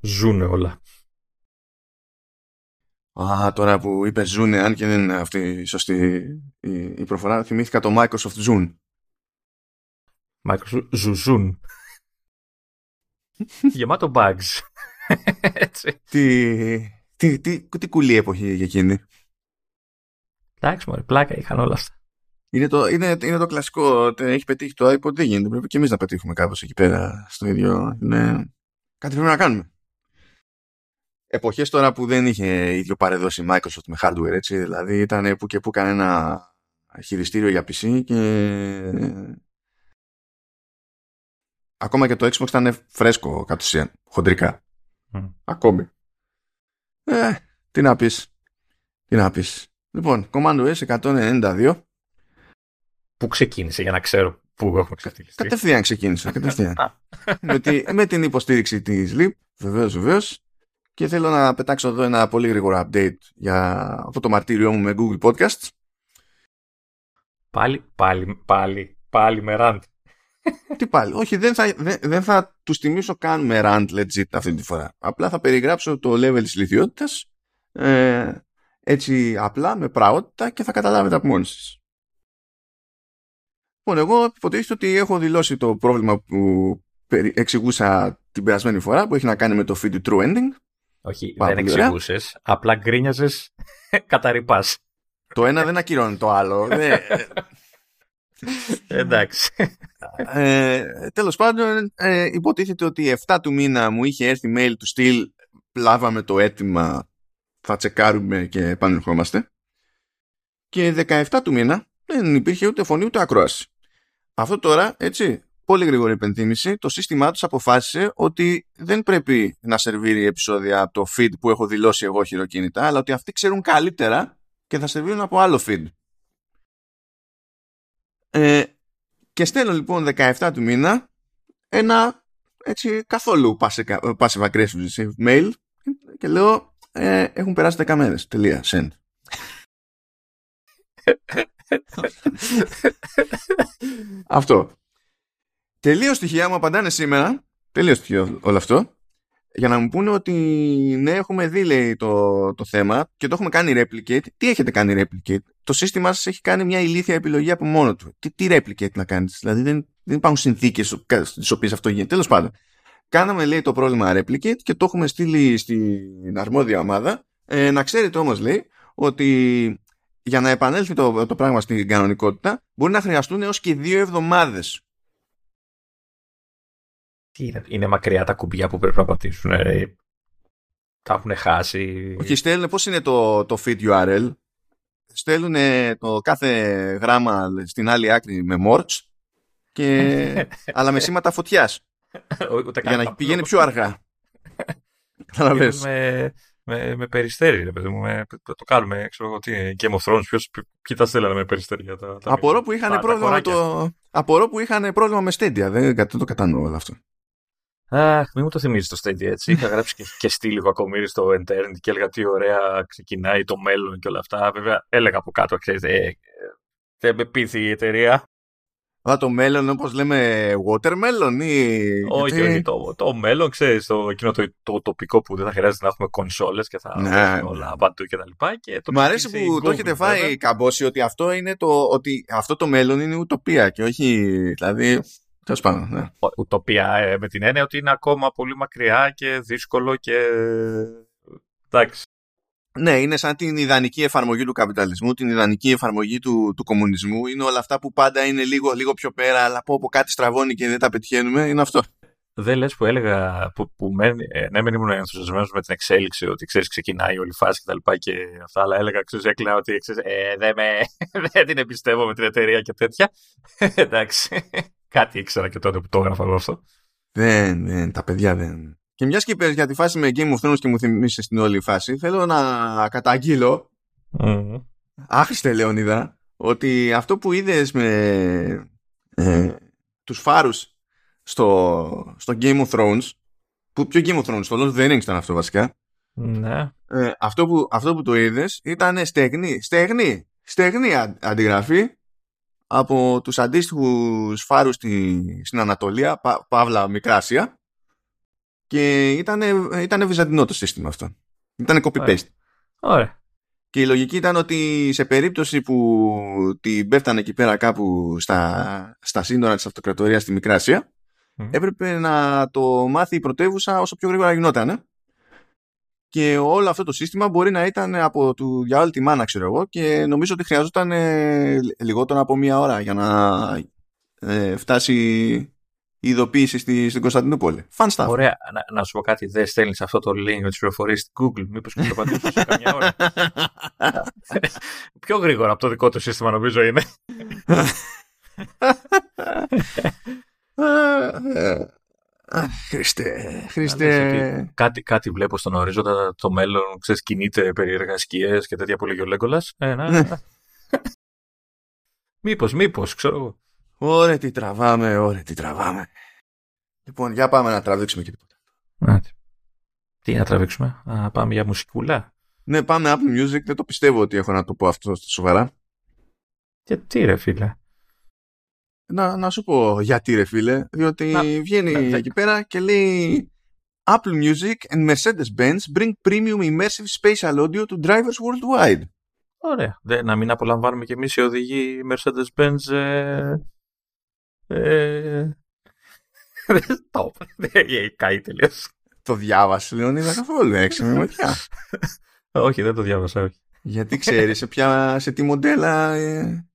Ζούνε όλα. Α, τώρα που είπες Zune, αν και δεν είναι αυτή η σωστή η, προφορά, θυμήθηκα το Microsoft Zune. Microsoft Ζουζούν. Γεμάτο bugs. Έτσι. Τι, τι, τι, τι κουλή εποχή για εκείνη. Εντάξει, μωρέ, πλάκα είχαν όλα αυτά. Είναι το, είναι, είναι το κλασικό. Έχει πετύχει το iPod, δεν γίνεται. Πρέπει και εμείς να πετύχουμε κάπως εκεί πέρα στο ίδιο. Ναι. Κάτι πρέπει να κάνουμε. Εποχές τώρα που δεν είχε ίδιο παρεδώσει Microsoft με hardware, έτσι. Δηλαδή ήταν που και που κανένα χειριστήριο για PC και. Ακόμα και το Xbox ήταν φρέσκο κατ' ουσίαν, χοντρικά. Ακόμη. Ε, τι να πεις. Τι να πεις. Λοιπόν, Command S 192 Πού ξεκίνησε για να ξέρω πού έχουμε ξεφύγει. Κατευθείαν ξεκίνησε. Κατευθείαν. με, τη, με την υποστήριξη της LIP, βεβαίως, βεβαίως. Και θέλω να πετάξω εδώ ένα πολύ γρήγορο update για αυτό το μαρτύριό μου με Google Podcasts. Πάλι, πάλι, πάλι, πάλι με rant. Τι πάλι. Όχι, δεν θα, δεν, δεν θα τους τιμήσω καν με rant legit αυτή τη φορά. Απλά θα περιγράψω το level της λιθιότητας ε, έτσι απλά, με πραότητα και θα καταλάβετε από μόνοι σας. Λοιπόν, εγώ υποτίθεται ότι έχω δηλώσει το πρόβλημα που εξηγούσα την περασμένη φορά που έχει να κάνει με το feed true ending. Όχι, δεν εξηγούσες. Απλά γκρίνιαζες κατά Το ένα δεν ακυρώνει το άλλο. Εντάξει. Ε, τέλος πάντων, ε, υποτίθεται ότι 7 του μήνα μου είχε έρθει mail του στυλ λάβαμε το αίτημα, θα τσεκάρουμε και επανερχόμαστε. Και 17 του μήνα δεν υπήρχε ούτε φωνή ούτε ακρόαση. Αυτό τώρα, έτσι, πολύ γρήγορη υπενθύμηση, το σύστημά τους αποφάσισε ότι δεν πρέπει να σερβίρει επεισόδια από το feed που έχω δηλώσει εγώ χειροκίνητα, αλλά ότι αυτοί ξέρουν καλύτερα και θα σερβίρουν από άλλο feed. Ε, και στέλνω λοιπόν 17 του μήνα ένα έτσι καθόλου passive aggressive mail και λέω ε, έχουν περάσει 10 μέρες. Τελεία. Send. αυτό. Τελείως στοιχεία μου απαντάνε σήμερα. Τελείως στοιχείο όλο αυτό. Για να μου πούνε ότι ναι, έχουμε δει λέει, το, το θέμα και το έχουμε κάνει replicate. Τι έχετε κάνει replicate; Το σύστημά σας έχει κάνει μια ηλίθια επιλογή από μόνο του. Τι, τι replicate να κάνετε. Δηλαδή δεν, δεν υπάρχουν συνθήκες στις οποίες αυτό γίνεται. Τέλος πάντων. Κάναμε λέει το πρόβλημα replicate και το έχουμε στείλει στην αρμόδια ομάδα. Ε, να ξέρετε όμως λέει ότι για να επανέλθει το, το πράγμα στην κανονικότητα μπορεί να χρειαστούν έως και δύο εβδομάδες. Τι είναι, είναι μακριά τα κουμπιά που πρέπει να πατήσουν. Ε, τα έχουν χάσει. Όχι, στέλνουν πώς είναι το, το feed URL. Στέλνουν το κάθε γράμμα στην άλλη άκρη με morch και, αλλά με σήματα φωτιάς. για να πηγαίνει πιο αργά. Καταλαβαίνεις με, με περιστέρι, ρε παιδί μου. Με, το κάνουμε, ξέρω εγώ τι, Game of Thrones. Ποιος, ποιοι τα στέλνανε με περιστέρι για τα. τα απορώ, που είχαν πρόβλημα με το, απορώ που είχαν πρόβλημα με Stadia. Δεν, δεν το κατανοώ όλο αυτό. Αχ, μην μου το θυμίζει το Stadia έτσι. Είχα γράψει και, και στήλη ακόμη στο Internet και έλεγα τι ωραία ξεκινάει το μέλλον και όλα αυτά. Βέβαια, έλεγα από κάτω, ξέρετε, ε, ε, δεν με πείθει η εταιρεία. Αλλά το μέλλον, όπως λέμε, watermelon ή. Όχι, όχι. Το, το μέλλον, ξέρεις, το, εκείνο το, το, τοπικό που δεν θα χρειάζεται να έχουμε κονσόλες και θα ναι. όλα παντού και τα λοιπά. Και Μ' αρέσει που το έχετε φάει καμπόση ότι αυτό, είναι το, ότι αυτό το μέλλον είναι ουτοπία και όχι. Δηλαδή. Τέλος πάντων. Ναι. Ουτοπία ε, με την έννοια ότι είναι ακόμα πολύ μακριά και δύσκολο και. Εντάξει. Ναι, είναι σαν την ιδανική εφαρμογή του καπιταλισμού, την ιδανική εφαρμογή του, του κομμουνισμού. Είναι όλα αυτά που πάντα είναι λίγο, λίγο πιο πέρα, αλλά από, από κάτι στραβώνει και δεν τα πετυχαίνουμε. Είναι αυτό. Δεν λες που έλεγα, που, που ε, ναι, μεν ήμουν ενθουσιασμένος με την εξέλιξη, ότι ξέρεις, ξεκινάει όλη η φάση και τα λοιπά και αυτά, αλλά έλεγα, ξέρεις, έκλαινα ότι ξέρεις, ε, δεν, με, δεν την εμπιστεύω με την εταιρεία και τέτοια. Εντάξει. Κάτι ήξερα και τότε που το έγραφα εγώ αυτό. Δεν, δεν, τα παιδιά δεν. Και μιας και είπες για τη φάση με Game of Thrones και μου θυμίσεις την όλη φάση, θέλω να καταγγείλω, mm. άχρηστε Λεωνίδα, ότι αυτό που είδες με ε, τους φάρους στο, στο Game of Thrones, που, ποιο Game of Thrones, το Lord of the Rings ήταν αυτό βασικά, ναι. ε, αυτό, που, αυτό που το είδες ήταν στεγνή, στεγνή, στεγνή αντιγραφή από τους αντίστοιχους φάρους στη, στην Ανατολία, Πα, Παύλα Μικράσια, και ήταν, ήταν βυζαντινό το σύστημα αυτό. Ήταν copy-paste. Ωραία. Και η λογική ήταν ότι σε περίπτωση που την πέφτανε εκεί πέρα κάπου στα, στα σύνορα της αυτοκρατορίας στη Μικρά Ασία, έπρεπε να το μάθει η πρωτεύουσα όσο πιο γρήγορα γινόταν. Και όλο αυτό το σύστημα μπορεί να ήταν από του για όλη τη μάνα, ξέρω εγώ, και νομίζω ότι χρειαζόταν ε, λιγότερο από μία ώρα για να ε, φτάσει η ειδοποίηση στη, στην Κωνσταντινούπολη. Fun stuff. Ωραία. Να, να σου πω κάτι, δεν στέλνεις αυτό το link με τις πληροφορίες στην Google. Μήπως και το πατήσω σε καμιά ώρα. Πιο γρήγορα από το δικό του σύστημα, νομίζω είναι. Χριστέ, Χριστέ. Κάτι, κάτι βλέπω στον ορίζοντα το μέλλον, ξέρεις, κινείται περίεργα σκιές και τέτοια που λέγει ο Λέγκολας. Ε, να, ναι. μήπως, μήπως, ξέρω εγώ. Ωραία τι τραβάμε, ωραία τι τραβάμε. Λοιπόν, για πάμε να τραβήξουμε και τίποτα. Ναι. Τι να τραβήξουμε, να πάμε για μουσικούλα. Ναι, πάμε Apple Music, δεν το πιστεύω ότι έχω να το πω αυτό σοβαρά. Και τι ρε φίλε. Να, να σου πω γιατί ρε φίλε, διότι να, βγαίνει ναι, εκεί πέρα και λέει Apple Music and Mercedes-Benz bring premium immersive spatial audio to drivers worldwide. Ωραία. Δε, να μην απολαμβάνουμε κι εμείς οι οδηγοί Mercedes-Benz ε, ε, το καεί τελείως. Το διάβασες, Λεωνίδα, καθόλου έξι με ματιά. όχι, δεν το διάβασα, όχι. Γιατί ξέρεις σε, ποια, σε τι μοντέλα ε,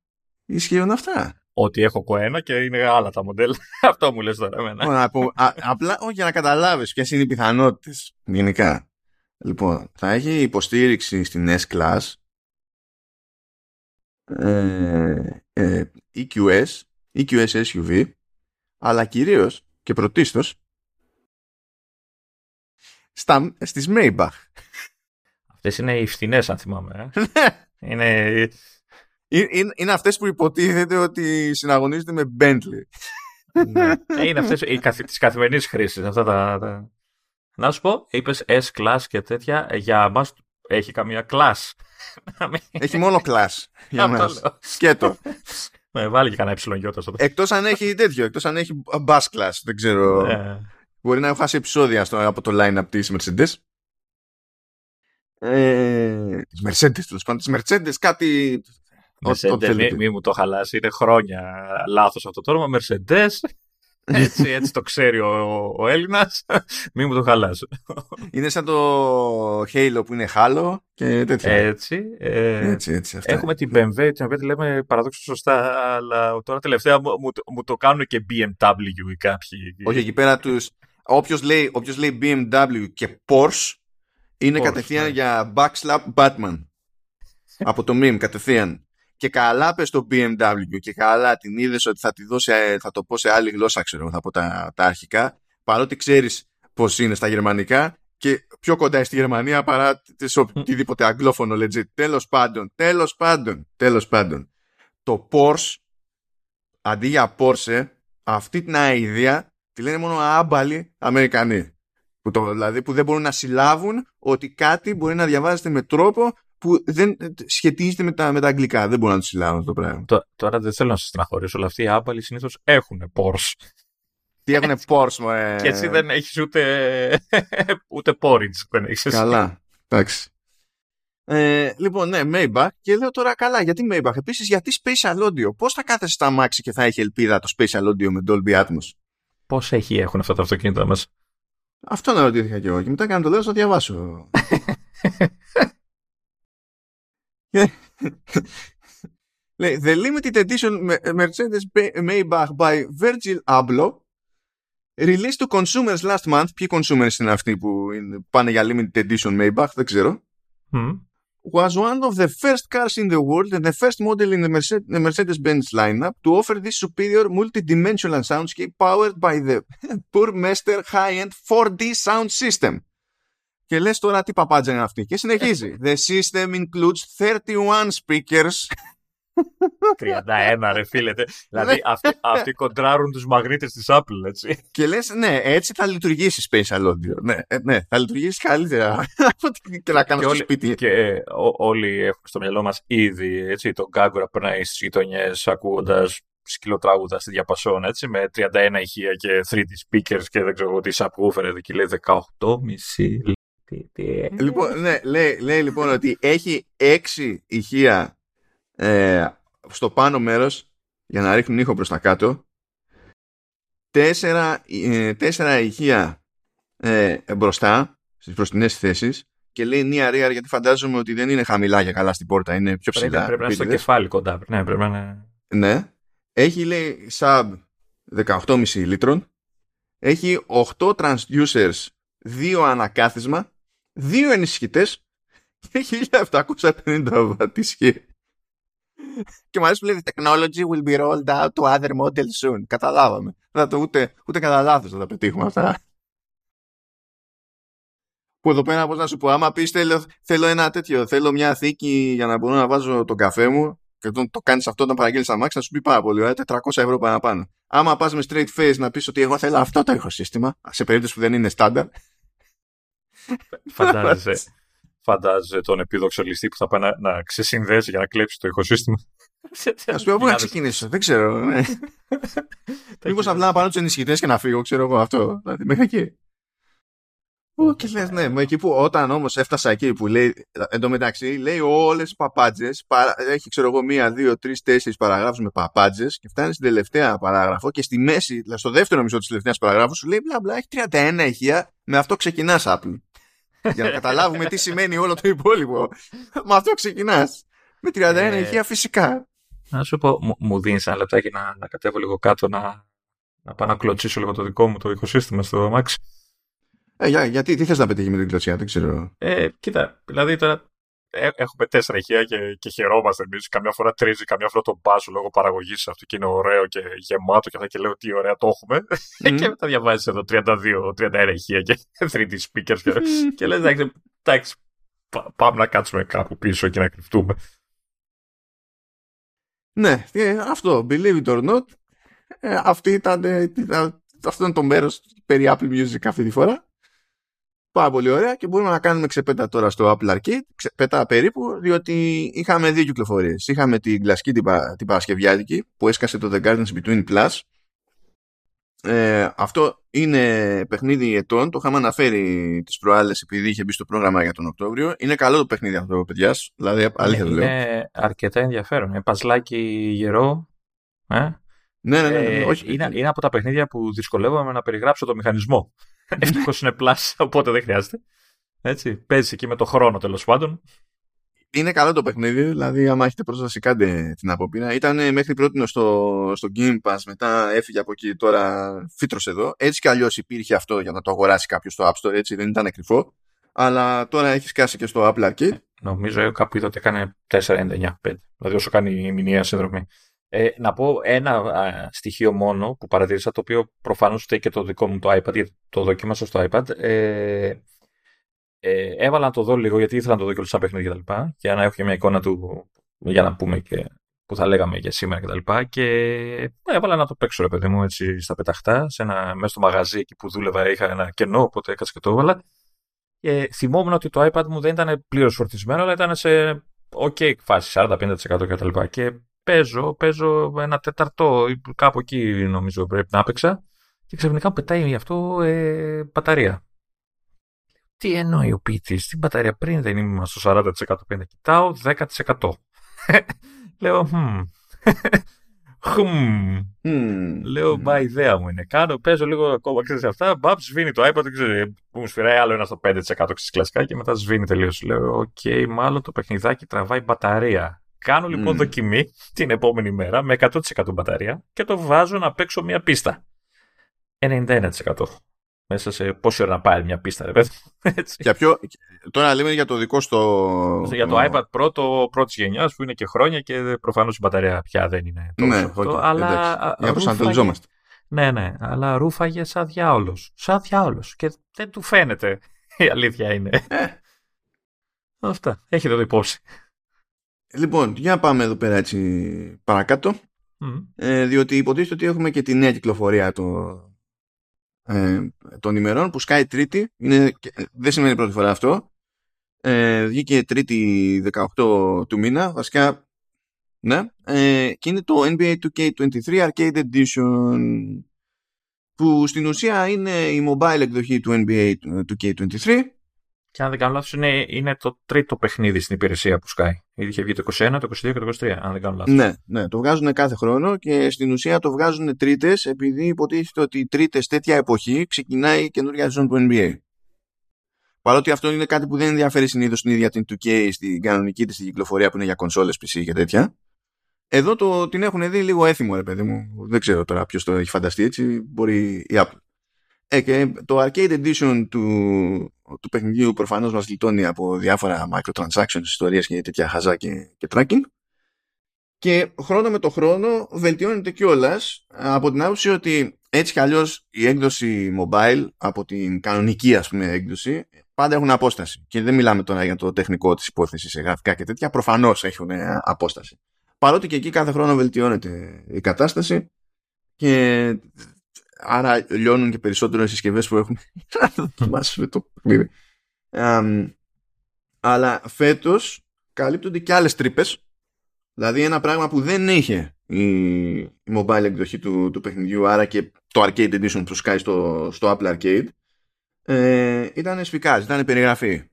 ισχύουν αυτά; Ότι έχω κοένα και είναι άλλα τα μοντέλα. Αυτό μου λες τώρα εμένα. α, απλά όχι, για να καταλάβεις ποιες είναι οι πιθανότητες γενικά. Λοιπόν, θα έχει υποστήριξη στην S-Class ε, ε, EQS, EQS SUV, αλλά κυρίως και πρωτίστως στα, στις Maybach. Αυτές είναι οι φθηνές αν θυμάμαι. Ε. είναι... Είναι, είναι αυτές που υποτίθεται ότι συναγωνίζονται με Bentley. ναι. Ε, είναι αυτές οι καθ, της καθημερινής χρήσης. Αυτά τα, τα... Να σου πω, είπες S-Class και τέτοια. Για μας έχει καμία class. έχει μόνο class. Για μας. Σκέτο. Ναι, βάλει και κανένα υψηλογιώτα στο Εκτός αν έχει τέτοιο, εκτός αν έχει bus class, δεν ξέρω. Ναι. Μπορεί να έχω χάσει επεισόδια στο, από το line-up της Mercedes. Ε, της Mercedes, τέλος πάντων. Της Mercedes κάτι... Mercedes, μη, μη, μου το χαλάσει, είναι χρόνια λάθος αυτό το όνομα. Mercedes, έτσι, έτσι το ξέρει ο, ο Έλληνας. Μην μου το χαλάσει. Είναι σαν το Halo που είναι χάλο και τέτοια. Έτσι. Ε, έτσι, έτσι αυτά. Έχουμε την BMW, την οποία τη λέμε παραδόξως σωστά, αλλά τώρα τελευταία μου, μου, μου το κάνουν και BMW ή κάποιοι. Όχι, εκεί πέρα τους. Όποιος λέει, όποιος λέει BMW και Porsche είναι Porsche, κατευθείαν ναι. για backslap Batman. Από το meme κατευθείαν και καλά πες το BMW και καλά την είδες ότι θα, τη δώσει, ε, θα το πω σε άλλη γλώσσα, ξέρω, θα πω τα, τα αρχικά, παρότι ξέρεις πώς είναι στα γερμανικά και πιο κοντά στη Γερμανία παρά σε οτιδήποτε αγγλόφωνο legit. Τέλος πάντων, τέλος πάντων, τέλος πάντων. Το Porsche, αντί για Porsche, αυτή την αηδία τη λένε μόνο άμπαλοι Αμερικανοί. Που το, δηλαδή που δεν μπορούν να συλλάβουν ότι κάτι μπορεί να διαβάζεται με τρόπο που δεν σχετίζεται με τα, με τα αγγλικά. Δεν μπορώ να τους συλλάβω αυτό το πράγμα. τώρα δεν θέλω να σας στεναχωρήσω, αλλά αυτοί οι άπαλοι συνήθως έχουν Porsche. Τι έχουν Porsche, ε... Και εσύ δεν έχεις ούτε, ούτε porridge. Δεν έχεις Καλά. Εντάξει. Ε, λοιπόν, ναι, Maybach. Και λέω τώρα καλά, γιατί Maybach; Επίσης, γιατί Special Audio; Πώς θα κάθεσαι στα μάξι και θα έχει ελπίδα το Special Audio με Dolby Atmos; Πώς έχει έχουν αυτά τα αυτοκίνητα μας; Αυτό να ρωτήθηκα και εγώ. Και μετά έκανα το λέω, θα διαβάσω. Λέει, the limited edition Mercedes Maybach by Virgil Abloh released to consumers last month. Ποιοι consumers είναι αυτοί που πάνε για limited edition Maybach, δεν ξέρω. Mm. Was one of the first cars in the world and the first model in the Mercedes-Benz lineup to offer this superior multi-dimensional soundscape powered by the Burmester high-end 4D sound system. Και λες τώρα τι παπάτζα είναι αυτή. Και συνεχίζει. The system includes 31 speakers. 31 ρε φίλε. δηλαδή ναι. αυτοί, αυτοί κοντράρουν τους μαγνήτες της Apple, έτσι. Και λες, ναι, έτσι θα λειτουργήσει Space Audio. Ναι, ε, ναι, θα λειτουργήσει καλύτερα από και να κάνω στο σπίτι. Και ε, όλοι έχουμε στο μυαλό μας ήδη, έτσι, τον κάγκορα περνάει στις γειτονιές ακούγοντας σκυλοτράγουδα στη διαπασόν, έτσι, με 31 ηχεία και 3D speakers και δεν ξέρω τι subwoofer εδώ και λέει 18,5 Λοιπόν, ναι, λέει, λέει λοιπόν ότι έχει 6 ηχεία ε, στο πάνω μέρος για να ρίχνουν ήχο προς τα κάτω 4, ε, 4 ηχεία ε, μπροστά στις μπροστινές θέσεις και λέει near rear γιατί φαντάζομαι ότι δεν είναι χαμηλά και καλά στην πόρτα, είναι πιο ψηλά. Πρέπει, πρέπει να είναι στο κεφάλι κοντά. Ναι, πρέπει να είναι... Ναι. Έχει λέει sub 18,5 λίτρων. Έχει 8 transducers, 2 ανακάθισμα, 2 ενισχυτές και 1750 βατ ισχύ. Και μου αρέσει που λέει The technology will be rolled out to other models soon. Καταλάβαμε. Δεν το ούτε, ούτε κατά λάθος θα τα πετύχουμε αυτά. Που εδώ πέρα, πώς να σου πω, άμα πεις θέλω, θέλω ένα τέτοιο, θέλω μια θήκη για να μπορώ να βάζω τον καφέ μου και το, το κάνεις αυτό όταν παραγγείλει αμάξι, θα σου πει πάρα πολύ ωραία, 400 ευρώ παραπάνω. Άμα πας με straight face να πεις ότι εγώ θέλω αυτό το ηχοσύστημα, σε περίπτωση που δεν είναι στάνταρ. Φαντάζεσαι, φαντάζεσαι τον επίδοξο ληστή που θα πάει να, να ξεσυνδέσει για να κλέψει το ηχοσύστημα. Α πούμε, πού να ξεκινήσω, δεν ξέρω. Ναι. Μήπως απλά να πάρω του ενισχυτές και να φύγω, ξέρω εγώ αυτό. Δηλαδή, μέχρι εκεί. Πού και λες, ναι, εκεί που όταν όμως έφτασα εκεί που λέει, εντωμεταξύ λέει όλες τις παπάντζες, έχει ξέρω εγώ μία, δύο, τρεις, τέσσερις παραγράφους με παπάντζες και φτάνει στην τελευταία παράγραφο και στη μέση, δηλαδή στο δεύτερο μισό της τελευταίας παραγράφου σου λέει μπλα μπλα, έχει 31 ηχεία, με αυτό ξεκινάς Apple. Για να καταλάβουμε τι σημαίνει όλο το υπόλοιπο. Με αυτό ξεκινάς. Με 31 ε, ηχεία φυσικά. Να σου πω, μου, μου δίνεις ένα λεπτάκι να, να κατέβω λίγο κάτω να, να πάω να κλωτσίσω λίγο το δικό μου το ηχοσύστημα στο Max. Ε, για, γιατί, τι θες να πετύχει με την κλωτσιά, δεν ξέρω. Ε, κοίτα, δηλαδή τώρα ε, έχουμε τέσσερα ηχεία και, και χαιρόμαστε εμείς. Καμιά φορά τρίζει, καμιά φορά τον μπάσο λόγω παραγωγής αυτό και είναι ωραίο και γεμάτο και αυτά και λέω τι ωραία το έχουμε. Mm. και μετά διαβάζεις εδώ 32-31 ηχεία και 3D speakers και, και λες εντάξει, πάμε να κάτσουμε κάπου πίσω και να κρυφτούμε. Ναι, ε, αυτό, believe it or not, ε, αυτή ήταν, ε, αυτό ήταν το μέρος περί Apple Music αυτή τη φορά. Πάρα πολύ ωραία και μπορούμε να κάνουμε ξεπέτα τώρα στο Apple Arcade, ξεπέτα περίπου, διότι είχαμε δύο κυκλοφορίες. Είχαμε την κλασική την, την Παρασκευιάτικη που έσκασε το The Gardens Between Plus. Ε, αυτό είναι παιχνίδι ετών, το είχαμε αναφέρει τις προάλλες επειδή είχε μπει στο πρόγραμμα για τον Οκτώβριο. Είναι καλό το παιχνίδι αυτό, παιδιάς, δηλαδή αλήθεια το λέω. Είναι αρκετά ενδιαφέρον, είναι παζλάκι γερό, ε; Ναι, ναι, ναι, ναι, ε, όχι. Είναι, είναι από τα παιχνίδια που δυσκολεύομαι να περιγράψω το μηχανισμό. Ευτυχώς είναι plus, οπότε δεν χρειάζεται. Έτσι, παίζει εκεί με το χρόνο τέλος πάντων. Είναι καλό το παιχνίδι, δηλαδή άμα έχετε πρόσβαση κάντε την απόπειρα. Ήταν μέχρι πρώτη στο, στο Game Pass, μετά έφυγε από εκεί, τώρα φύτρωσε εδώ. Έτσι κι αλλιώς υπήρχε αυτό για να το αγοράσει κάποιος στο App Store, έτσι δεν ήταν κρυφό. Αλλά τώρα έχεις σκάσει και στο Apple Arcade. Νομίζω κάπου είδα ότι έκανε 4,99. Δηλαδή όσο κάνει η μηνιαία συνδρομή. Ε, να πω ένα α, στοιχείο μόνο που παρατήρησα, το οποίο προφανώς φταίει και το δικό μου το iPad, γιατί το δοκίμασα στο iPad. Ε, ε, έβαλα να το δω λίγο, γιατί ήθελα να το δω και όλες τα παιχνίδια κτλ. Για να έχω και μια εικόνα του, για να πούμε και που θα λέγαμε για σήμερα κτλ. Και, και έβαλα να το παίξω, ρε παιδί μου, έτσι στα πεταχτά, σε ένα, μέσα στο μαγαζί εκεί που δούλευα είχα ένα κενό, οπότε έκατσα και το έβαλα. Και θυμόμουν ότι το iPad μου δεν ήταν πλήρως φορτισμένο, αλλά ήταν σε ok φάση, 40-50% κτλ. Και παίζω, παίζω ένα τέταρτο, κάπου εκεί νομίζω πρέπει να έπαιξα και ξαφνικά μου πετάει αυτό ε, μπαταρία. Τι εννοεί ο ποιητής, την μπαταρία πριν δεν ήμουν στο 40% πριν, κοιτάω 10%. Λέω, hm. Χμ. Λέω, μα ιδέα μου είναι. Κάνω, παίζω λίγο ακόμα, ξέρεις αυτά. Μπαπ, σβήνει το iPad, ξέρεις, που μου σφυράει άλλο ένα στο 5% ξέρεις, κλασικά και μετά σβήνει τελείως. Λέω, OK, okay, μάλλον το παιχνιδάκι τραβάει μπαταρία. Κάνω λοιπόν mm. δοκιμή την επόμενη μέρα με 100% μπαταρία και το βάζω να παίξω μια πίστα. 91%. Μέσα σε πόση ώρα να πάρει μια πίστα, ρε παιδί. Για ποιο... Τώρα λέμε για το δικό στο. Για το iPad Pro το πρώτης γενιάς που είναι και χρόνια και προφανώς η μπαταρία πια δεν είναι τόσο ναι, αυτό. αλλά. Για προσανατολιζόμαστε. Ναι, ναι, αλλά ρούφαγε σαν διάολος. Σαν διάολος. Και δεν του φαίνεται. Η αλήθεια είναι. Ε. Αυτά. Έχετε το υπόψη. Λοιπόν, για να πάμε εδώ πέρα έτσι παρακάτω. Ε, διότι υποτίθεται ότι έχουμε και τη νέα κυκλοφορία το, ε, των ημερών που σκάει τρίτη. Είναι, δεν σημαίνει πρώτη φορά αυτό. Ε, βγήκε τρίτη 18 του μήνα. Βασικά Ναι, ε, και είναι το NBA 2K23 Arcade Edition που στην ουσία είναι η mobile εκδοχή του NBA 2K23 και αν δεν κάνω λάθος είναι, είναι το τρίτο παιχνίδι στην υπηρεσία που σκάει. Είχε βγει το 21, το 22 και το 23, αν δεν κάνω λάθος. Ναι, ναι, το βγάζουν κάθε χρόνο και στην ουσία το βγάζουν τρίτες επειδή υποτίθεται ότι οι τρίτες τέτοια εποχή ξεκινάει η καινούργια ζώνη του NBA. Παρότι αυτό είναι κάτι που δεν ενδιαφέρει συνήθως την ίδια την 2K στην κανονική της κυκλοφορία που είναι για κονσόλες PC και τέτοια. Εδώ το, την έχουν δει λίγο έθιμο, ρε παιδί μου. Δεν ξέρω τώρα ποιος το έχει φανταστεί έτσι. Μπορεί η Apple. Ε, και το Arcade Edition του, του παιχνιδιού προφανώς μας γλιτώνει από διάφορα microtransactions, ιστορίες και τέτοια χαζά και, και tracking. Και χρόνο με το χρόνο βελτιώνεται κιόλας από την άποψη ότι έτσι κι αλλιώς η έκδοση mobile από την κανονική ας πούμε έκδοση πάντα έχουν απόσταση. Και δεν μιλάμε τώρα για το τεχνικό της υπόθεσης σε γραφικά και τέτοια, προφανώς έχουν απόσταση. Παρότι και εκεί κάθε χρόνο βελτιώνεται η κατάσταση και άρα λιώνουν και περισσότερο οι συσκευές που έχουμε να δοκιμάσουμε το παιχνίδι. αλλά φέτος καλύπτονται και άλλες τρύπες. Δηλαδή ένα πράγμα που δεν είχε η, mobile εκδοχή του, του παιχνιδιού, άρα και το Arcade Edition που σκάει στο, στο Apple Arcade, ε, ήταν σφικάζ, ήταν περιγραφή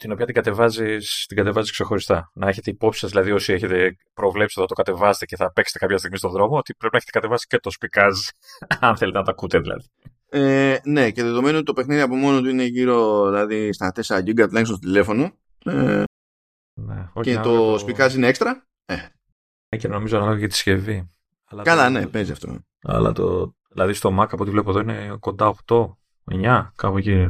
την οποία την κατεβάζεις την κατεβάζεις ξεχωριστά. Να έχετε υπόψη σας, δηλαδή όσοι έχετε προβλέψει θα το κατεβάσετε και θα παίξετε κάποια στιγμή στον δρόμο, ότι πρέπει να έχετε κατεβάσει και το σπικάζ, αν θέλετε να το ακούτε δηλαδή. Ε, ναι, και δεδομένου ότι το παιχνίδι από μόνο του είναι γύρω δηλαδή, στα 4 GB τουλάχιστον στο τηλέφωνο. Ε, ναι, και το, το... είναι έξτρα. Ε. Ναι, και νομίζω ανάλογα για τη συσκευή. Καλά, το... ναι, παίζει αυτό. Αλλά το. Δηλαδή στο Mac από ό,τι βλέπω εδώ είναι κοντά 8, 9, κάπου εκεί.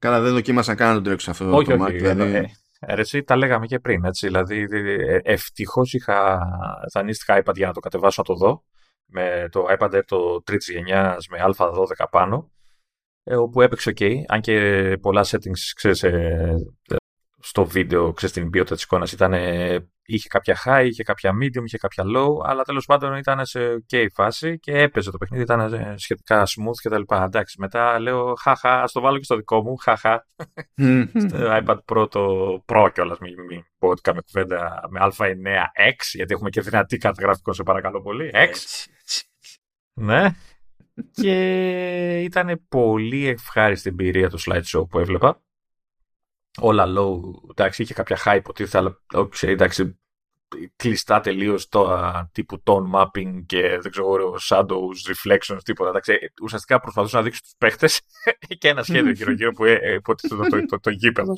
Καλά, δεν δοκίμασα καν να το τρέξω αυτό όχι, το όχι, Mac. Δηλαδή... Ε, ε, τα λέγαμε και πριν. Έτσι, δηλαδή, ε, ευτυχώς είχα δανείστηκα iPad για να το κατεβάσω να το δω. Με το iPad Air το τρίτη γενιάς με Α12 πάνω. Ε, όπου έπαιξε OK. Αν και πολλά settings, ξέρεις, ε, στο βίντεο, ξέρεις, την ποιότητα της εικόνας ήταν, είχε κάποια high, είχε κάποια medium, είχε κάποια low, αλλά τέλος πάντων ήταν σε ok φάση και έπαιζε το παιχνίδι, ήταν σχετικά smooth και τα λοιπά. Εντάξει, μετά λέω, χαχα, ας το βάλω και στο δικό μου, χαχα. στο iPad Pro το Pro κιόλας, μην, μην πω ότι κάμε κουβέντα με α9X, γιατί έχουμε και δυνατή κάρτα γραφικών, σε παρακαλώ πολύ. X. ναι. και ήταν πολύ ευχάριστη εμπειρία το slideshow που έβλεπα όλα low. Εντάξει, είχε κάποια hype ότι αλλά okay, εντάξει, κλειστά τελείως το τύπου tone mapping και δεν ξέρω, shadows, reflections, τίποτα. Εντάξει, ουσιαστικά προσπαθούσα να δείξω τους παίχτες και ένα σχέδιο γύρω-γύρω που ε, υποτίθεται το, το, το, το, γήπεδο,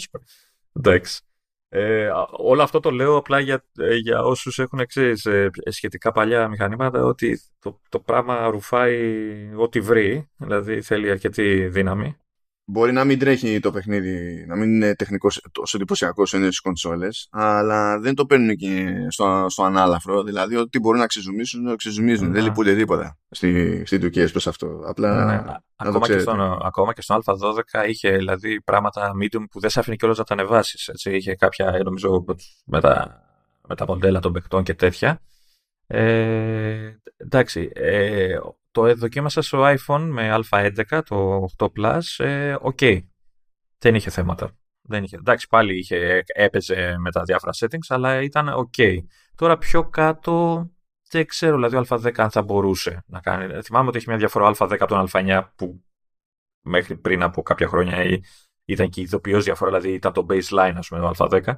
Εντάξει. Ε, όλο αυτό το λέω απλά για, ε, για όσους έχουν ξέρεις, ε, σχετικά παλιά μηχανήματα ότι το, το πράγμα ρουφάει ό,τι βρει, δηλαδή θέλει αρκετή δύναμη Μπορεί να μην τρέχει το παιχνίδι, να μην είναι τεχνικός τόσο εντυπωσιακό όσο είναι στι κονσόλες, αλλά δεν το παίρνουν και στο, στο ανάλαφρο. Δηλαδή, ό,τι μπορούν να ξεζουμίσουν, να ξεζουμίζουν. Ναι. Δεν λυπούνται τίποτα στη, στη Τουρκία προς αυτό. Απλά. Ναι, ναι. Ακόμα, και στον, ακόμα και στον Α12 είχε δηλαδή πράγματα medium που δεν σε άφηνε κιόλας να τα ανεβάσεις. Είχε κάποια, νομίζω, με τα, με τα μοντέλα των παιχτών και τέτοια. Ε, εντάξει, ε, το δοκίμασα στο iPhone με α11, το 8 Plus, ε, ok. Δεν είχε θέματα. Δεν είχε. Εντάξει, πάλι είχε, έπαιζε με τα διάφορα settings, αλλά ήταν ok. Τώρα πιο κάτω δεν ξέρω, δηλαδή ο Α10 αν θα μπορούσε να κάνει. Θυμάμαι ότι έχει μια διαφορά Α10 από τον Α9 που μέχρι πριν από κάποια χρόνια ήταν και ειδοποιώς διαφορά, δηλαδή ήταν το baseline, ας πούμε, το Α10.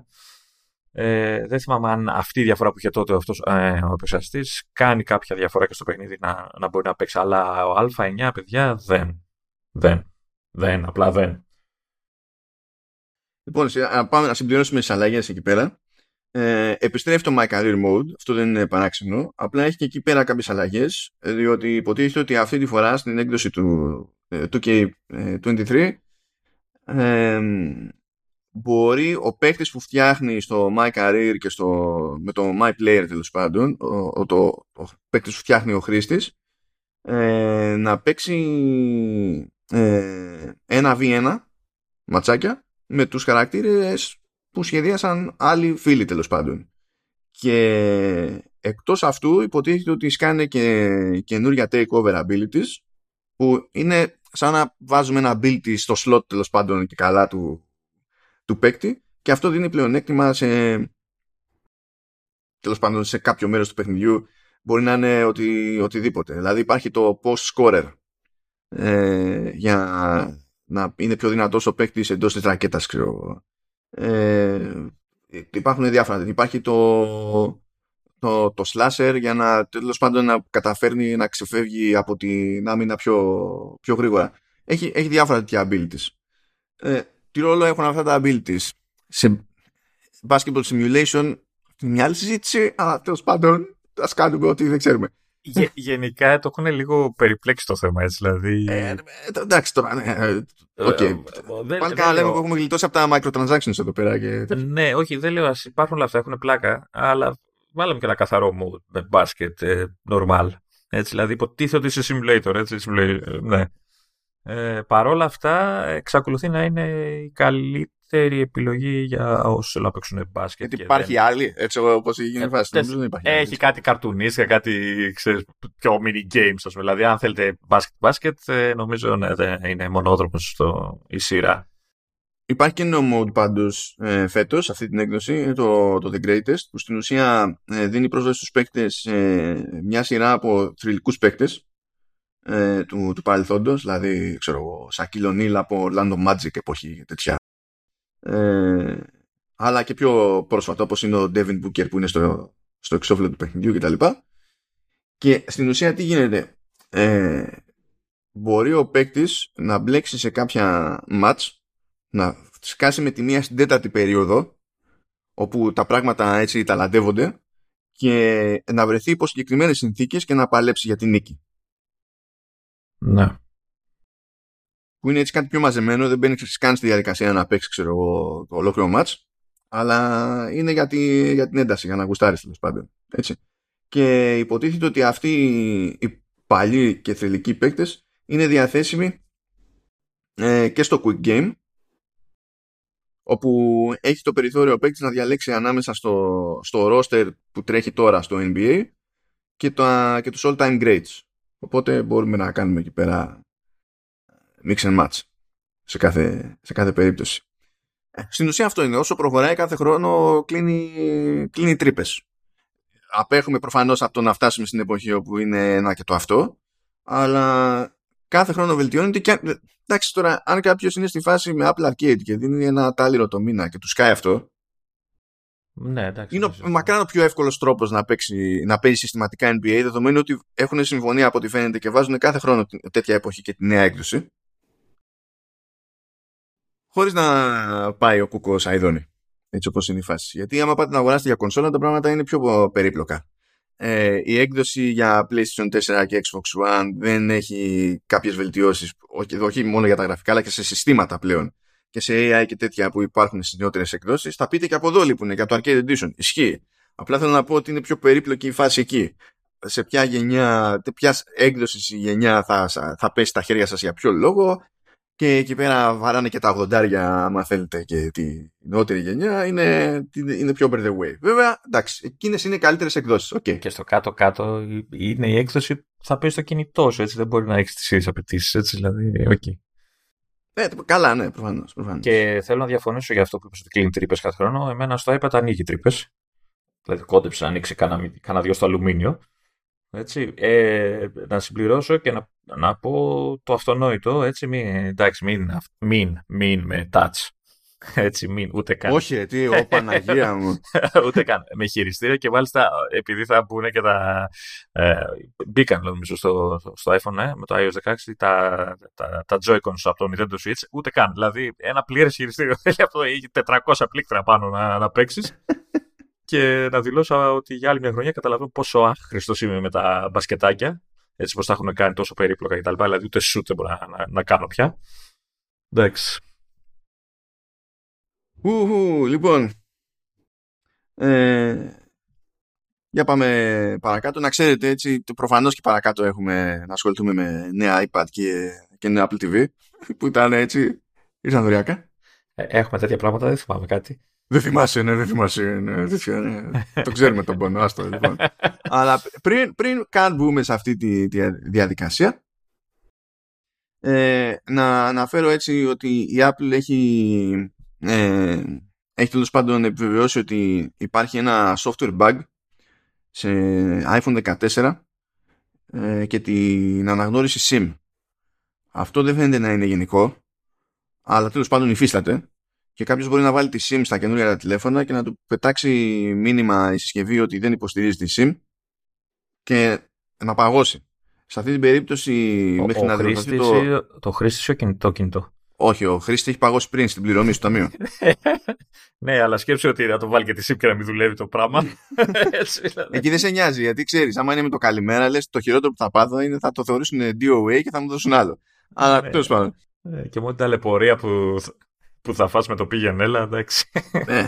Ε, δεν θυμάμαι αν αυτή η διαφορά που είχε τότε αυτός, ε, ο επεξεργαστής κάνει κάποια διαφορά και στο παιχνίδι να, να μπορεί να παίξει. Αλλά ο Α9, παιδιά, δεν. Δεν. Δεν, απλά δεν. Λοιπόν, πάμε να συμπληρώσουμε τις αλλαγές εκεί πέρα. Ε, επιστρέφει το My Career Mode, αυτό δεν είναι παράξενο. Απλά έχει και εκεί πέρα κάποιες αλλαγές, διότι υποτίθεται ότι αυτή τη φορά στην έκδοση του, ε, του K23 ε, μπορεί ο παίκτης που φτιάχνει στο My Career και στο, με το My Player τέλος πάντων, ο, το, ο παίκτης που φτιάχνει ο χρήστης, ε, να παίξει ε, ένα v1 ματσάκια με τους χαρακτήρες που σχεδίασαν άλλοι φίλοι τέλος πάντων. Και εκτός αυτού υποτίθεται ότι σκάνε και καινούργια takeover abilities που είναι σαν να βάζουμε ένα ability στο slot τέλος πάντων και καλά του του παίκτη και αυτό δίνει πλεονέκτημα σε, τέλος πάντων σε κάποιο μέρος του παιχνιδιού μπορεί να είναι οτι, οτιδήποτε. Δηλαδή υπάρχει το post scorer ε, για να είναι πιο δυνατός ο παίκτης εντός της ρακέτας, ξέρω ε, υπάρχουν διάφορα. Υπάρχει το, το, το slasher για να τέλος πάντων να καταφέρνει να ξεφεύγει από την άμυνα πιο, πιο γρήγορα. Έχει, έχει διάφορα τέτοια abilities. Ε, τι ρόλο έχουν αυτά τα abilities; Σε basketball simulation μια άλλη συζήτηση, αλλά τέλος πάντων ας κάνουμε ότι δεν ξέρουμε. Γε, γενικά το έχουν λίγο περιπλέξει το θέμα έτσι, δηλαδή. Ε, ε εντάξει τώρα. Ναι, okay. Ε, Πάλι καλά λέμε που έχουμε γλιτώσει από τα microtransactions εδώ πέρα. Και... Ναι, όχι, δεν λέω. Υπάρχουν όλα αυτά, έχουν πλάκα, αλλά βάλαμε και ένα καθαρό μου με μπάσκετ ε, normal. Έτσι, δηλαδή υποτίθεται ότι είσαι simulator, έτσι, simulator, ναι. Ε, παρόλα αυτά, εξακολουθεί να είναι η καλύτερη επιλογή για όσους θέλουν να παίξουν μπάσκετ. Γιατί υπάρχει δεν... άλλη, έτσι όπως γίνει η φάση. Δεν υπάρχει έχει κάτι καρτουνίσια, κάτι ξέρεις, πιο mini games, ας πούμε. Δηλαδή, αν θέλετε μπάσκετ, μπάσκετ, ε, νομίζω ναι, είναι μονόδρομος η σειρά. Υπάρχει και νέο mode πάντως ε, φέτος, αυτή την έκδοση, το, το The Greatest, που στην ουσία ε, δίνει πρόσβαση στους παίκτες ε, μια σειρά από θρηλυκούς παίκτες ε, του, του παρελθόντος, δηλαδή ξέρω εγώ, Σακύλο από Orlando Magic εποχή τέτοια ε, αλλά και πιο πρόσφατο όπως είναι ο Devin Booker που είναι στο, στο εξώφυλλο του παιχνιδιού κτλ. Και στην ουσία τι γίνεται; Ε, μπορεί ο παίκτης να μπλέξει σε κάποια match, να σκάσει με τη μία στην τέταρτη περίοδο, όπου τα πράγματα έτσι ταλαντεύονται, και να βρεθεί υπό συγκεκριμένε συνθήκες και να παλέψει για την νίκη. Ναι που είναι έτσι κάτι πιο μαζεμένο, δεν μπαίνει καν στη διαδικασία να παίξει ξέρω εγώ, το ολόκληρο match, αλλά είναι για, τη, για την ένταση, για να γουστάρεις τέλος πάντων. Έτσι. Και υποτίθεται ότι αυτοί οι παλιοί και θελικοί παίκτες είναι διαθέσιμοι ε, και στο Quick Game, όπου έχει το περιθώριο ο παίκτης να διαλέξει ανάμεσα στο, στο roster που τρέχει τώρα στο NBA και, το, και τους all time greats. Οπότε μπορούμε να κάνουμε εκεί πέρα mix and match σε κάθε, σε κάθε περίπτωση. Ε, στην ουσία αυτό είναι. Όσο προχωράει κάθε χρόνο κλείνει, κλείνει τρύπες. Απέχουμε προφανώς από το να φτάσουμε στην εποχή όπου είναι ένα και το αυτό, αλλά κάθε χρόνο βελτιώνεται και εντάξει τώρα αν κάποιος είναι στη φάση με Apple Arcade και δίνει ένα τάλιρο το μήνα και του σκάει αυτό ναι, εντάξει, είναι μακράν ο πιο εύκολος τρόπος να, παίξει, να παίζει συστηματικά NBA δεδομένου ότι έχουν συμφωνία από ό,τι φαίνεται και βάζουν κάθε χρόνο τέτοια εποχή και τη νέα έκδοση χωρίς να πάει ο κουκό αειδόνι. Έτσι όπως είναι η φάση. Γιατί άμα πάτε να αγοράσετε για κονσόλα, τα πράγματα είναι πιο περίπλοκα. Ε, η έκδοση για PlayStation 4 και Xbox One δεν έχει κάποιες βελτιώσεις, όχι, όχι μόνο για τα γραφικά, αλλά και σε συστήματα πλέον. Και σε AI και τέτοια που υπάρχουν στις νεότερες εκδόσεις. Θα πείτε και από εδώ λείπουν για το Arcade Edition. Ισχύει. Απλά θέλω να πω ότι είναι πιο περίπλοκη η φάση εκεί. Σε ποια γενιά, ποιας έκδοσης η γενιά θα, θα πέσει στα χέρια σας για ποιο λόγο και εκεί πέρα βαράνε και τα 80 άμα θέλετε και τη νεότερη γενιά είναι, είναι πιο over the way. Βέβαια, εντάξει, εκείνες είναι καλύτερες εκδόσεις. Okay. Και στο κάτω-κάτω είναι η έκδοση που θα παίζει στο κινητό σου, έτσι δεν μπορεί να έχεις τις ίδιες απαιτήσεις, έτσι δηλαδή. Okay. Ε, καλά, ναι, προφανώς. Και θέλω να διαφωνήσω για αυτό που είπες ότι κλείνει τρύπες κάθε χρόνο. Εμένα στο iPad ανοίγει τρύπες. Δηλαδή, κόντεψε να ανοίξει κανένα δυο στο αλουμίνιο. Έτσι. Ε, να συμπληρώσω και να, να πω το αυτονόητο, έτσι, μην, εντάξει, μην, μην, μην με touch. Έτσι, μην, ούτε καν. Όχι, τι, ο Παναγία μου. ούτε καν. Με χειριστήριο και μάλιστα επειδή θα μπουν και τα. Ε, μπήκαν νομίζω στο, στο iPhone ε, με το iOS 16 τα, τα, τα Joy-Cons από το Nintendo Switch. Ούτε καν. Δηλαδή ένα πλήρες χειριστήριο θέλει αυτό. Έχει 400 πλήκτρα πάνω να, να παίξεις και να δηλώσω ότι για άλλη μια χρονιά καταλαβαίνω πόσο άχρηστος είμαι με τα μπασκετάκια. Έτσι πως τα έχουν κάνει τόσο περίπλοκα κτλ. Δηλαδή ούτε σουτ δεν μπορώ να, να, κάνω πια. Εντάξει. Ουχου, λοιπόν. Ε, για πάμε παρακάτω. Να ξέρετε έτσι, προφανώς και παρακάτω έχουμε να ασχοληθούμε με νέα iPad και, και νέα Apple TV που ήταν έτσι, ήρθαν δωρεάκα. Ε, έχουμε τέτοια πράγματα, δεν θυμάμαι κάτι. Δεν θυμάσαι, ναι, δεν θυμάσαι. Ναι, ναι. το ξέρουμε τον πόνο, άστο, λοιπόν. Αλλά πριν, πριν καν μπούμε σε αυτή τη, διαδικασία, ε, να αναφέρω έτσι ότι η Apple έχει, ε, έχει τέλος πάντων επιβεβαιώσει ότι υπάρχει ένα software bug σε iPhone 14 ε, και την αναγνώριση SIM. Αυτό δεν φαίνεται να είναι γενικό, αλλά τέλος πάντων υφίσταται και κάποιος μπορεί να βάλει τη SIM στα καινούργια τηλέφωνα και να του πετάξει μήνυμα η συσκευή ότι δεν υποστηρίζει τη SIM και να παγώσει. Σε αυτή την περίπτωση Ο, μέχρι ο να χρήστης διορθωθεί το... ή το χρήστη ή ο κινητό; Όχι, ο χρήστη έχει παγώσει πριν στην πληρωμή στο ταμείο. ναι, αλλά σκέψου ότι θα το βάλει και τη SIM και να μην δουλεύει το πράγμα. Έτσι, δηλαδή. Εκεί δεν σε νοιάζει, γιατί ξέρεις, άμα είναι με το καλημέρα, λες το χειρότερο που θα πάθω είναι θα το θεωρήσουν DOA και θα μου δώσουν άλλο. Αλλά Ναι. τέλος πάντων. Ε, και μόνο την ταλαιπωρία που, που θα φας με το πήγαινε, έλα, εντάξει. Ε,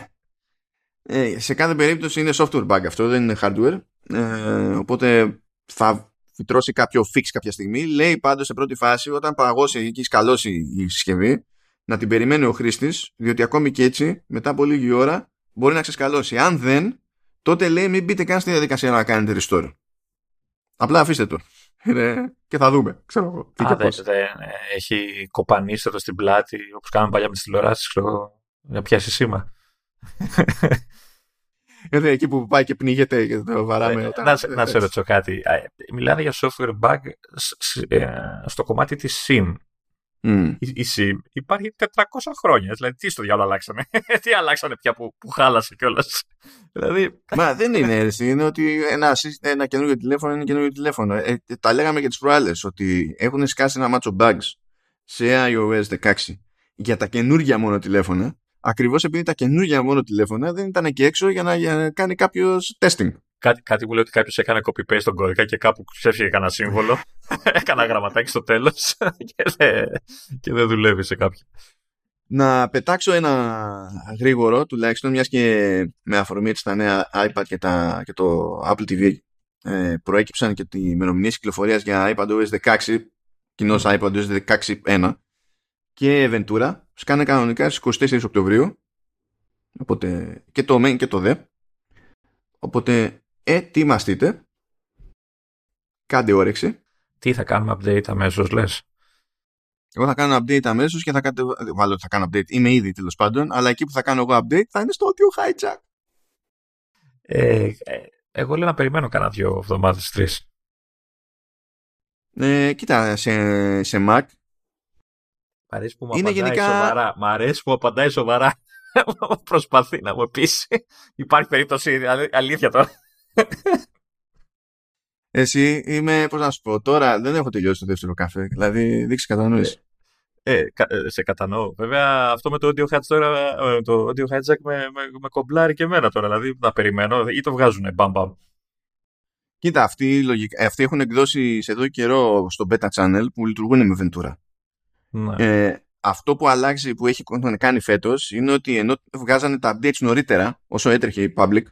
ε, σε κάθε περίπτωση είναι software bug αυτό, δεν είναι hardware. Ε, οπότε θα φυτρώσει κάποιο fix κάποια στιγμή. Λέει πάντως σε πρώτη φάση όταν παγώσει και σκαλώσει η συσκευή να την περιμένει ο χρήστης, διότι ακόμη και έτσι μετά από λίγη ώρα μπορεί να ξεσκαλώσει. Αν δεν, τότε λέει μην μπείτε καν στη διαδικασία να κάνετε restore. Απλά αφήστε το. Είναι- και θα δούμε. Ξέρω εγώ. τι και Α, δεν, πώς. δεν, ε, έχει κοπανίσει εδώ στην πλάτη, όπως κάναμε παλιά με τις τηλεοράσεις, ξέρω εγώ, για πιάσει σήμα. Είναι εκεί που πάει και πνίγεται και το βαράμε. Ε, όταν- να, σε- να σε ρωτήσω κάτι. Α, ε, Μιλάνε για software bug σ- σ- ε, στο κομμάτι της SIM. Μμ. Η, η SIM υπάρχει 400 χρόνια. Δηλαδή, τι στο διάλογο αλλάξανε; τι αλλάξανε πια που, που χάλασε κιόλας; δηλαδή, Μα δεν είναι έτσι. Είναι ότι ένα, σύσ- ένα καινούργιο τηλέφωνο είναι καινούργιο τηλέφωνο. Ε, ε, τα λέγαμε και τις προάλλες ότι έχουν σκάσει ένα μάτσο bugs σε iOS 16 για τα καινούργια μόνο τηλέφωνα. Ακριβώς επειδή τα καινούργια μόνο τηλέφωνα δεν ήταν και έξω για να, για να κάνει κάποιος testing. κάτι, κάτι μου λέει ότι κάποιος έκανε copy-paste τον κώδικα και κάπου ξέφυγε κανένα σύμβολο. Έκανα γραμματάκι στο τέλος και, δεν- και δεν δουλεύει σε κάποιο. Να πετάξω ένα γρήγορο, τουλάχιστον μιας και με αφορμή έτσι, τα νέα iPad και, τα, και το Apple TV ε, προέκυψαν και τι ημερομηνίε κυκλοφορίας για iPadOS 16, κοινώ iPadOS 16.1 και Ventura, σκάνε κανονικά στις 24 Οκτωβρίου. Οπότε και το main και το δε. Οπότε ετοιμαστείτε. Κάντε όρεξη. Τι θα κάνουμε update αμέσως, λες; Εγώ θα κάνω update αμέσως και θα κατε... Βάλω ότι θα κάνω update. Είμαι ήδη τέλος πάντων, αλλά εκεί που θα κάνω εγώ update θα είναι στο audio hijack. Ε, ε, εγώ λέω να περιμένω κανένα δύο εβδομάδες, τρεις. Ε, κοίτα, σε, σε Mac Μ' αρέσει που μου Είναι απαντάει γενικά- σοβαρά. Μ' αρέσει που απαντάει σοβαρά. Προσπαθεί να μου πείσει. Υπάρχει περίπτωση αλ- αλήθεια τώρα. εσύ είμαι, πώς να σου πω, τώρα δεν έχω τελειώσει το δεύτερο καφέ. Δηλαδή, δείξεις κατανόηση. Ε, κα- ε, σε κατανοώ. Βέβαια, αυτό με το audio hijack τώρα, ε, το audio hijack με, με, με κομπλάρει και εμένα τώρα. Δηλαδή, να περιμένω ή το βγάζουνε μπαμ μπαμ. Κοίτα, αυτοί, λογικά, ε, αυτοί έχουν εκδώσει σε εδώ καιρό στο beta channel που λειτουργούν με Ventura. Ναι. Ε, αυτό που αλλάξει που έχει έχουν κάνει φέτος είναι ότι ενώ βγάζανε τα updates νωρίτερα, όσο έτρεχε η public,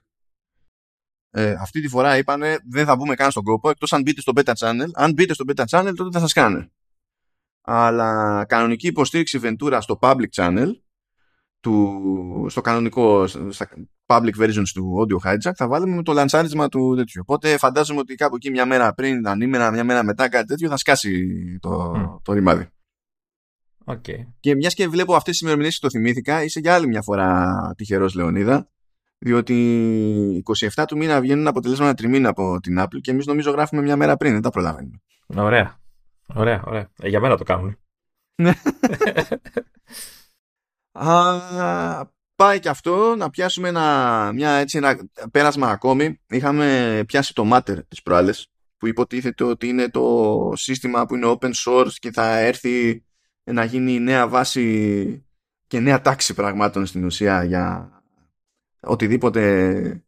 ε, αυτή τη φορά είπανε δεν θα μπούμε καν στον κόπο εκτός αν μπείτε στο beta channel. Αν μπείτε στο beta channel τότε θα σας κάνε. Αλλά κανονική υποστήριξη Ventura στο public channel, του, στο κανονικό, στα public versions του Audio Hijack, θα βάλουμε με το λανσάρισμα του τέτοιου. Οπότε φαντάζομαι ότι κάπου εκεί μια μέρα πριν, ανήμερα, μια μέρα μετά, κάτι τέτοιο, θα σκάσει το, Μμ. το ρημάδι. Οκ. Και μιας και βλέπω αυτές τις ημερομηνίες και το θυμήθηκα, είσαι για άλλη μια φορά τυχερός Λεωνίδα. Διότι 27 του μήνα βγαίνουν αποτελέσματα τριμήνα από την Apple και εμείς νομίζω γράφουμε μια μέρα πριν, δεν τα προλαβαίνουμε. Ωραία. Ωραία, ωραία. Ε, για μένα το κάνουν. Α, πάει και αυτό να πιάσουμε ένα, μια, έτσι, ένα πέρασμα ακόμη. Είχαμε πιάσει το Matter τις προάλλες που υποτίθεται ότι είναι το σύστημα που είναι open source και θα έρθει να γίνει η νέα βάση και νέα τάξη πραγμάτων στην ουσία για οτιδήποτε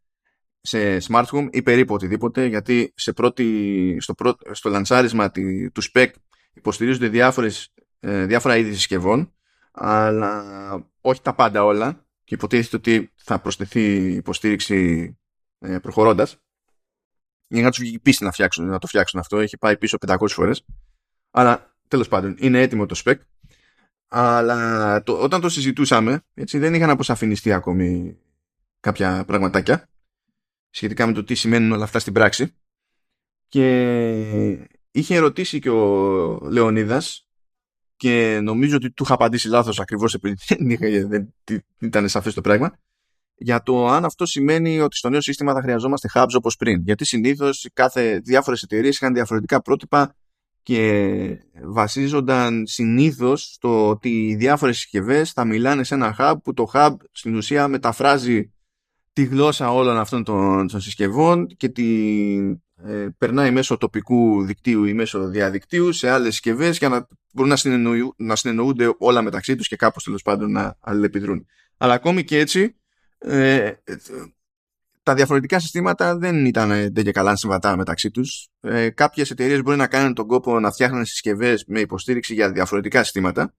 σε smart home ή περίπου οτιδήποτε γιατί σε πρώτη, στο, πρω, στο λανσάρισμα τη- του spec υποστηρίζονται διάφορες, ε, διάφορα είδη συσκευών αλλά όχι τα πάντα όλα και υποτίθεται ότι θα προσθεθεί υποστήριξη ε, προχωρώντας. Για να τους βγει πίστη να, φτιάξουν, να το φτιάξουν αυτό έχει πάει πίσω 500 φορές. Αλλά τέλος πάντων είναι έτοιμο το spec αλλά το, όταν το συζητούσαμε έτσι δεν είχαν αποσαφινιστεί ακόμη κάποια πραγματάκια σχετικά με το τι σημαίνουν όλα αυτά στην πράξη και είχε ερωτήσει και ο Λεωνίδας και νομίζω ότι του είχα απαντήσει λάθος ακριβώς επειδή δεν, είχα- δεν ήταν σαφές το πράγμα για το αν αυτό σημαίνει ότι στο νέο σύστημα θα χρειαζόμαστε hubs όπως πριν. Γιατί συνήθως κάθε διάφορες εταιρείες είχαν διαφορετικά πρότυπα και βασίζονταν συνήθως στο ότι οι διάφορες συσκευές θα μιλάνε σε ένα hub που το hub στην ουσία μεταφράζει τη γλώσσα όλων αυτών των, των συσκευών και τη ε, περνάει μέσω τοπικού δικτύου ή μέσω διαδικτύου σε άλλες συσκευές για να μπορούν να, συνεννοου, να συνεννοούνται όλα μεταξύ τους και κάπως τέλος πάντων να αλληλεπιδρούν. Αλλά ακόμη και έτσι ε, τα διαφορετικά συστήματα δεν ήταν δεν και καλά συμβατά μεταξύ τους. Ε, κάποιες εταιρείες μπορεί να κάνουν τον κόπο να φτιάχνουν συσκευές με υποστήριξη για διαφορετικά συστήματα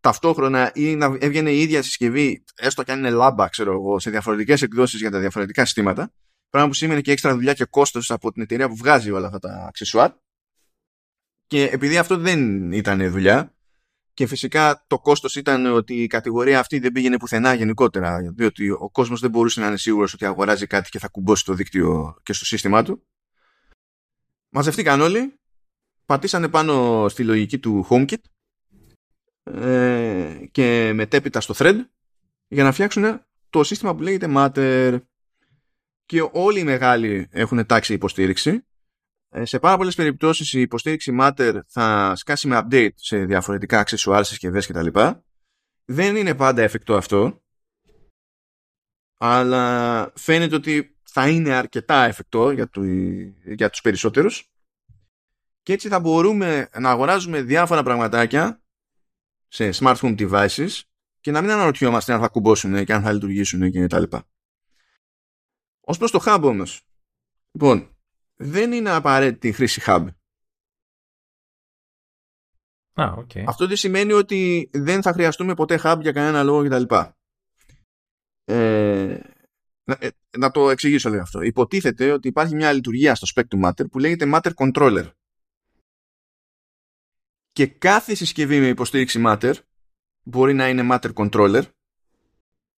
ταυτόχρονα ή να έβγαινε η ίδια συσκευή, έστω και αν είναι λάμπα, ξέρω εγώ, σε διαφορετικές εκδόσεις για τα διαφορετικά συστήματα. Πράγμα που σημαίνει και έξτρα δουλειά και κόστος από την εταιρεία που βγάζει όλα αυτά τα αξεσουάρ. Και επειδή αυτό δεν ήταν δουλειά, και φυσικά το κόστος ήταν ότι η κατηγορία αυτή δεν πήγαινε πουθενά γενικότερα, διότι ο κόσμος δεν μπορούσε να είναι σίγουρος ότι αγοράζει κάτι και θα κουμπώσει το δίκτυο και στο σύστημά του. Μαζευτήκαν όλοι, πατήσανε πάνω στη λογική του HomeKit ε, και μετέπειτα στο thread για να φτιάξουν το σύστημα που λέγεται Matter και όλοι οι μεγάλοι έχουν τάξει υποστήριξη ε, σε πάρα πολλές περιπτώσεις η υποστήριξη Matter θα σκάσει με update σε διαφορετικά accessoires, συσκευές κτλ. Δεν είναι πάντα εφικτό αυτό αλλά φαίνεται ότι θα είναι αρκετά εφικτό για, του, για τους περισσότερους και έτσι θα μπορούμε να αγοράζουμε διάφορα πραγματάκια σε smart home devices και να μην αναρωτιόμαστε αν θα κουμπώσουν και αν θα λειτουργήσουν και τα λοιπά. Ως προς το hub όμως, λοιπόν, δεν είναι απαραίτητη η χρήση hub. Ah, okay. Αυτό δεν σημαίνει ότι δεν θα χρειαστούμε ποτέ hub για κανένα λόγο κτλ. Ε, να, ε, να το εξηγήσω λίγο αυτό. Υποτίθεται ότι υπάρχει μια λειτουργία στο Spectrum Matter που λέγεται Matter Controller και κάθε συσκευή με υποστήριξη Matter μπορεί να είναι Matter Controller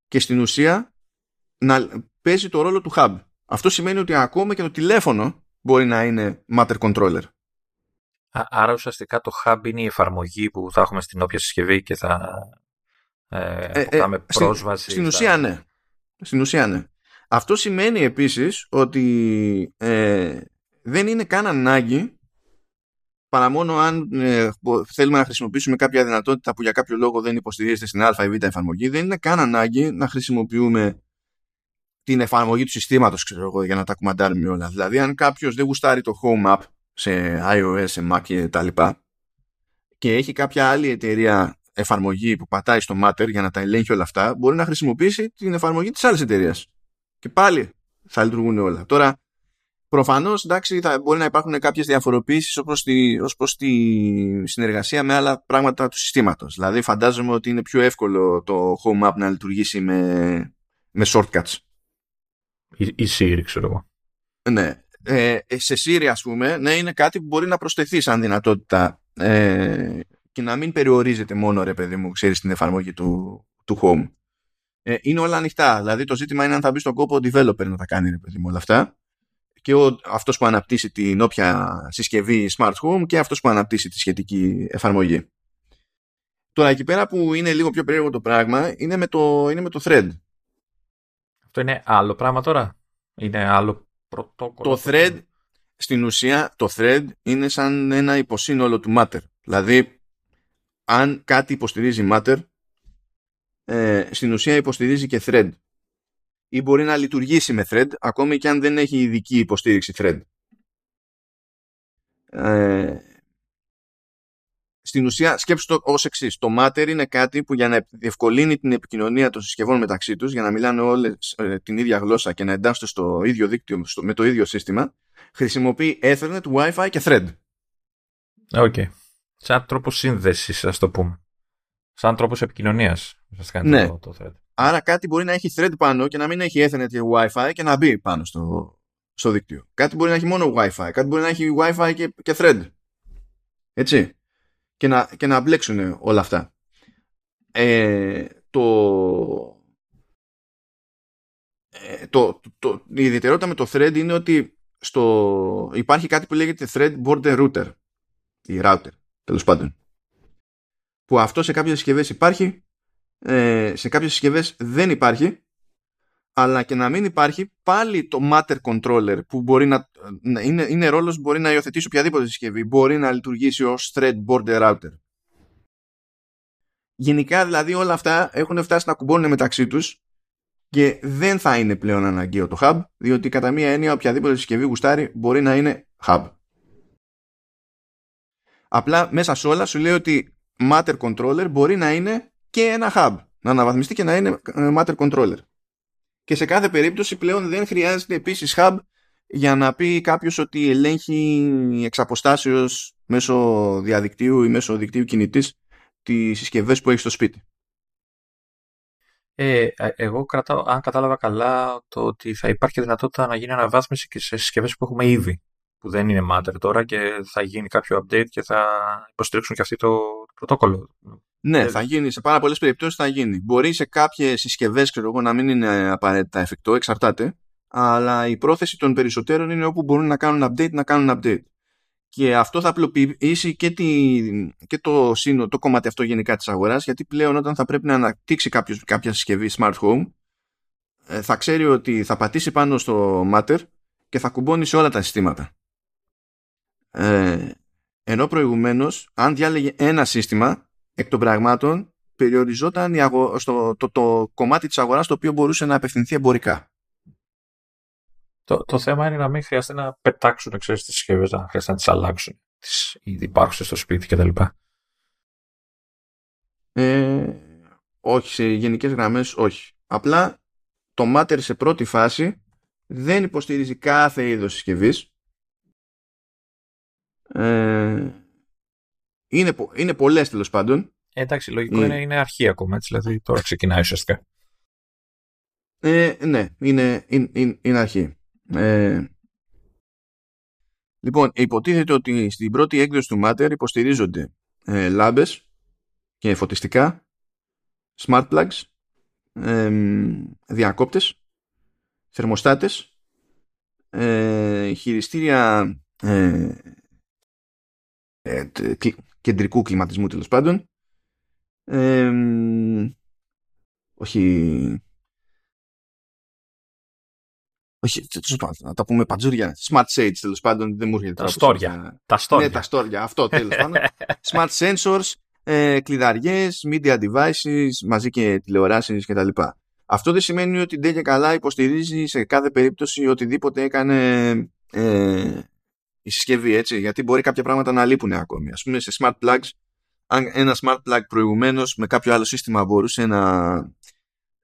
και στην ουσία να παίζει το ρόλο του hub. Αυτό σημαίνει ότι ακόμα και το τηλέφωνο μπορεί να είναι Matter Controller. Άρα ουσιαστικά το hub είναι η εφαρμογή που θα έχουμε στην όποια συσκευή και θα ε, ε, ε πρόσβαση. Στην, ουσία ναι. Στην ουσία ναι. Αυτό σημαίνει επίσης ότι ε, δεν είναι καν ανάγκη παρά μόνο αν ε, θέλουμε να χρησιμοποιήσουμε κάποια δυνατότητα που για κάποιο λόγο δεν υποστηρίζεται στην α ή β εφαρμογή, δεν είναι καν ανάγκη να χρησιμοποιούμε την εφαρμογή του συστήματος για να τα κουμαντάρουμε όλα. Δηλαδή αν κάποιος δεν γουστάρει το Home App σε iOS, σε Mac και τα λοιπά και έχει κάποια άλλη εταιρεία εφαρμογή που πατάει στο Matter για να τα ελέγχει όλα αυτά, μπορεί να χρησιμοποιήσει την εφαρμογή της άλλης εταιρείας. Και πάλι θα λειτουργούν όλα. Τώρα, Προφανώς, εντάξει, θα μπορεί να υπάρχουν κάποιες διαφοροποιήσει ως προς τη, τη συνεργασία με άλλα πράγματα του συστήματος. Δηλαδή, φαντάζομαι ότι είναι πιο εύκολο το Home App να λειτουργήσει με, με shortcuts. Ή, ή Siri, ξέρω εγώ. Ναι. Ε, σε Siri, ας πούμε, ναι, είναι κάτι που μπορεί να προσθεθεί σαν δυνατότητα ε, και να μην περιορίζεται μόνο, ρε παιδί μου, ξέρεις την εφαρμογή του, του Home. Ε, είναι όλα ανοιχτά. Δηλαδή, το ζήτημα είναι αν θα μπει στον κόπο ο developer να τα κάνει, ρε παιδί μου, όλα αυτά και ο, αυτός που αναπτύσσει την όποια συσκευή smart home και αυτός που αναπτύσσει τη σχετική εφαρμογή. Τώρα εκεί πέρα που είναι λίγο πιο περίεργο το πράγμα είναι με το, είναι με το thread. Αυτό είναι άλλο πράγμα τώρα. Είναι άλλο πρωτόκολλο. Το thread, στην ουσία, το thread είναι σαν ένα υποσύνολο του matter. Δηλαδή, αν κάτι υποστηρίζει matter, ε, στην ουσία υποστηρίζει και thread ή μπορεί να λειτουργήσει με thread ακόμη και αν δεν έχει ειδική υποστήριξη thread. Ε, στην ουσία σκέψτε το ως εξής. Το Matter είναι κάτι που για να διευκολύνει την επικοινωνία των συσκευών μεταξύ τους για να μιλάνε όλες ε, την ίδια γλώσσα και να εντάσσονται στο ίδιο δίκτυο στο, με το ίδιο σύστημα χρησιμοποιεί Ethernet, Wi-Fi και Thread. OK. Okay. Σαν τρόπος σύνδεσης, ας το πούμε. Σαν τρόπος επικοινωνίας. Ναι. Το, το thread. Άρα κάτι μπορεί να έχει thread πάνω και να μην έχει Ethernet και Wi-Fi και να μπει πάνω στο, στο δίκτυο. Κάτι μπορεί να έχει μόνο Wi-Fi. Κάτι μπορεί να έχει Wi-Fi και, και thread. Έτσι. Και να, και να μπλέξουν όλα αυτά. Ε, το, ε, το, το, η ιδιαιτερότητα με το thread είναι ότι στο, υπάρχει κάτι που λέγεται thread border router ή router τέλος πάντων που αυτό σε κάποιες συσκευές υπάρχει, ε, σε κάποιες συσκευές δεν υπάρχει αλλά και να μην υπάρχει πάλι το matter controller που μπορεί να, είναι, είναι ρόλος που μπορεί να υιοθετήσει οποιαδήποτε συσκευή μπορεί να λειτουργήσει ως thread border router. Γενικά δηλαδή όλα αυτά έχουν φτάσει να κουμπώνουν μεταξύ τους και δεν θα είναι πλέον αναγκαίο το hub διότι κατά μία έννοια οποιαδήποτε συσκευή γουστάρει μπορεί να είναι hub. Απλά μέσα σε όλα σου λέει ότι matter controller μπορεί να είναι και ένα hub. Να αναβαθμιστεί και να είναι ε, matter controller και σε κάθε περίπτωση πλέον δεν χρειάζεται επίσης hub για να πει κάποιος ότι ελέγχει εξ αποστάσεως μέσω διαδικτύου ή μέσω δικτύου κινητής τις συσκευές που έχει στο σπίτι. Ε, εγώ κρατάω, αν κατάλαβα καλά, το ότι θα υπάρχει δυνατότητα να γίνει αναβάθμιση και σε συσκευές που έχουμε ήδη, που δεν είναι Matter τώρα και θα γίνει κάποιο update και θα υποστηρίξουν και αυτοί το πρωτόκολλο. Ναι, ε, θα γίνει. Σε πάρα πολλές περιπτώσεις θα γίνει. Μπορεί σε κάποιες συσκευές, να μην είναι απαραίτητα εφικτό, εξαρτάται. Αλλά η πρόθεση των περισσότερων είναι όπου μπορούν να κάνουν update, να κάνουν update. Και αυτό θα απλοποιήσει και, τη, και το, σύνο, το κομμάτι αυτό γενικά της αγοράς, γιατί πλέον όταν θα πρέπει να αναπτύξει κάποιος, κάποια συσκευή smart home, ε, θα ξέρει ότι θα πατήσει πάνω στο Matter και θα κουμπώνει σε όλα τα συστήματα. Ε, ενώ προηγουμένως, αν διάλεγε ένα σύστημα, εκ των πραγμάτων περιοριζόταν στο το, το, κομμάτι της αγοράς το οποίο μπορούσε να απευθυνθεί εμπορικά. Το, το θέμα είναι να μην χρειάζεται να πετάξουν ξέρεις, τις συσκευές, να χρειάζεται να τις αλλάξουν τις ήδη υπάρχουσες στο σπίτι κτλ. Ε, όχι, σε γενικές γραμμές όχι. Απλά το Matter σε πρώτη φάση δεν υποστηρίζει κάθε είδος συσκευής. Ε, είναι, είναι πολλές τέλος πάντων. Ε, εντάξει, λογικό mm. είναι, είναι αρχή ακόμα, έτσι, δηλαδή τώρα ξεκινάει ουσιαστικά. Ε, ναι, είναι, είναι, είναι αρχή. Ε, λοιπόν, υποτίθεται ότι στην πρώτη έκδοση του Matter υποστηρίζονται ε, λάμπες και φωτιστικά, smart plugs, ε, διακόπτες, θερμοστάτες, ε, χειριστήρια ε, ε, κεντρικού κλιματισμού τέλος πάντων. όχι. Όχι, να τα πούμε πατζούρια. Smart Shades τέλος πάντων, δεν μου έρχεται Τα στόρια. Τα στόρια. Ναι, τα στόρια. Αυτό τέλος πάντων. Smart Sensors, ε, κλειδαριές, media devices, μαζί και τηλεοράσεις κτλ. Αυτό δεν σημαίνει ότι δεν και καλά υποστηρίζει σε κάθε περίπτωση οτιδήποτε έκανε ε, η συσκευή, έτσι, γιατί μπορεί κάποια πράγματα να λείπουν ακόμη. Ας πούμε σε smart plugs, αν ένα smart plug προηγουμένως με κάποιο άλλο σύστημα μπορούσε να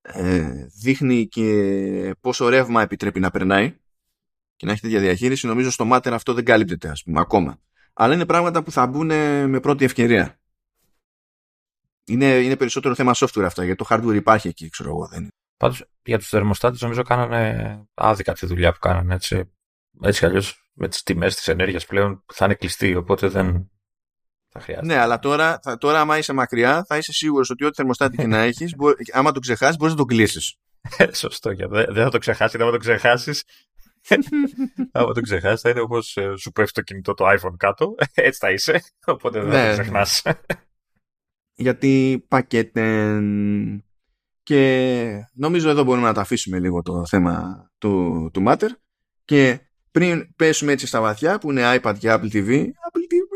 ε, δείχνει και πόσο ρεύμα επιτρέπει να περνάει και να έχει τέτοια διαχείριση, νομίζω στο Matter αυτό δεν κάλυπτεται, ας πούμε, ακόμα. Αλλά είναι πράγματα που θα μπουν με πρώτη ευκαιρία. Είναι, είναι περισσότερο θέμα software αυτά, γιατί το hardware υπάρχει εκεί, ξέρω εγώ. Δεν Πάντως, για τους θερμοστάτες νομίζω κάνανε άδικα τη δουλειά που κάνανε, έτσι. Έτσι αλλιώς με τις τιμές της ενέργειας πλέον θα είναι κλειστή, οπότε δεν θα χρειάζεται. Ναι, αλλά τώρα, θα, τώρα άμα είσαι μακριά θα είσαι σίγουρος ότι ό,τι θερμοστάτη και να έχεις, άμα το ξεχάσεις μπορείς να το κλείσεις. Ε, σωστό, δεν θα το ξεχάσεις, άμα το ξεχάσεις άμα το ξεχάσεις, θα είναι όπως ε, σου πέφτει το κινητό το iPhone κάτω. Έτσι θα είσαι. Οπότε δεν θα το ναι. ξεχνάς. Γιατί πακέτεν. Και νομίζω εδώ μπορούμε να τα αφήσουμε λίγο το θέμα του, του Matter. Και πριν πέσουμε έτσι στα βαθιά που είναι iPad και Apple TV. Apple TV.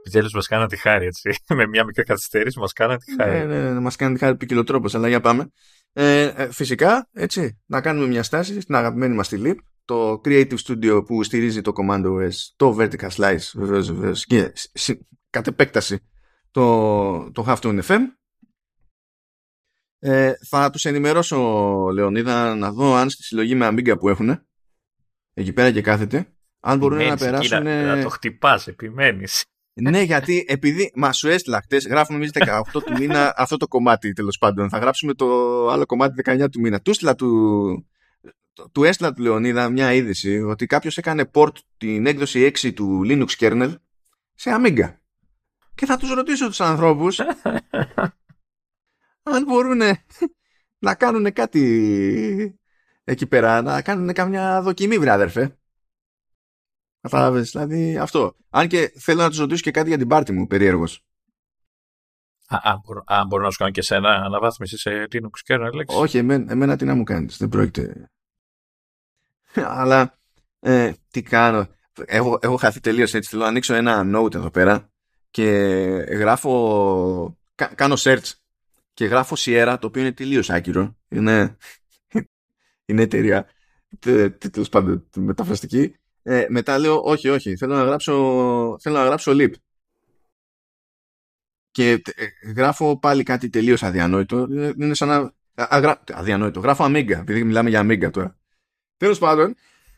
Επιτέλου μας κάναν τη χάρη έτσι. Με μια μικρή καθυστέρηση μας κάναν τη χάρη. Ναι, ναι, ναι, μας κάναν τη χάρη ποικιλοτρόπο, αλλά για πάμε. Ε, ε, φυσικά, έτσι, να κάνουμε μια στάση στην αγαπημένη μας τη Leap, το Creative Studio που στηρίζει το Command OS, το Vertical Slice βεβαίως, βεβαίως, και κατ' επέκταση το, το Halftone FM. Ε, θα τους ενημερώσω, Λεωνίδα, να δω αν στη συλλογή με Amiga που έχουν εκεί πέρα και κάθεται, αν μπορούν να περάσουν. Να το χτυπάς, επιμένεις. ναι, γιατί επειδή μα σου έστειλα χτες, γράφουμε εμείς 18 του μήνα αυτό το κομμάτι τέλος πάντων. Θα γράψουμε το άλλο κομμάτι 19 του μήνα. Του έστειλα του, του έστειλα του Λεωνίδα μια είδηση ότι κάποιος έκανε port την έκδοση 6 του Linux kernel σε Amiga. Και θα τους ρωτήσω τους ανθρώπους αν μπορούν να κάνουν κάτι εκεί πέρα να κάνουν καμιά δοκιμή, βρε αδερφέ. Κατάλαβες, δηλαδή αυτό. Αν και θέλω να τους ρωτήσω και κάτι για την πάρτι μου, περίεργος. αν, μπορώ, αν μπορώ να σου κάνω και εσένα αναβάθμιση σε Linux kernel, Όχι, εμένα, εμένα τι να μου κάνεις. Δεν πρόκειται. Αλλά ε, τι κάνω. Έχω, έχω χαθεί τελείως έτσι. Θέλω να ανοίξω ένα note εδώ πέρα και γράφω. κάνω search και γράφω Sierra το οποίο είναι τελείως άκυρο. Είναι, είναι εταιρεία τέλος πάντων μεταφραστική. Ε, μετά λέω όχι, όχι, θέλω να γράψω, θέλω να γράψω leap. Και ε, γράφω πάλι κάτι τελείως αδιανόητο. Είναι σαν να... Αδιανόητο. Γράφω Amiga, επειδή μιλάμε για Amiga τώρα. Τέλος πάντων,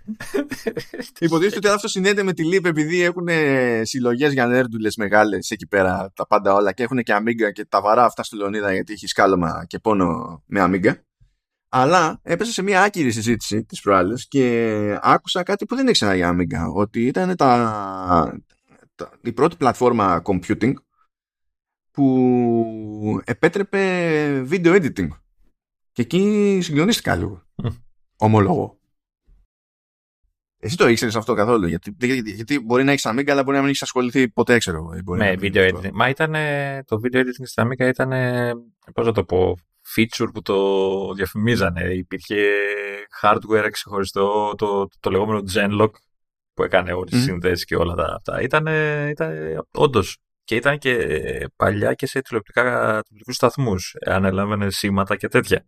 Υποτίθεται ότι αυτό συνδέεται με τη Leap επειδή έχουν συλλογές για νέρντουλες μεγάλες εκεί πέρα τα πάντα όλα και έχουν και Amiga και τα βαρά αυτά στη Λονίδα γιατί έχει σκάλωμα και πόνο με Amiga. Αλλά έπεσα σε μια άκυρη συζήτηση της προάλλε και άκουσα κάτι που δεν ήξερα για Amiga. Ότι ήταν τα, τα, η πρώτη πλατφόρμα computing που επέτρεπε video editing. Και εκεί συγκλονίστηκα λίγο. Ομολογώ. Εσύ το ήξερες αυτό καθόλου; Γιατί, γιατί μπορεί να έχεις Amiga, αλλά μπορεί να μην έχεις ασχοληθεί ποτέ, ξέρω εγώ. Ναι, video editing. Μα ήταν. Το video editing στην Amiga ήταν. Πώς να το πω. Feature που το διαφημίζανε. Υπήρχε hardware ξεχωριστό, το, το, το λεγόμενο Genlock που έκανε όλες τις mm. συνδέσεις και όλα τα, αυτά. Ήταν, ήταν όντως. Και ήταν και παλιά και σε τηλεοπτικούς σταθμούς. Ανέλαβαινε σήματα και τέτοια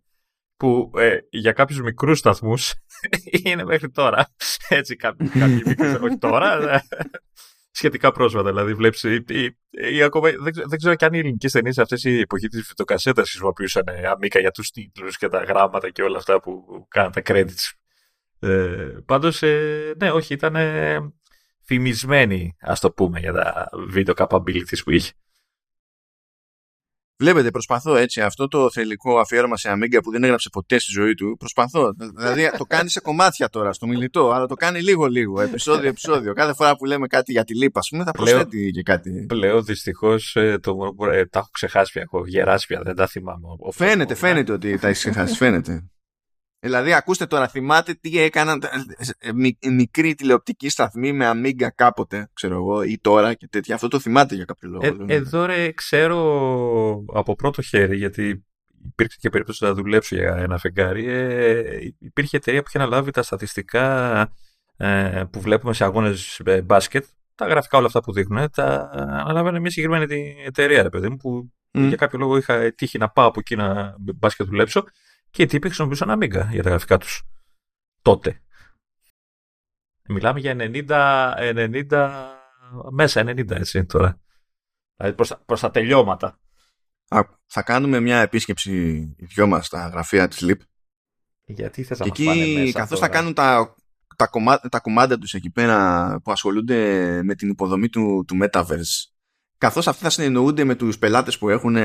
που ε, για κάποιους μικρούς σταθμούς είναι μέχρι τώρα. Έτσι, κάποιοι, κάποιοι μικρούς, όχι τώρα, ε, σχετικά πρόσφατα. Δηλαδή, βλέπεις, ή, ή, ή ακόμα, δεν, δεν, ξέρω και αν οι ελληνικές ταινίες αυτές η εποχή της φυτοκασέτας χρησιμοποιούσαν ε, αμίκα για τους τίτλους και τα γράμματα και όλα αυτά που κάναν τα credits. Ε, πάντως, ε, ναι, όχι, ήταν ε, φημισμένη, ας το πούμε, για τα video capabilities που είχε. Βλέπετε, προσπαθώ έτσι αυτό το θελικό αφιέρωμα σε Amiga που δεν έγραψε ποτέ στη ζωή του. Προσπαθώ. Δηλαδή το κάνει σε κομμάτια τώρα, στο μιλητό, αλλά το κάνει λίγο-λίγο, επεισόδιο-επεισόδιο. Κάθε φορά που λέμε κάτι για τη λίπα, ας πούμε, θα προσθέτει και κάτι. Πλέον δυστυχώς ε, το, ε, τα έχω ξεχάσει πια. Έχω γεράσεις πια, δεν τα θυμάμαι. Φαίνεται, φαίνεται ότι τα έχεις ξεχάσει. Φαίνεται. Δηλαδή, ακούστε τώρα, θυμάται τι έκαναν ε, ε, μικρή τηλεοπτική σταθμή με αμίγκα κάποτε, ξέρω εγώ, ή τώρα και τέτοια. Αυτό το θυμάται για κάποιο λόγο. Ε, εδώ ρε, ξέρω από πρώτο χέρι, γιατί υπήρξε και περίπτωση να δουλέψω για ένα φεγγάρι. Ε, υπήρχε εταιρεία που είχε αναλάβει τα στατιστικά ε, που βλέπουμε σε αγώνες μπάσκετ. Τα γραφικά όλα αυτά που δείχνουν, τα αναλάβανε μια συγκεκριμένη εταιρεία, ρε παιδί μου, που mm. για κάποιο λόγο είχα τύχει να πάω από εκεί να μπάσκετ δουλέψω και οι τύποι χρησιμοποιούσαν Amiga για τα γραφικά τους. Τότε. Μιλάμε για 90, 90 μέσα 90 έτσι τώρα. Δηλαδή προς, προς τα τελειώματα. Α, θα κάνουμε μια επίσκεψη οι δυο μας στα γραφεία της ΛΥΠ. Γιατί θες να και εκεί, μέσα καθώς θα κάνουν τα, τα, κομμά, τα κομμάτια τους εκεί πέρα που ασχολούνται με την υποδομή του, του Metaverse καθώς αυτοί θα συνεννοούνται με τους πελάτες που έχουν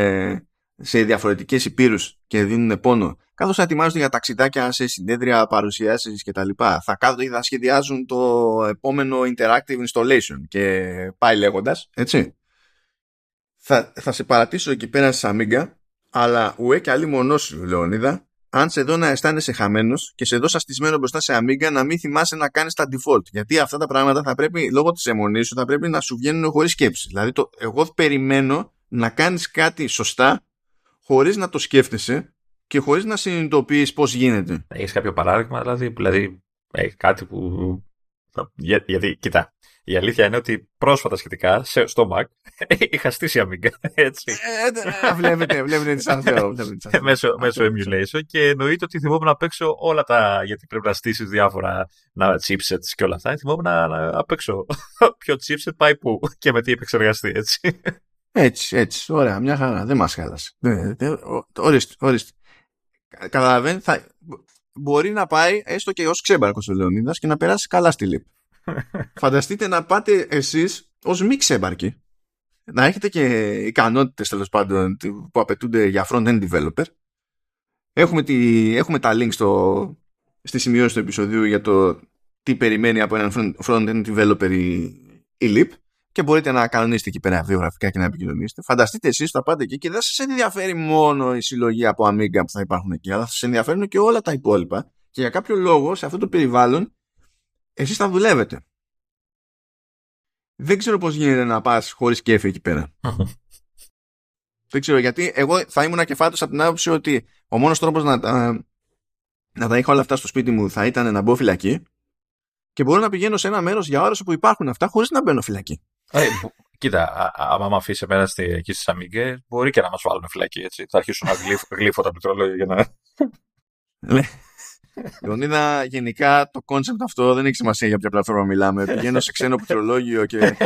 σε διαφορετικές υπήρους και δίνουν πόνο, καθώς ετοιμάζονται για ταξιδάκια σε συνέδρια, παρουσιάσεις κτλ. Θα κάθονται ή θα σχεδιάζουν το επόμενο interactive installation και πάει λέγοντας, έτσι. Θα, θα σε παρατήσω εκεί πέρα σε Amiga, αλλά ουέ και άλλη μονός σου, Λεωνίδα, αν σε δω να αισθάνεσαι χαμένος και σε δω σαστισμένο μπροστά σε Amiga, να μην θυμάσαι να κάνεις τα default. Γιατί αυτά τα πράγματα θα πρέπει, λόγω της αιμονής σου, θα πρέπει να σου βγαίνουν χωρίς σκέψη. Δηλαδή, το, εγώ περιμένω να κάνεις κάτι σωστά χωρίς να το σκέφτεσαι και χωρίς να συνειδητοποιείς πώς γίνεται. Έχεις κάποιο παράδειγμα, δηλαδή, δηλαδή έχει κάτι που... Για, γιατί, κοιτά, η αλήθεια είναι ότι πρόσφατα σχετικά στο Mac είχα στήσει Amiga, έτσι. Ε, ε, βλέπετε, βλέπετε τι σαν Θεό. μέσω, μέσω emulation και εννοείται ότι θυμόμουν να παίξω όλα τα, γιατί πρέπει να στήσεις διάφορα να, chipsets και όλα αυτά, θυμόμουν να, να παίξω ποιο chipset πάει πού και με τι επεξεργαστεί, έτσι. Έτσι, έτσι. Ωραία, μια χαρά. Δεν μας χάλασε. Ορίστε, ορίστε. Καταλαβαίνει, θα... μπορεί να πάει έστω και ως ξέμπαρκος ο Λεωνίδας και να περάσει καλά στη λύπη. Φανταστείτε να πάτε εσείς ως μη ξέμπαρκοι. Να έχετε και ικανότητες τέλος πάντων που απαιτούνται για front-end developer. Έχουμε, τη, έχουμε τα links στο, στη σημειώση του επεισοδίου για το τι περιμένει από έναν front-end developer η, η Leap και μπορείτε να κανονίσετε εκεί πέρα βιογραφικά και να επικοινωνήσετε. Φανταστείτε εσείς θα πάτε εκεί και δεν σας ενδιαφέρει μόνο η συλλογή από Amiga που θα υπάρχουν εκεί, αλλά θα σας ενδιαφέρουν και όλα τα υπόλοιπα. Και για κάποιο λόγο σε αυτό το περιβάλλον εσείς θα δουλεύετε. Δεν ξέρω πώς γίνεται να πας χωρίς κέφι εκεί πέρα. Δεν ξέρω γιατί εγώ θα ήμουν κεφάτος από την άποψη ότι ο μόνος τρόπος να, τα- να τα είχα όλα αυτά στο σπίτι μου θα ήταν να μπω φυλακή και μπορώ να πηγαίνω σε ένα μέρος για ώρες όπου υπάρχουν αυτά χωρίς να μπαίνω φυλακή. Ε, μπο- κοίτα, α- α- άμα με αφήσει εμένα στη, εκεί στις Αμίγκες, μπορεί και να μας βάλουν φυλακή. Έτσι. Θα αρχίσω να γλύφω, γλύφω τα πληκτρολόγια για να. Λεωνίδα, γενικά το concept αυτό δεν έχει σημασία για ποια πλατφόρμα μιλάμε. Πηγαίνω σε ξένο πληκτρολόγιο και,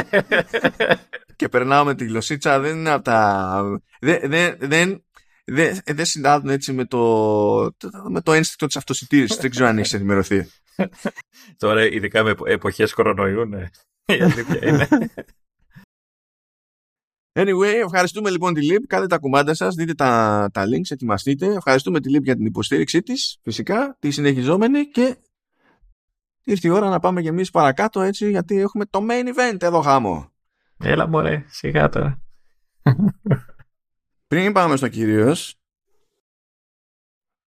και περνάω με τη γλωσσίτσα. Δεν είναι από τα. Δεν, δεν, δεν, δεν, δεν συνάδουν έτσι με το, με το ένστικτο της αυτοσυντήρησης. δεν ξέρω αν έχεις ενημερωθεί. Τώρα, ειδικά με εποχές κορονοϊού, ναι. Η αλήθεια είναι. Anyway, ευχαριστούμε λοιπόν τη Lip. Κάντε τα κουμάντα σας, δείτε τα, τα links, ετοιμαστείτε. Ευχαριστούμε τη Lip για την υποστήριξή της, φυσικά, τη συνεχιζόμενη και ήρθε η ώρα να πάμε κι εμείς παρακάτω έτσι, γιατί έχουμε το main event εδώ χάμω. Έλα, μωρέ, σιγά τώρα. Πριν πάμε στο κυρίως,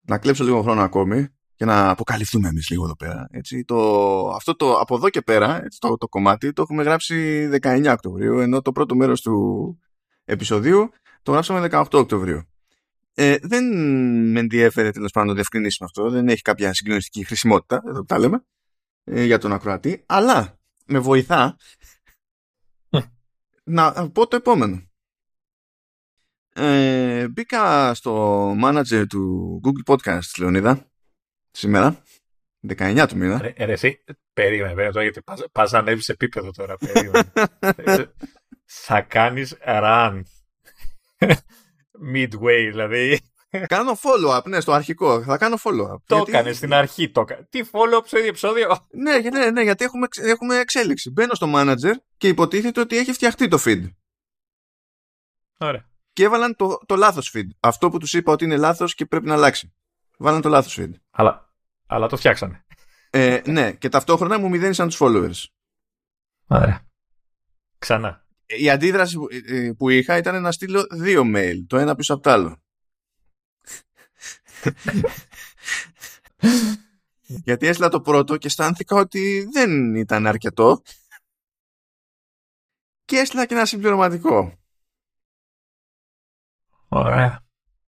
να κλέψω λίγο χρόνο ακόμη και να αποκαλυφθούμε εμείς λίγο εδώ πέρα. Έτσι. Το, αυτό το, από εδώ και πέρα, έτσι, το, το κομμάτι, το έχουμε γράψει 19 Οκτωβρίου, ενώ το πρώτο μέρος του επεισοδίου το γράψαμε 18 Οκτωβρίου. Ε, δεν με ενδιέφερε τέλος πάντων να το διευκρινίσουμε αυτό, δεν έχει κάποια συγκλονιστική χρησιμότητα, εδώ που τα λέμε, ε, για τον ακροατή, αλλά με βοηθά να πω το επόμενο. Ε, μπήκα στο manager του Google Podcast, Λεωνίδα, σήμερα, 19 του μήνα. Ρε, ρε, εσύ, περίμενε, περίμενε τώρα, γιατί πας, πας να ανέβεις σε επίπεδο τώρα. Περίμενε. Ε, θα κάνεις run. Midway, δηλαδή. κάνω follow-up, ναι, στο αρχικό. Θα κάνω follow-up. Το Γιατί- έκανες στην αρχή. Το... κα- Τι follow-up στο ίδιο επεισόδιο; Ναι, για- ναι, ναι, γιατί έχουμε, εξ- έχουμε εξέλιξη. Μπαίνω στο manager και υποτίθεται ότι έχει φτιαχτεί το feed. Ωραία. Και έβαλαν το, το λάθος feed. Αυτό που τους είπα ότι είναι λάθος και πρέπει να αλλάξει. Βάλαν το λάθος feed. Αλλά, αλλά το φτιάξανε. Ε, ναι, και ταυτόχρονα μου μηδένισαν τους followers. Ωραία. Ξανά. Η αντίδραση που, ε, που είχα ήταν να στείλω δύο mail, το ένα πίσω από το άλλο. Γιατί έστειλα το πρώτο και αισθάνθηκα ότι δεν ήταν αρκετό. Και έστειλα και ένα συμπληρωματικό. Ωραία.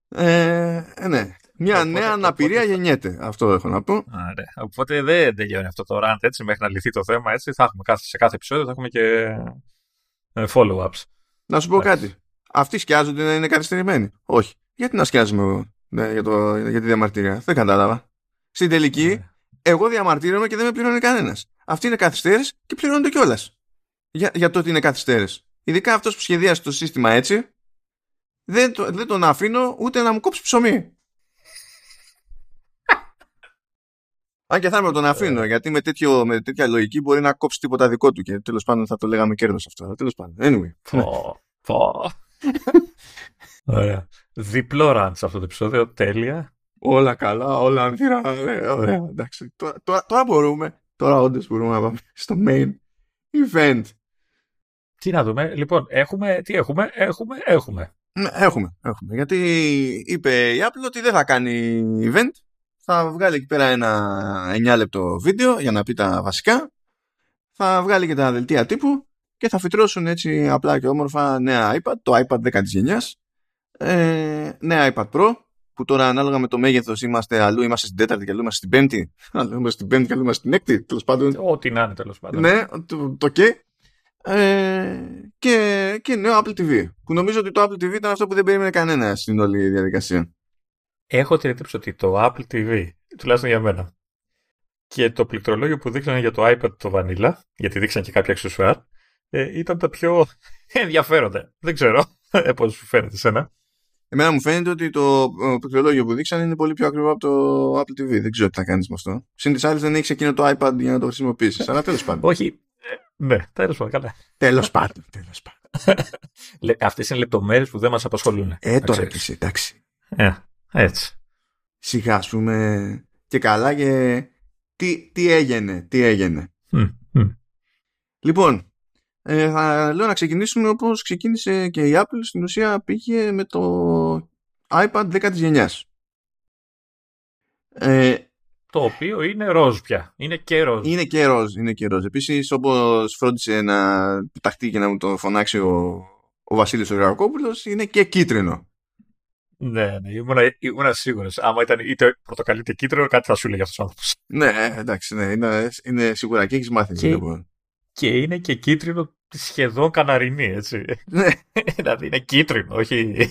Ε, ε, ναι. Μια Οπότε- νέα αναπηρία οπότε- γεννιέται. Αυτό έχω να πω. Ωραία. Οπότε δεν τελειώνει αυτό το rant έτσι μέχρι να λυθεί το θέμα. Έτσι. Θα έχουμε κάθε, σε κάθε επεισόδιο θα έχουμε και ε, follow-ups. Να σου πω Εντάξει. κάτι. Αυτοί σκιάζονται να είναι καθυστερημένοι. Όχι. Γιατί να σκιάζουμε εγώ ναι, για, το, για τη διαμαρτυρία; Δεν κατάλαβα. Στην τελική, Ναι. εγώ διαμαρτύρομαι και δεν με πληρώνει κανένας. Αυτή είναι καθυστέρηση και πληρώνονται κιόλας. Για, για το ότι είναι καθυστέρηση. Ειδικά αυτός που σχεδίασε το σύστημα έτσι, δεν, το- δεν τον αφήνω ούτε να μου κόψει ψωμί. Αν και θα έπρεπε να τον αφήνω, γιατί με, τέτοιο, με τέτοια λογική μπορεί να κόψει τίποτα δικό του και τέλος πάντων θα το λέγαμε κέρδος αυτό. Τέλος πάντων. Anyway. Πω, πω. Ωραία. Διπλό rant σε αυτό το επεισόδιο. Τέλεια. Όλα καλά, όλα ανθυρά. Ναι, ωραία, εντάξει. Τώρα, τώρα, τώρα μπορούμε, τώρα όντως μπορούμε να πάμε στο main event. Τι να δούμε. Λοιπόν, έχουμε, τι έχουμε, έχουμε, έχουμε. Ναι, Έχουμε, έχουμε. Γιατί είπε η Apple ότι δεν θα κάνει event. Θα βγάλει εκεί πέρα ένα 9 λεπτό βίντεο για να πει τα βασικά. Θα βγάλει και τα δελτία τύπου και θα φυτρώσουν έτσι απλά και όμορφα νέα iPad, το iPad 10 της γενιάς, ε, νέα iPad Pro, που τώρα ανάλογα με το μέγεθος είμαστε αλλού είμαστε στην τέταρτη και αλλού είμαστε στην πέμπτη, αλλού είμαστε στην πέμπτη και αλλού είμαστε στην έκτη, τέλος πάντων. Ό,τι να είναι τέλος πάντων. Ναι, το, το και. Ε, και, και νέο Apple TV. Που νομίζω ότι το Apple TV ήταν αυτό που δεν περίμενε κανένα στην όλη διαδικασία. Έχω την εντύπωση ότι το Apple TV, τουλάχιστον για μένα, και το πληκτρολόγιο που δείξανε για το iPad το Vanilla, γιατί δείξαν και κάποια αξεσουάρ, ε, ήταν τα πιο ενδιαφέροντα. Δεν ξέρω ε, πώς σου φαίνεται σένα. Εμένα μου φαίνεται ότι το ε, πληκτρολόγιο που δείξαν είναι πολύ πιο ακριβό από το Apple TV. Δεν ξέρω τι θα κάνεις με αυτό. Συν της άλλης δεν έχεις εκείνο το iPad για να το χρησιμοποιήσεις. Αλλά τέλος πάντων. Όχι. ε, ναι, τέλος πάντων, καλά. Τέλος πάντων. Τέλος πάντων. Λε, αυτές είναι λεπτομέρειες που δεν μας απασχολούν. Ε, να τώρα ξέρεις. και εσύ, εντάξει. Ε, έτσι. Σιγά, ας πούμε. Και καλά και. Τι, τι έγινε, τι έγινε. Μμ, μμ. Λοιπόν, ε, θα λέω να ξεκινήσουμε όπως ξεκίνησε και η Apple. Στην ουσία πήγε με το iPad 10 της γενιάς. Ε, Το οποίο είναι ροζ πια. Είναι και ροζ. είναι και ροζ, είναι και ροζ. Επίσης, όπως φρόντισε να πεταχτεί και να μου το φωνάξει ο, ο Βασίλης ο Γρακόπουλος είναι και κίτρινο. Ναι, ναι, ήμουν, ήμουν σίγουρος. Άμα ήταν είτε πορτοκαλί είτε κίτρινο, κάτι θα σου λέει αυτός ο άνθρωπος. Ναι, εντάξει, ναι, είναι, είναι σίγουρα και έχεις μάθει. Και, λοιπόν. και είναι και κίτρινο σχεδόν καναρινή, έτσι. Ναι. δηλαδή είναι κίτρινο, όχι.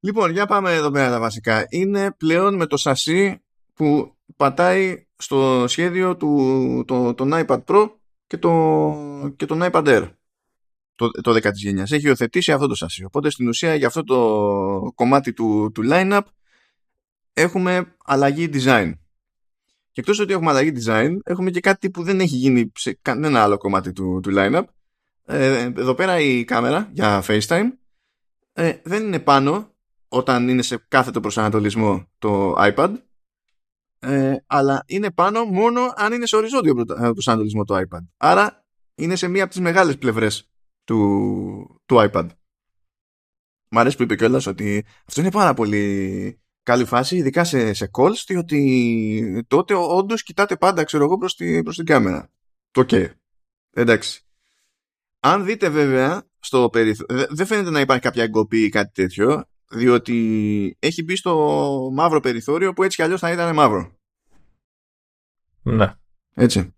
Λοιπόν, για πάμε εδώ πέρα τα βασικά. Είναι πλέον με το σασί που πατάει στο σχέδιο του το, τον iPad Pro και, το, και τον iPad Air το, το 10 της γενιάς. Έχει υιοθετήσει αυτό το σασί. Οπότε στην ουσία για αυτό το κομμάτι του, του line-up έχουμε αλλαγή design. Και εκτός ότι έχουμε αλλαγή design, έχουμε και κάτι που δεν έχει γίνει σε κανένα άλλο κομμάτι του, του line-up. Ε, εδώ πέρα η κάμερα για FaceTime ε, δεν είναι πάνω όταν είναι σε κάθετο προσανατολισμό το iPad ε, αλλά είναι πάνω μόνο αν είναι σε οριζόντιο ε, προσανατολισμό το iPad. Άρα είναι σε μία από τις μεγάλες πλευρές του, του iPad. Μ' αρέσει που είπε κιόλας ότι αυτό είναι πάρα πολύ καλή φάση, ειδικά σε, σε calls, διότι τότε όντως κοιτάτε πάντα, ξέρω εγώ, προς, τη, προς την κάμερα. Το OK. Εντάξει. Αν δείτε βέβαια στο περιθώριο, δεν φαίνεται να υπάρχει κάποια εγκοπή ή κάτι τέτοιο, διότι έχει μπει στο μαύρο περιθώριο που έτσι κι αλλιώς θα ήταν μαύρο. Ναι. Έτσι.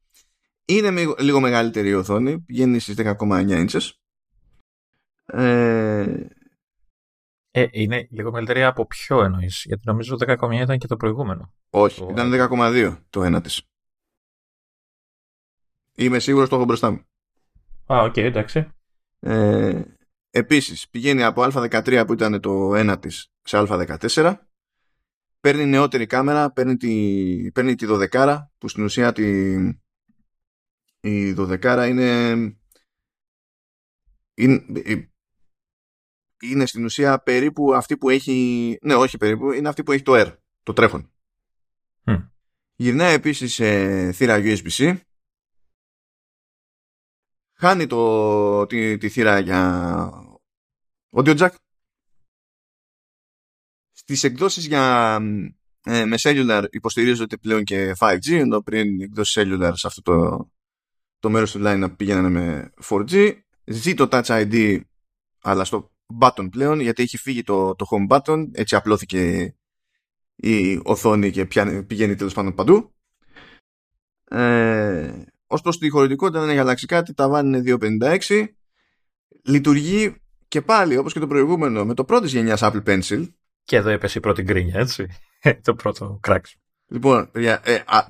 Είναι λίγο μεγαλύτερη η οθόνη, πηγαίνει στις 10,9 inches. Ε... Ε, είναι λίγο μεγαλύτερη από ποιο εννοείς, Γιατί νομίζω 10,9 ήταν και το προηγούμενο. Όχι, το... ήταν 10,2 το ένατης. Είμαι σίγουρος το έχω μπροστά μου. Α, OK, okay, εντάξει. Ε, Επίσης, πηγαίνει από A13 που ήταν το ένατης σε A14. Παίρνει νεότερη κάμερα, παίρνει τη, παίρνει τη 12 που στην ουσία τη, η 12 είναι, είναι είναι στην ουσία περίπου αυτή που έχει. Ναι, όχι περίπου, είναι αυτή που έχει το Air, το τρέχον. Mm. Γυρνάει επίσης σε θύρα USB-C. Χάνει το, τη, τη θύρα για audio jack. Στις εκδόσεις για ε, με cellular υποστηρίζονται πλέον και 5G, ενώ πριν οι εκδόσεις cellular σε αυτό το, το μέρος του line πήγαιναν με 4G. Ζει το Touch ID, αλλά στο button πλέον γιατί έχει φύγει το, το home button. Έτσι απλώθηκε η οθόνη και πηγαίνει τέλος πάντων παντού. Ε, ως προς τη χωρητικότητα δεν έχει αλλάξει κάτι τα βάνει είναι 256 λειτουργεί και πάλι όπως και το προηγούμενο με το πρώτης γενιάς Apple Pencil. Και εδώ έπεσε η πρώτη γκρίνια έτσι. Το πρώτο κράξ λοιπόν παιδιά, ε, α,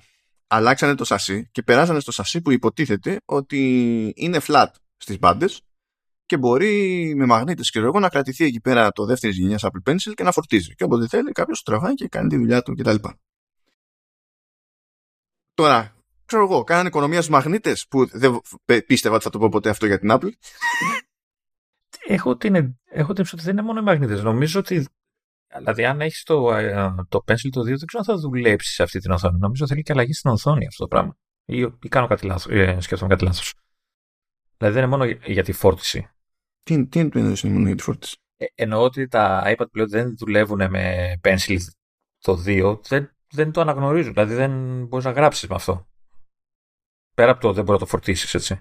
αλλάξανε το σασί και περάσανε στο σασί που υποτίθεται ότι είναι flat στις μπάντες και μπορεί με μαγνήτες και εγώ να κρατηθεί εκεί πέρα το δεύτερης γενιάς Apple Pencil και να φορτίζει. Και όποτε θέλει, κάποιος τραβάει και κάνει τη δουλειά του κτλ. Τώρα, ξέρω εγώ, κάνανε οικονομία στους μαγνήτες που δεν πίστευα ότι θα το πω ποτέ αυτό για την Apple. Έχω την, έχω την ότι δεν είναι μόνο οι μαγνήτες. Νομίζω ότι. Δηλαδή, αν έχεις το, ε, το Pencil το 2, δεν ξέρω αν θα δουλέψεις σε αυτή την οθόνη. Νομίζω θέλει και αλλαγή στην οθόνη αυτό το πράγμα. Ή, ή κάνω κάτι λάθος. Ε, σκέφτομαι κάτι λάθος. Δηλαδή, δεν είναι μόνο για τη φόρτιση. Τι, τι εννοείς είναι μόνο για τη φόρτιση; Ε, εννοώ ότι τα iPad πλέον δεν δουλεύουν με Pencil το 2, δεν, δεν το αναγνωρίζουν. Δηλαδή δεν μπορείς να γράψεις με αυτό. Πέρα από το δεν μπορεί να το φορτίσεις, έτσι.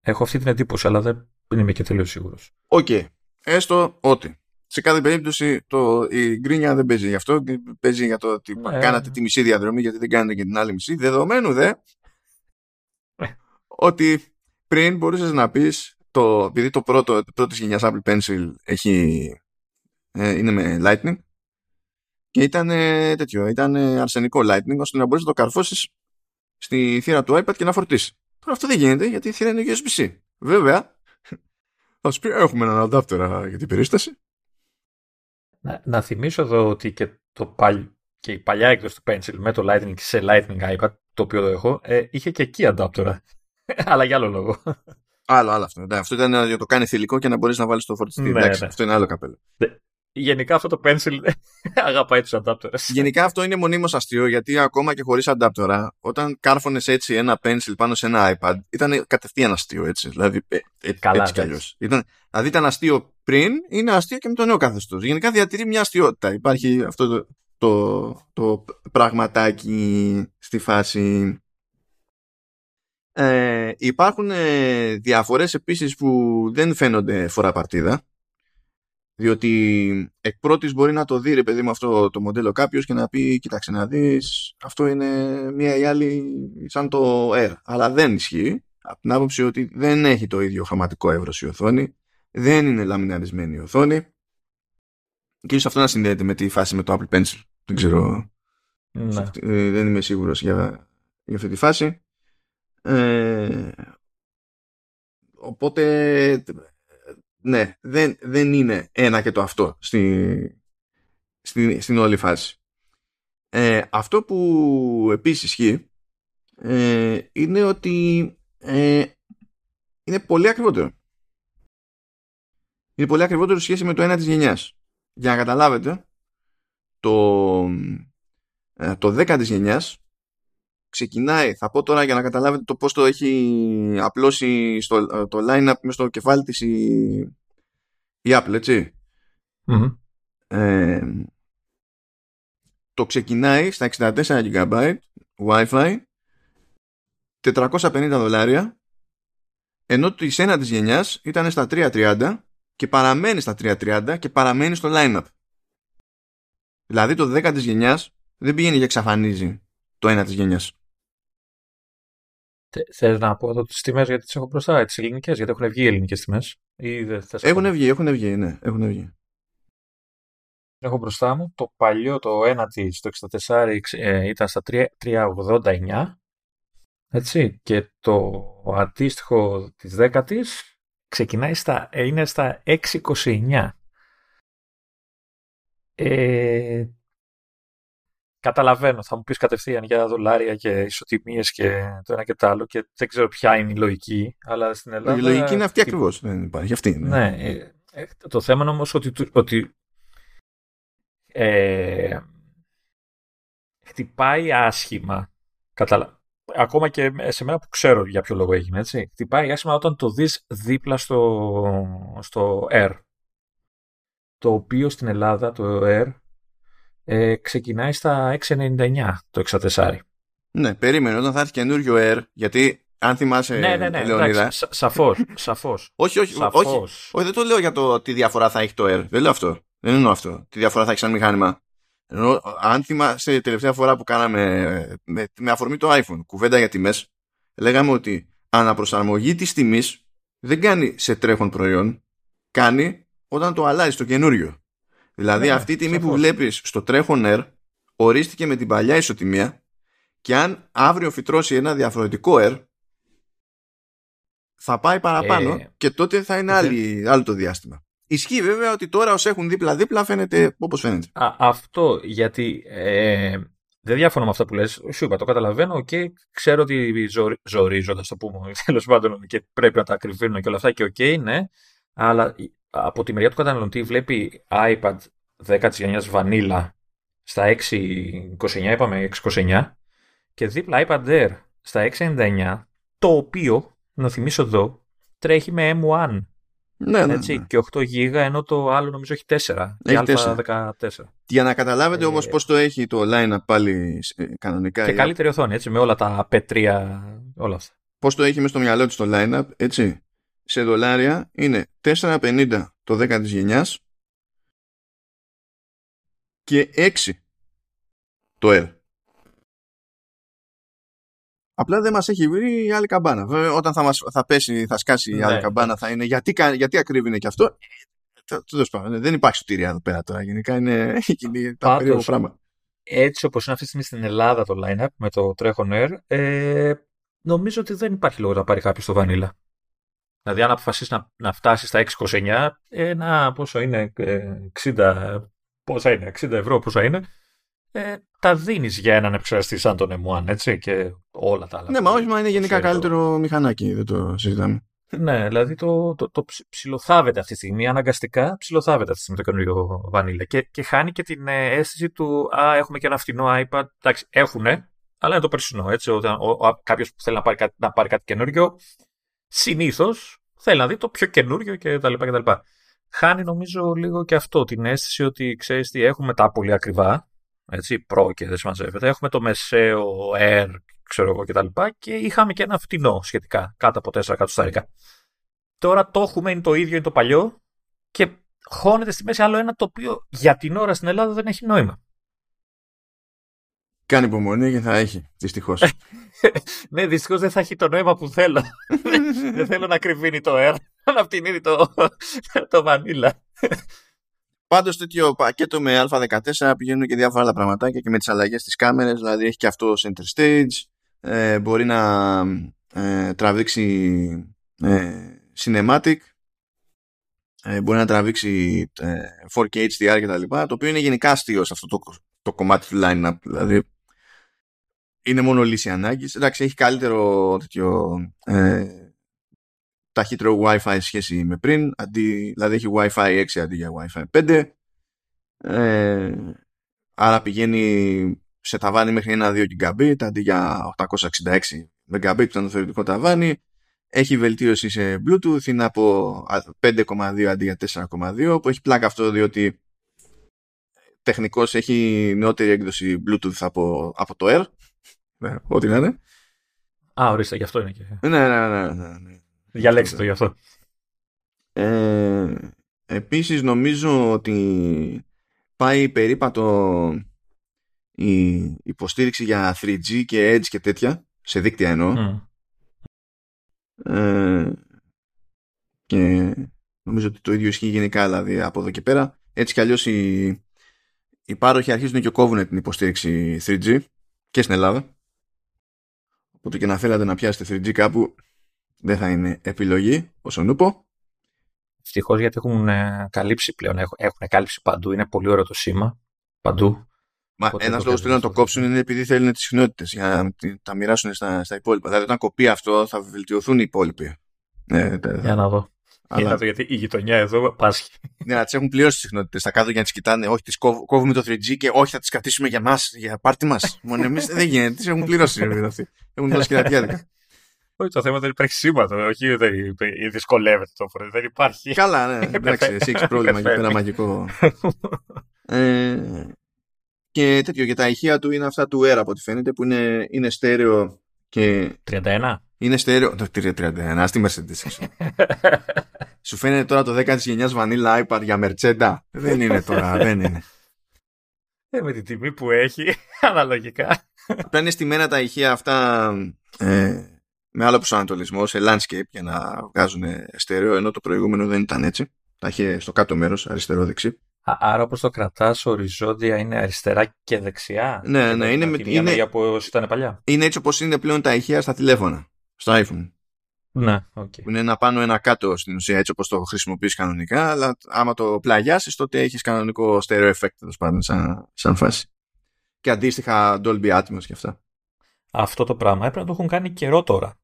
Έχω αυτή την εντύπωση, αλλά δεν είμαι και τελείως σίγουρος. OK. Okay. Έστω ότι σε κάθε περίπτωση το, η γκρίνια δεν παίζει γι' αυτό. Παίζει για το ότι ναι. κάνατε τη μισή διαδρομή γιατί δεν κάνετε και την άλλη μισή. Δεδομένου δε ναι. ότι πριν μπορούσες να πεις το, επειδή το πρώτο πρώτης γενιάς Apple Pencil έχει, ε, είναι με Lightning και ήταν ε, τέτοιο, ήταν αρσενικό Lightning ώστε να μπορείς να το καρφώσεις στη θύρα του iPad και να φορτίσεις. Τώρα αυτό δεν γίνεται γιατί η θύρα είναι USB-C. Βέβαια, θα σου πει έχουμε έναν adapter για την περίσταση. Να, να θυμίσω εδώ ότι και, το παλ, και η παλιά έκδοση του Pencil με το Lightning σε Lightning iPad, το οποίο το έχω, ε, είχε και εκεί adapter. Αλλά για άλλο λόγο. Άλλο, άλλο αυτό. Ναι, αυτό ήταν για το κάνει θηλυκό και να μπορείς να βάλεις το φορτιστή. Ναι, ναι. Αυτό είναι άλλο καπέλο. Ναι. Γενικά αυτό το pencil αγαπάει τους adapters. Γενικά αυτό είναι μονίμως αστείο γιατί ακόμα και χωρίς adapter, όταν κάρφωνες έτσι ένα pencil πάνω σε ένα iPad, ήταν κατευθείαν αστείο έτσι. Δηλαδή, ε, ε, Καλά, έτσι κι αλλιώς. Δηλαδή ήταν αστείο πριν, είναι αστείο και με το νέο καθεστώς. Γενικά διατηρεί μια αστείωτα. Υπάρχει αυτό το, το, το πραγματάκι στη φάση Ε, υπάρχουν ε, διαφορές επίσης που δεν φαίνονται φορά παρτίδα διότι εκ πρώτης μπορεί να το δει ρε παιδί με αυτό το μοντέλο κάποιος και να πει κοίταξε να δεις αυτό είναι μία ή άλλη σαν το Air αλλά δεν ισχύει. Από την άποψη ότι δεν έχει το ίδιο χρωματικό εύρος η οθόνη δεν είναι λαμιναρισμένη η οθόνη. Και ίσως αυτό να συνδέεται με τη φάση με το Apple Pencil. Δεν ξέρω. Ναι. Ε, δεν είμαι σίγουρος για, για αυτή τη φάση. Ε, οπότε ναι, δεν, δεν είναι ένα και το αυτό στη, στη, στην όλη φάση. Ε, αυτό που επίσης ισχύει ε, είναι ότι ε, είναι πολύ ακριβότερο. Είναι πολύ ακριβότερο σχέση με το ένα της γενιάς. Για να καταλάβετε, το, ε, το 10 της γενιάς ξεκινάει, θα πω τώρα για να καταλάβετε το πώς το έχει απλώσει στο, το line-up μέσα στο κεφάλι της η, η Apple, ετσι ε, το ξεκινάει στα 64 GB Wi-Fi 450 δολάρια ενώ το ένα της γενιάς ήταν στα 330 και παραμένει στα 330 και παραμένει στο line-up. Δηλαδή το 10 της γενιάς δεν πηγαίνει για εξαφανίζει το ένα της γενιάς. Θε να πω εδώ τις τιμές γιατί τις έχω μπροστά, τις ελληνικές, γιατί έχουν βγει οι ελληνικές τιμές. Έχουν βγει, έχουν βγει, ναι, έχουν βγει. Έχω μπροστά μου το παλιό, το 1 τη, το 64 ε, ήταν στα 3,89. Έτσι. Και το αντίστοιχο της 10 τη ξεκινάει στα, ε, είναι στα 6,29. Ε, Καταλαβαίνω, θα μου πεις κατευθείαν για δολάρια και ισοτιμίες και το ένα και το άλλο και δεν ξέρω ποια είναι η λογική, αλλά στην Ελλάδα... Η λογική είναι αυτή ακριβώς, δεν υπάρχει αυτή. Ναι, ναι ε, ε, το θέμα είναι όμως ότι, ότι ε, χτυπάει άσχημα, καταλα... ακόμα και σε μένα που ξέρω για ποιο λόγο έγινε, έτσι. Χτυπάει άσχημα όταν το δεις δίπλα στο, στο Air, το οποίο στην Ελλάδα το Air ε, ξεκινάει στα 6,99 το 64. Ναι, περίμενε όταν θα έρθει καινούριο Air, γιατί αν θυμάσαι, ναι, ναι, ναι, Λεωνίδα. Σαφώς. Σαφώς. όχι, όχι, σαφώς. όχι, όχι, δεν το λέω για το τι διαφορά θα έχει το Air. Δεν λέω αυτό. Δεν εννοώ αυτό. Τι διαφορά θα έχει σαν μηχάνημα. Ενώ, αν θυμάσαι τελευταία φορά που κάναμε με, με αφορμή το iPhone, κουβέντα για τιμές, λέγαμε ότι αναπροσαρμογή της τιμής δεν κάνει σε τρέχον προϊόν, κάνει όταν το αλλάζει το καινούριο. Δηλαδή ναι, αυτή η τιμή που βλέπεις στο τρέχον Air ορίστηκε με την παλιά ισοτιμία και αν αύριο φυτρώσει ένα διαφορετικό Air θα πάει παραπάνω ε, και τότε θα είναι άλλη, άλλο το διάστημα. Ισχύει βέβαια ότι τώρα όσοι έχουν δίπλα-δίπλα φαίνεται όπως φαίνεται. Α, αυτό γιατί ε, δεν διαφωνώ με αυτά που λες. Σου είπα, το καταλαβαίνω και ξέρω ότι ζορι, ζορίζοντας το πούμε τέλος πάντων και πρέπει να τα ακριβύνω και όλα αυτά και OK, okay, ναι. Αλλά από τη μεριά του καταναλωτή βλέπει iPad 10ης γενιάς vanilla στα 6.29 είπαμε 6.29 και δίπλα iPad Air στα 6.99 το οποίο, να θυμίσω εδώ, τρέχει με M1 ναι, ναι, έτσι, ναι. και 8 GB ενώ το άλλο νομίζω έχει 4 έχει 14 Για να καταλάβετε ε, όμως πώς το έχει το line-up πάλι ε, κανονικά. Και καλύτερη οθόνη έτσι με όλα τα P3 όλα αυτά. Πώς το έχει μέσα στο μυαλό του το line-up έτσι σε δολάρια είναι 4,50 το 10 της γενιάς και 6 το L. Απλά δεν μας έχει βρει η άλλη καμπάνα. Βέβαια, όταν θα, μας, θα πέσει, θα σκάσει η άλλη ναι, καμπάνα θα είναι γιατί, γιατί ακρίβει και αυτό. Ε, δεν υπάρχει σωτηρία εδώ πέρα τώρα. Γενικά είναι, είναι τα περίεργο πράγμα. Έτσι όπως είναι αυτή τη στιγμή στην Ελλάδα το line-up με το τρέχον Air, ε, νομίζω ότι δεν υπάρχει λόγος να πάρει κάποιος το Vanilla. Δηλαδή, αν αποφασίσεις να, να φτάσεις στα 6,29, ένα πόσο είναι, 60, ε, πόσα είναι, 60 ευρώ πόσα είναι, ε, τα δίνεις για έναν επεξεργαστή σαν τον M1, έτσι, και όλα τα άλλα. Ναι, μα όχι, μα είναι γενικά καλύτερο μηχανάκι, δεν το συζητάμε. Ναι, δηλαδή το, το, το ψιλοθάβεται αυτή τη στιγμή, αναγκαστικά ψιλοθάβεται αυτή τη στιγμή το καινούριο Vanilla και, και χάνει και την ε, αίσθηση του «Α, έχουμε και ένα φτηνό iPad». Εντάξει, έχουνε, αλλά είναι το περσινό, έτσι, όταν κάποιος που θέλει να πάρει, κάτι, να πάρει κάτι καινούριο συνήθως θέλει να δει το πιο καινούριο κτλ. Χάνει νομίζω λίγο και αυτό την αίσθηση ότι ξέρεις τι έχουμε τα πολύ ακριβά, έτσι, προ και δεν συμμαζεύεται. Έχουμε το μεσαίο Air, ξέρω εγώ κτλ. Και, και είχαμε και ένα φτηνό σχετικά, κάτω από 4 εκατοστάρικα. Τώρα το έχουμε, είναι το ίδιο, είναι το παλιό και χώνεται στη μέση άλλο ένα το οποίο για την ώρα στην Ελλάδα δεν έχει νόημα. Κάνει υπομονή και θα έχει, δυστυχώς. ναι, δυστυχώς δεν θα έχει το νόημα που θέλω. δεν θέλω να κρυβίνει το air, να φτηνίνει το, το βανίλα. Πάντως τέτοιο πακέτο με Α14 πηγαίνουν και διάφορα άλλα πραγματάκια και με τις αλλαγές στι κάμερε. Δηλαδή έχει και αυτό center stage. Ε, μπορεί να ε, τραβήξει ε, cinematic. Ε, μπορεί να τραβήξει 4K HDR και τα λοιπά, το οποίο είναι γενικά αστείο σε αυτό το, το κομμάτι του line-up. Δηλαδή είναι μόνο λύση ανάγκης. Εντάξει, έχει καλύτερο τέτοιο ε, ταχύτερο Wi-Fi σχέση με πριν, αντί, δηλαδή έχει Wi-Fi 6 αντί για Wi-Fi 5. Ε, άρα πηγαίνει σε ταβάνι μέχρι ένα 2 GB αντί για 866 MB που ήταν το θεωρητικό ταβάνι. Έχει βελτίωση σε Bluetooth, είναι από 5,2 αντί για 4,2 που έχει πλάκα αυτό διότι τεχνικώς έχει νεότερη έκδοση Bluetooth από, από το Air. Ναι, ό,τι να είναι. Α, ορίστε, γι' αυτό είναι και. Ναι, ναι, ναι. ναι, ναι. Διαλέξτε το γι' αυτό. Ε, επίσης νομίζω ότι πάει περίπατο η υποστήριξη για 3G και Edge και τέτοια σε δίκτυα εννοώ ε, και νομίζω ότι το ίδιο ισχύει γενικά δηλαδή από εδώ και πέρα έτσι κι αλλιώς οι, οι πάροχοι αρχίζουν και κόβουν την υποστήριξη 3G και στην Ελλάδα οπότε και να θέλατε να πιάσετε 3G κάπου δεν θα είναι επιλογή όσον ούπο. Ευτυχώς γιατί έχουν ε, καλύψει πλέον, έχουν κάλυψη παντού, είναι πολύ ωραίο το σήμα παντού. Μα ένας λόγος που να το κόψουν είναι επειδή θέλουν τις συχνότητες για να τα μοιράσουν στα, στα υπόλοιπα. Δηλαδή, όταν κοπεί αυτό, θα βελτιωθούν οι υπόλοιποι. Ναι, για να δω. Αλλά... Για να δω γιατί η γειτονιά εδώ πάσχει. Ναι, να τις έχουν πληρώσει τις συχνότητες. Θα κάτω για να τις κοιτάνε. Όχι, τις κόβουμε το 3G και όχι, θα τις κρατήσουμε για μας, για πάρτι μας. Μόνο εμείς δεν γίνεται. Τις έχουν πληρώσει. Έχουν δώσει και τα όχι, το θέμα δεν υπάρχει σήματο. Όχι, δεν δυσκολεύεται το φορέ. Δεν υπάρχει. Καλά, ναι. Εντάξει, εσύ έχεις πρόβλημα για ένα μαγικό. ε, και τέτοιο. Και τα ηχεία του είναι αυτά του Air από ό,τι φαίνεται που είναι, είναι στέρεο και. 31. Είναι στέρεο. Το 31, στη Mercedes. Σου φαίνεται τώρα το 10 της γενιάς Vanilla iPad για Mercedes. δεν είναι τώρα, δεν είναι. Ε, με την τιμή που έχει, αναλογικά. Απλά είναι στημένα τα ηχεία αυτά ε, με άλλο προσανατολισμό σε landscape για να βγάζουν στερεό ενώ το προηγούμενο δεν ήταν έτσι. Τα είχε στο κάτω μέρος, αριστερό-δεξί. Άρα όπως το κρατάς οριζόντια είναι αριστερά και δεξιά; Ναι, ναι, είναι, με, είναι, όπως ήταν παλιά. Είναι έτσι όπως είναι πλέον τα ηχεία στα τηλέφωνα, στο iPhone. Ναι, okay. Που είναι ένα πάνω ένα κάτω στην ουσία έτσι όπως το χρησιμοποιείς κανονικά, αλλά άμα το πλαγιάσεις τότε έχεις κανονικό stereo effect τέλος πάντων σαν, σαν φάση. Και αντίστοιχα Dolby Atmos και αυτά. Αυτό το πράγμα έπρεπε να το έχουν κάνει καιρό τώρα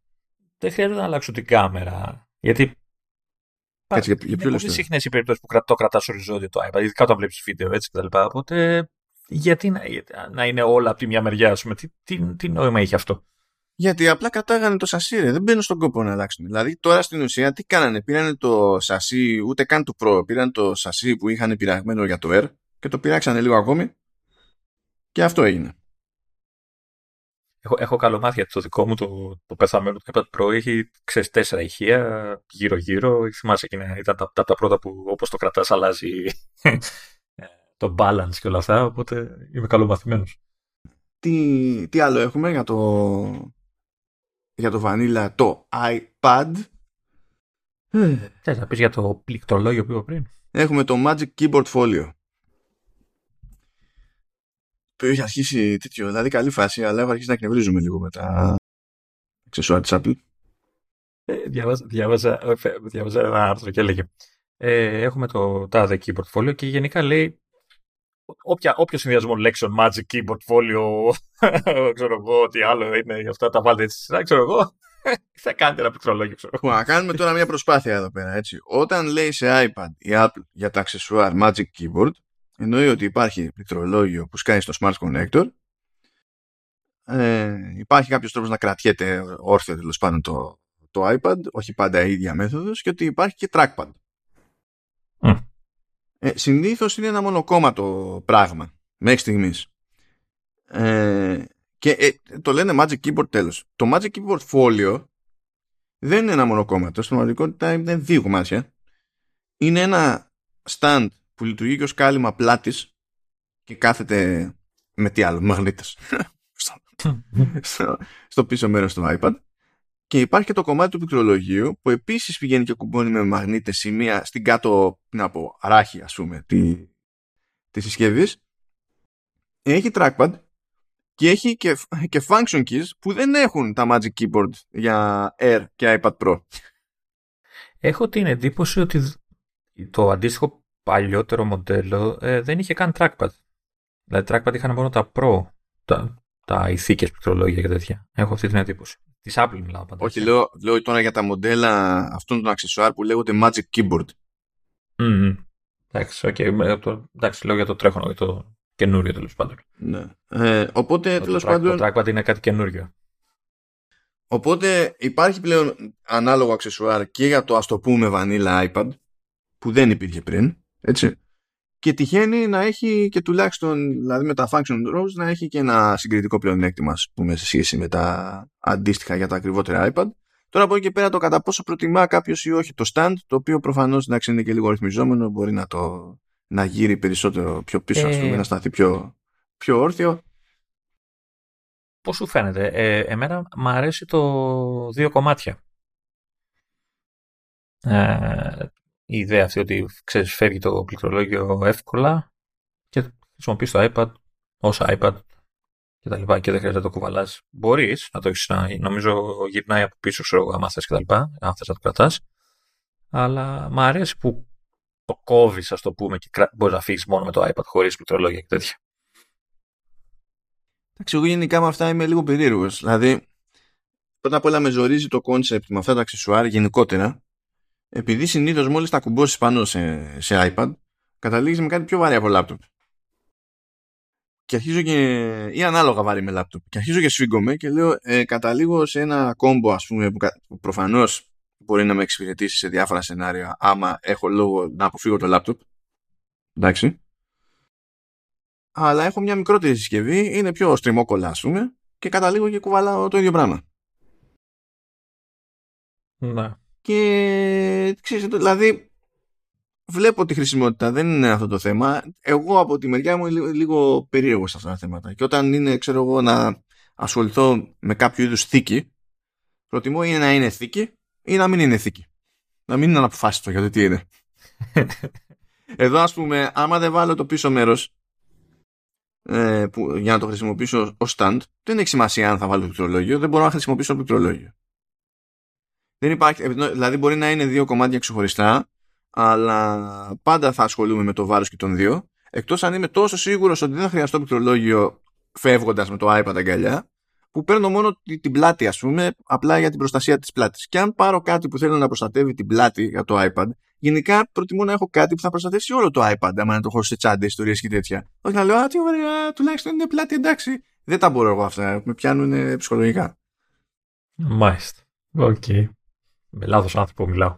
δεν χρειάζεται να αλλάξω την κάμερα. Γιατί. Έτσι, για, για ποιο είναι πολύ συχνές οι περιπτώσεις που το κρατάς οριζόντιο το iPad, ειδικά όταν βλέπεις βίντεο έτσι κτλ. Οπότε γιατί να, να, είναι όλα από τη μια μεριά, ας πούμε, τι, τι, τι νόημα έχει αυτό; Γιατί απλά κατάγανε το σασί, ρε. δεν μπαίνουν στον κόπο να αλλάξουν. Δηλαδή τώρα στην ουσία τι κάνανε, πήρανε το σασί, ούτε καν το Pro, πήραν το σασί που είχαν πειραγμένο για το Air και το πειράξανε λίγο ακόμη και αυτό έγινε. Έχω, έχω καλομάθεια. Το δικό μου το, το πεθαμένο του iPad Pro έχει ξέρεις, τέσσερα ηχεία γύρω-γύρω. Θυμάσαι εκείνα ήταν τα, τα, τα πρώτα που όπως το κρατάς αλλάζει το balance και όλα αυτά. Οπότε είμαι καλομαθημένος. Τι, τι άλλο έχουμε για το, για το Vanilla το iPad. Θες να πεις για το πληκτρολόγιο που είπα πριν; Έχουμε το Magic Keyboard Folio που έχει αρχίσει τέτοιο, δηλαδή καλή φάση, αλλά έχω αρχίσει να εκνευρίζουμε λίγο με τα αξεσουάρ της Apple. Ε, διάβαζα, διάβαζα, διάβαζα ένα άρθρο και έλεγε ε, έχουμε το τάδε keyboard folio και γενικά λέει όποια, όποιος συνδυασμό λέξεων Magic Keyboard Folio ξέρω εγώ ότι άλλο είναι για αυτά τα βάλτε έτσι σειρά ξέρω εγώ θα κάνετε ένα πληκτρολόγιο ξέρω Να κάνουμε τώρα μια προσπάθεια εδώ πέρα έτσι. Όταν λέει σε iPad η Apple για τα αξεσουάρ Magic Keyboard εννοεί ότι υπάρχει πληκτρολόγιο που σκάει στο Smart Connector ε, υπάρχει κάποιος τρόπος να κρατιέται όρθιο τέλος πάντων το, το iPad, όχι πάντα η ίδια μέθοδος και ότι υπάρχει και trackpad. Mm. Ε, συνήθως είναι ένα μονοκόμματο πράγμα μέχρι στιγμής. Ε, Και ε, το λένε Magic Keyboard τέλος. Το Magic Keyboard Folio δεν είναι ένα μονοκόμματο. Στην πραγματικότητα είναι δύο κομμάτια. Είναι ένα stand που λειτουργεί και ως κάλυμα πλάτης και κάθεται με τι άλλο, μαγνήτες. στο, στο πίσω μέρος του iPad. Και υπάρχει και το κομμάτι του πληκτρολογίου που επίσης πηγαίνει και κουμπώνει με μαγνήτες σημεία στην κάτω, να πω, ράχη ας πούμε, τη, της συσκευής. Έχει trackpad και έχει και, και function keys που δεν έχουν τα Magic Keyboard για Air και iPad Pro. Έχω την εντύπωση ότι το αντίστοιχο παλιότερο μοντέλο ε, δεν είχε καν trackpad. Δηλαδή trackpad είχαν μόνο τα Pro, τα, τα ηθίκες πληκτρολόγια και τέτοια. Έχω αυτή την εντύπωση. Της Apple μιλάω πάντα. Όχι, λέω, λέω τώρα για τα μοντέλα αυτών των αξεσουάρ που λέγονται Magic Keyboard. Mm-hmm. Εντάξει, okay. εντάξει, λέω για το τρέχον, για το καινούριο τέλος πάντων. Ναι. Ε, οπότε τέλος πάντων. Το trackpad είναι κάτι καινούριο. Οπότε υπάρχει πλέον ανάλογο αξεσουάρ και για το ας το πούμε βανίλα iPad που δεν υπήρχε πριν. Έτσι. Και τυχαίνει να έχει και τουλάχιστον, δηλαδή με τα function rows, να έχει και ένα συγκριτικό πλεονέκτημα, πούμε, σε σχέση με τα αντίστοιχα για τα ακριβότερα iPad. Τώρα από εκεί και πέρα το κατά πόσο προτιμά κάποιος ή όχι το stand, το οποίο προφανώς είναι και λίγο ρυθμιζόμενο, μπορεί να το να γύρει περισσότερο πιο πίσω, ε... ας πούμε, να σταθεί πιο, πιο όρθιο. Πώς σου φαίνεται; Ε, εμένα μου αρέσει το δύο κομμάτια. Ε, η ιδέα αυτή ότι ξέρεις, φεύγει το πληκτρολόγιο εύκολα και χρησιμοποιείς το iPad ως iPad και τα λοιπά και δεν χρειάζεται να το κουβαλάς. Μπορείς να το έχεις, νομίζω γυρνάει από πίσω ξέρω, άμα θες και τα λοιπά, αν θες να το κρατάς. Αλλά μου αρέσει που το κόβεις, ας το πούμε, και μπορείς να φύγεις μόνο με το iPad χωρίς πληκτρολόγια και τέτοια. Εντάξει, εγώ γενικά με αυτά είμαι λίγο περίεργος. Δηλαδή, πρώτα απ' όλα με ζορίζει το concept με αυτά τα αξεσουάρ γενικότερα, επειδή συνήθως μόλις τα κουμπώσεις πάνω σε, σε iPad, καταλήγεις με κάτι πιο βαρύ από λάπτοπ. Και αρχίζω και. ή ανάλογα βάρη με λάπτοπ. Και αρχίζω και σφίγγομαι και λέω, ε, καταλήγω σε ένα combo, ας πούμε, που, που προφανώς μπορεί να με εξυπηρετήσει σε διάφορα σενάρια άμα έχω λόγο να αποφύγω το λάπτοπ. Εντάξει. Αλλά έχω μια μικρότερη συσκευή, είναι πιο στριμόκολα ας πούμε και καταλήγω και κουβαλάω το ίδιο πράγμα. Ναι. Και ξέρεις, δηλαδή βλέπω τη χρησιμότητα, δεν είναι αυτό το θέμα. Εγώ από τη μεριά μου είμαι λίγο περίεργο σε αυτά τα θέματα. Και όταν είναι, ξέρω εγώ, να ασχοληθώ με κάποιο είδους θήκη, προτιμώ είναι να είναι θήκη ή να μην είναι θήκη. Να μην είναι αναποφάσιστο για το τι είναι. Εδώ ας πούμε, άμα δεν βάλω το πίσω μέρος ε, που, για να το χρησιμοποιήσω ως stand, δεν έχει σημασία αν θα βάλω το πληκτρολόγιο, δεν μπορώ να χρησιμοποιήσω το πληκτρολόγιο. Δεν υπάρχει, δηλαδή μπορεί να είναι δύο κομμάτια ξεχωριστά, αλλά πάντα θα ασχολούμαι με το βάρος και των δύο, εκτός αν είμαι τόσο σίγουρος ότι δεν θα χρειαστώ πληκτρολόγιο φεύγοντας με το iPad αγκαλιά, που παίρνω μόνο την πλάτη, ας πούμε, απλά για την προστασία της πλάτης. Και αν πάρω κάτι που θέλω να προστατεύει την πλάτη για το iPad, γενικά προτιμώ να έχω κάτι που θα προστατεύσει όλο το iPad, άμα να το έχω σε τσάντε, ιστορίες και τέτοια. Όχι να λέω, Α, τι ωραία, τουλάχιστον είναι πλάτη, εντάξει. Δεν τα μπορώ εγώ αυτά. Με πιάνουν ψυχολογικά. Μάλιστα. OK. Okay. Με λάθος άνθρωπο μιλάω.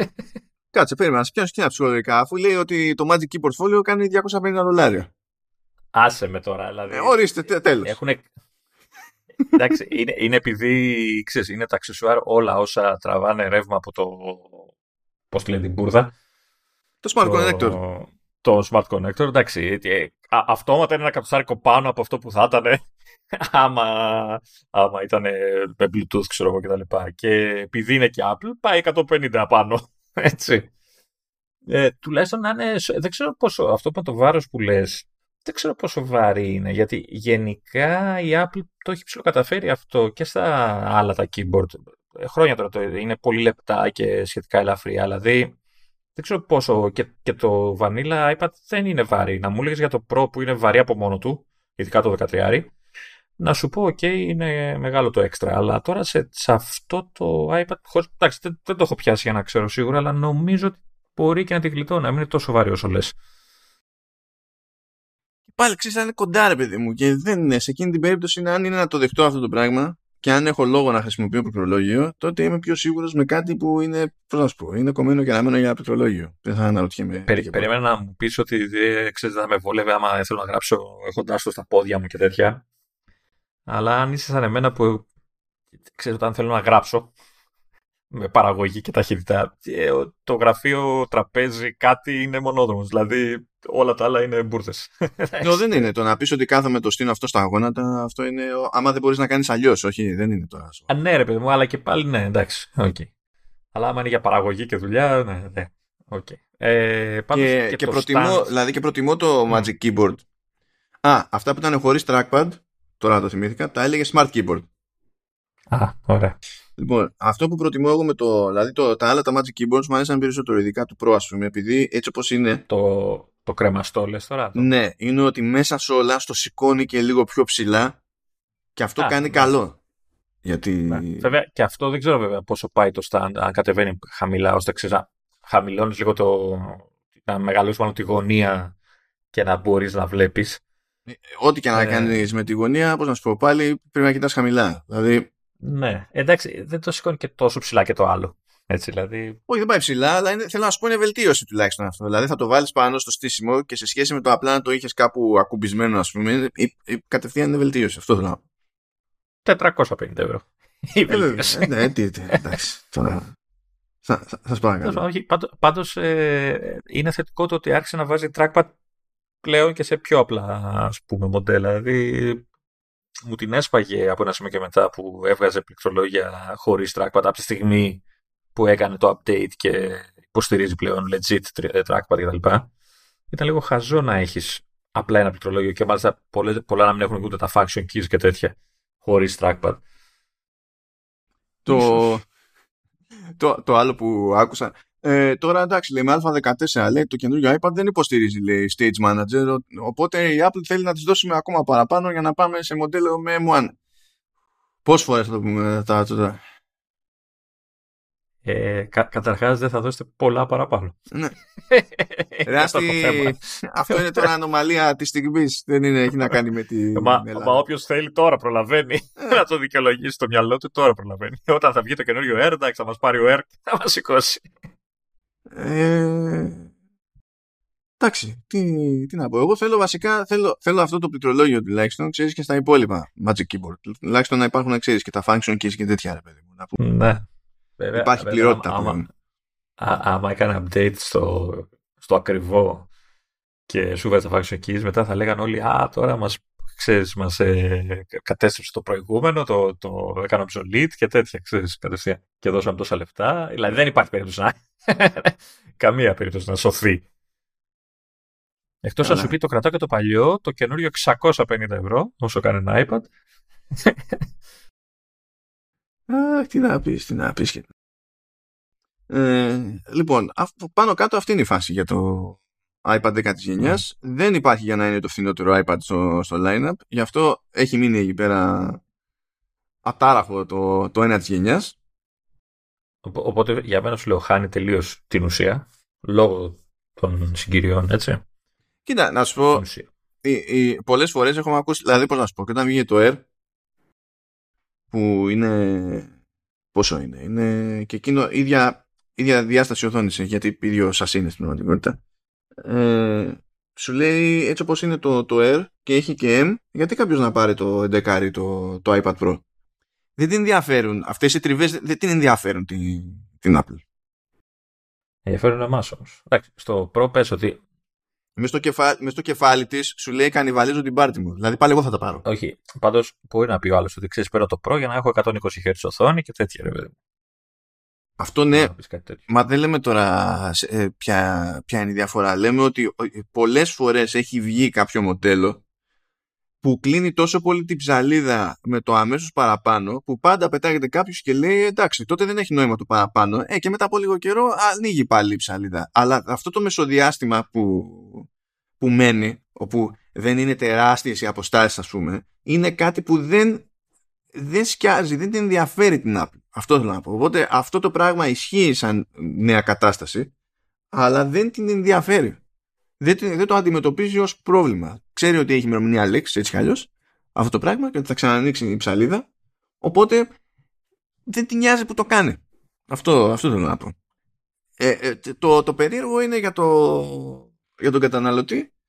Κάτσε, περίμενα να σε πιάσω και ψυχολογικά, αφού λέει ότι το Magic Keyboard Folio κάνει 250 δολάρια. Άσε με τώρα, δηλαδή. Ε, ορίστε, τέλος. Έχουν, Εντάξει, είναι, είναι επειδή ξέρεις, είναι τα αξεσουάρ όλα όσα τραβάνε ρεύμα από το. Πώς τη λένε την μπουρδα. Το Smart Connector. Το Smart Connector, εντάξει. Ε, αυτόματα είναι ένα κατοστάρικο πάνω από αυτό που θα ήταν άμα, άμα ήταν με Bluetooth, ξέρω εγώ κτλ. Και, και επειδή είναι και Apple, πάει 150 πάνω. Έτσι. Ε, τουλάχιστον να είναι. Δεν ξέρω πόσο. Αυτό που το βάρος που λες δεν ξέρω πόσο βαρύ είναι, γιατί γενικά η Apple το έχει ψηλοκαταφέρει αυτό και στα άλλα τα keyboard. Ε, χρόνια τώρα το είναι πολύ λεπτά και σχετικά ελαφρύ, αλλά δηλαδή δεν ξέρω πόσο και, και το Vanilla iPad δεν είναι βαρύ. Να μου έλεγες για το Pro που είναι βαρύ από μόνο του, ειδικά το 13, να σου πω, ok, είναι μεγάλο το έξτρα. Αλλά τώρα σε, σε αυτό το iPad, χωρίς, εντάξει, δεν, δεν, το έχω πιάσει για να ξέρω σίγουρα, αλλά νομίζω ότι μπορεί και να τη γλιτώ, να μην είναι τόσο βαρύ όσο λες πάλι ξέρεις, είναι κοντά, ρε παιδί μου. Και δεν είναι. Σε εκείνη την περίπτωση, αν είναι να το δεχτώ αυτό το πράγμα και αν έχω λόγο να χρησιμοποιώ πληκτρολόγιο, τότε είμαι πιο σίγουρος με κάτι που είναι, πώς να σου πω, είναι κομμένο και αναμένο για πληκτρολόγιο. Δεν θα αναρωτιέμαι. Περι, περίμενα να μου πεις ότι δεν ξέρεις, θα με βόλευε άμα θέλω να γράψω έχοντάς το στα πόδια μου και τέτοια. Αλλά αν είσαι σαν εμένα που ξέρω όταν θέλω να γράψω με παραγωγή και ταχύτητα, ε, το γραφείο, τραπέζι, κάτι είναι μονόδρομος. Δηλαδή όλα τα άλλα είναι μπουρδες. No, δεν είναι. Το να πεις ότι κάθομαι το στήνω αυτό στα γόνατα, αυτό είναι. Άμα δεν μπορείς να κάνεις αλλιώς, όχι, δεν είναι τώρα. Α, ναι, ρε παιδί μου, αλλά και πάλι ναι, εντάξει. Okay. Αλλά άμα είναι για παραγωγή και δουλειά, ναι, ναι. Okay. Ε, και, και, και προτιμώ, stand... δηλαδή και προτιμώ το mm. Magic Keyboard. Α, αυτά που ήταν χωρίς trackpad, τώρα το θυμήθηκα, τα έλεγε Smart Keyboard. Α, ωραία. Λοιπόν, αυτό που προτιμώ εγώ με το. Δηλαδή το, τα άλλα τα Magic Keyboards μου αρέσαν περισσότερο, ειδικά του Pro, ας πούμε, επειδή έτσι όπως είναι. Το, το κρεμαστό, λες τώρα. Το... Ναι, είναι ότι μέσα σε όλα στο σηκώνει και λίγο πιο ψηλά και αυτό κάνει ναι. καλό. Γιατί... Ναι. Βέβαια, και αυτό δεν ξέρω βέβαια πόσο πάει το stand, αν κατεβαίνει χαμηλά, ώστε ξέρεις χαμηλώνεις λίγο το. να μεγαλώσεις μάλλον τη γωνία και να μπορείς να βλέπεις. Ε, ό,τι και να ε... κάνεις με τη γωνία, πώς να σου πω πάλι, πρέπει να κοιτάς χαμηλά. Δηλαδή, ναι, εντάξει, δεν το σηκώνει και τόσο ψηλά και το άλλο. Έτσι, δηλαδή... Όχι, δεν πάει ψηλά, αλλά είναι, θέλω να σου πω είναι βελτίωση τουλάχιστον αυτό. Δηλαδή θα το βάλεις πάνω στο στήσιμο και σε σχέση με το απλά να το είχες κάπου ακουμπισμένο, ας πούμε, η, η, κατευθείαν είναι βελτίωση. Αυτό θέλω να 450 ευρώ. Η βελτίωση. Ε, ναι, τι, τι, εντάξει. Τώρα. Σα παρακαλώ. Πάντως ε, είναι θετικό το ότι άρχισε να βάζει trackpad πλέον και σε πιο απλά ας πούμε, μοντέλα. Δηλαδή μου την έσπαγε από ένα σημείο και μετά που έβγαζε πληκτρολόγια χωρίς trackpad από τη στιγμή που έκανε το update και υποστηρίζει πλέον legit ε, trackpad κτλ. Ήταν λίγο χαζό να έχεις απλά ένα πληκτρολόγιο και μάλιστα πολλά να μην έχουν ούτε τα function keys και τέτοια χωρίς trackpad. Το, το, το άλλο που άκουσα ε, τώρα εντάξει, λέει με Α14 λέει το καινούργιο iPad δεν υποστηρίζει λέει, Stage Manager, οπότε η Apple θέλει να της δώσουμε ακόμα παραπάνω για να πάμε σε μοντέλο με M1. Πόσες φορές θα το πούμε τα τώρα. Ε, κα, καταρχάς δεν θα δώσετε πολλά παραπάνω. Ναι. Ράστη, αυτό είναι τώρα ανομαλία της στιγμής. Δεν είναι, έχει να κάνει με τη. Μα, μα όποιος θέλει τώρα προλαβαίνει ε. να το δικαιολογήσει στο μυαλό του, τώρα προλαβαίνει. Όταν θα βγει το καινούριο Air, εντάξει, θα μας πάρει ο Air και θα μας σηκώσει. Ε, εντάξει, τι, τι να πω. Εγώ θέλω βασικά θέλω, θέλω αυτό το πληκτρολόγιο τουλάχιστον, ξέρεις και στα υπόλοιπα Magic Keyboard. Τουλάχιστον να υπάρχουν, ξέρεις και τα function keys και τέτοια, ρε παιδί μου. Ναι. Βέβαια, Υπάρχει βέβαια, πληρότητα άμα, άμα, άμα έκανε update στο, στο ακριβό και σου βάζει τα function keys, μετά θα λέγανε όλοι Α, τώρα μας ξέρεις, μας ε, κατέστρεψε το προηγούμενο, το, το έκανα obsolete και τέτοια, ξέρεις, κατευθείαν. Και δώσαμε τόσα λεφτά. Δηλαδή δεν υπάρχει περίπτωση να... Καμία περίπτωση να σωθεί. Εκτός να σου πει το κρατάω και το παλιό, το καινούριο 650 ευρώ, όσο κάνει ένα iPad. Αχ, τι να πεις, τι να πεις. Ε, λοιπόν, πάνω κάτω αυτή είναι η φάση για το iPad 10 της γενιάς. Δεν υπάρχει για να είναι το φθηνότερο iPad στο, στο line-up. Γι' αυτό έχει μείνει εκεί πέρα ατάραχο το, το 1 της γενιάς. Οπότε για μένα σου λέω χάνει τελείως την ουσία λόγω των συγκυριών, έτσι. Κοίτα, να σου πω. Οι, οι, πολλές φορές έχουμε ακούσει, δηλαδή πώς να σου πω, και όταν βγήκε το Air που είναι πόσο είναι, είναι και εκείνο ίδια, ίδια διάσταση οθόνης γιατί ίδιο σας είναι στην πραγματικότητα ε, σου λέει έτσι όπως είναι το, το Air και έχει και M, γιατί κάποιος να πάρει το 11 το, το iPad Pro; Δεν την ενδιαφέρουν. Αυτές οι τριβές δεν την ενδιαφέρουν την, την Apple. Ενδιαφέρουν εμάς όμως. στο Pro πες ότι μες στο, κεφάλι, μες στο κεφάλι της σου λέει κανιβαλίζω την πάρτι μου. Δηλαδή πάλι εγώ θα τα πάρω. Όχι. Πάντως μπορεί να πει ο άλλος ότι ξέρεις παίρνω το Pro για να έχω 120 Hz οθόνη και τέτοια ρε αυτό ναι, μα δεν λέμε τώρα ε, ποια, ποια είναι η διαφορά. Λέμε ότι πολλές φορές έχει βγει κάποιο μοντέλο που κλείνει τόσο πολύ την ψαλίδα με το αμέσως παραπάνω που πάντα πετάγεται κάποιος και λέει εντάξει τότε δεν έχει νόημα το παραπάνω ε, και μετά από λίγο καιρό ανοίγει πάλι η ψαλίδα. Αλλά αυτό το μεσοδιάστημα που, που μένει όπου δεν είναι τεράστιες οι αποστάσεις ας πούμε είναι κάτι που δεν, δεν σκιάζει, δεν την ενδιαφέρει την Apple. Αυτό θέλω να πω. Οπότε αυτό το πράγμα ισχύει σαν νέα κατάσταση, αλλά δεν την ενδιαφέρει. Δεν, δεν το αντιμετωπίζει ως πρόβλημα. Ξέρει ότι έχει ημερομηνία λέξη έτσι κι αλλιώς αυτό το πράγμα και ότι θα ξανανοίξει η ψαλίδα. Οπότε δεν την νοιάζει που το κάνει. Αυτό, αυτό θέλω να πω. Ε, ε, το, το περίεργο είναι για, το, για τον καταναλωτή ε,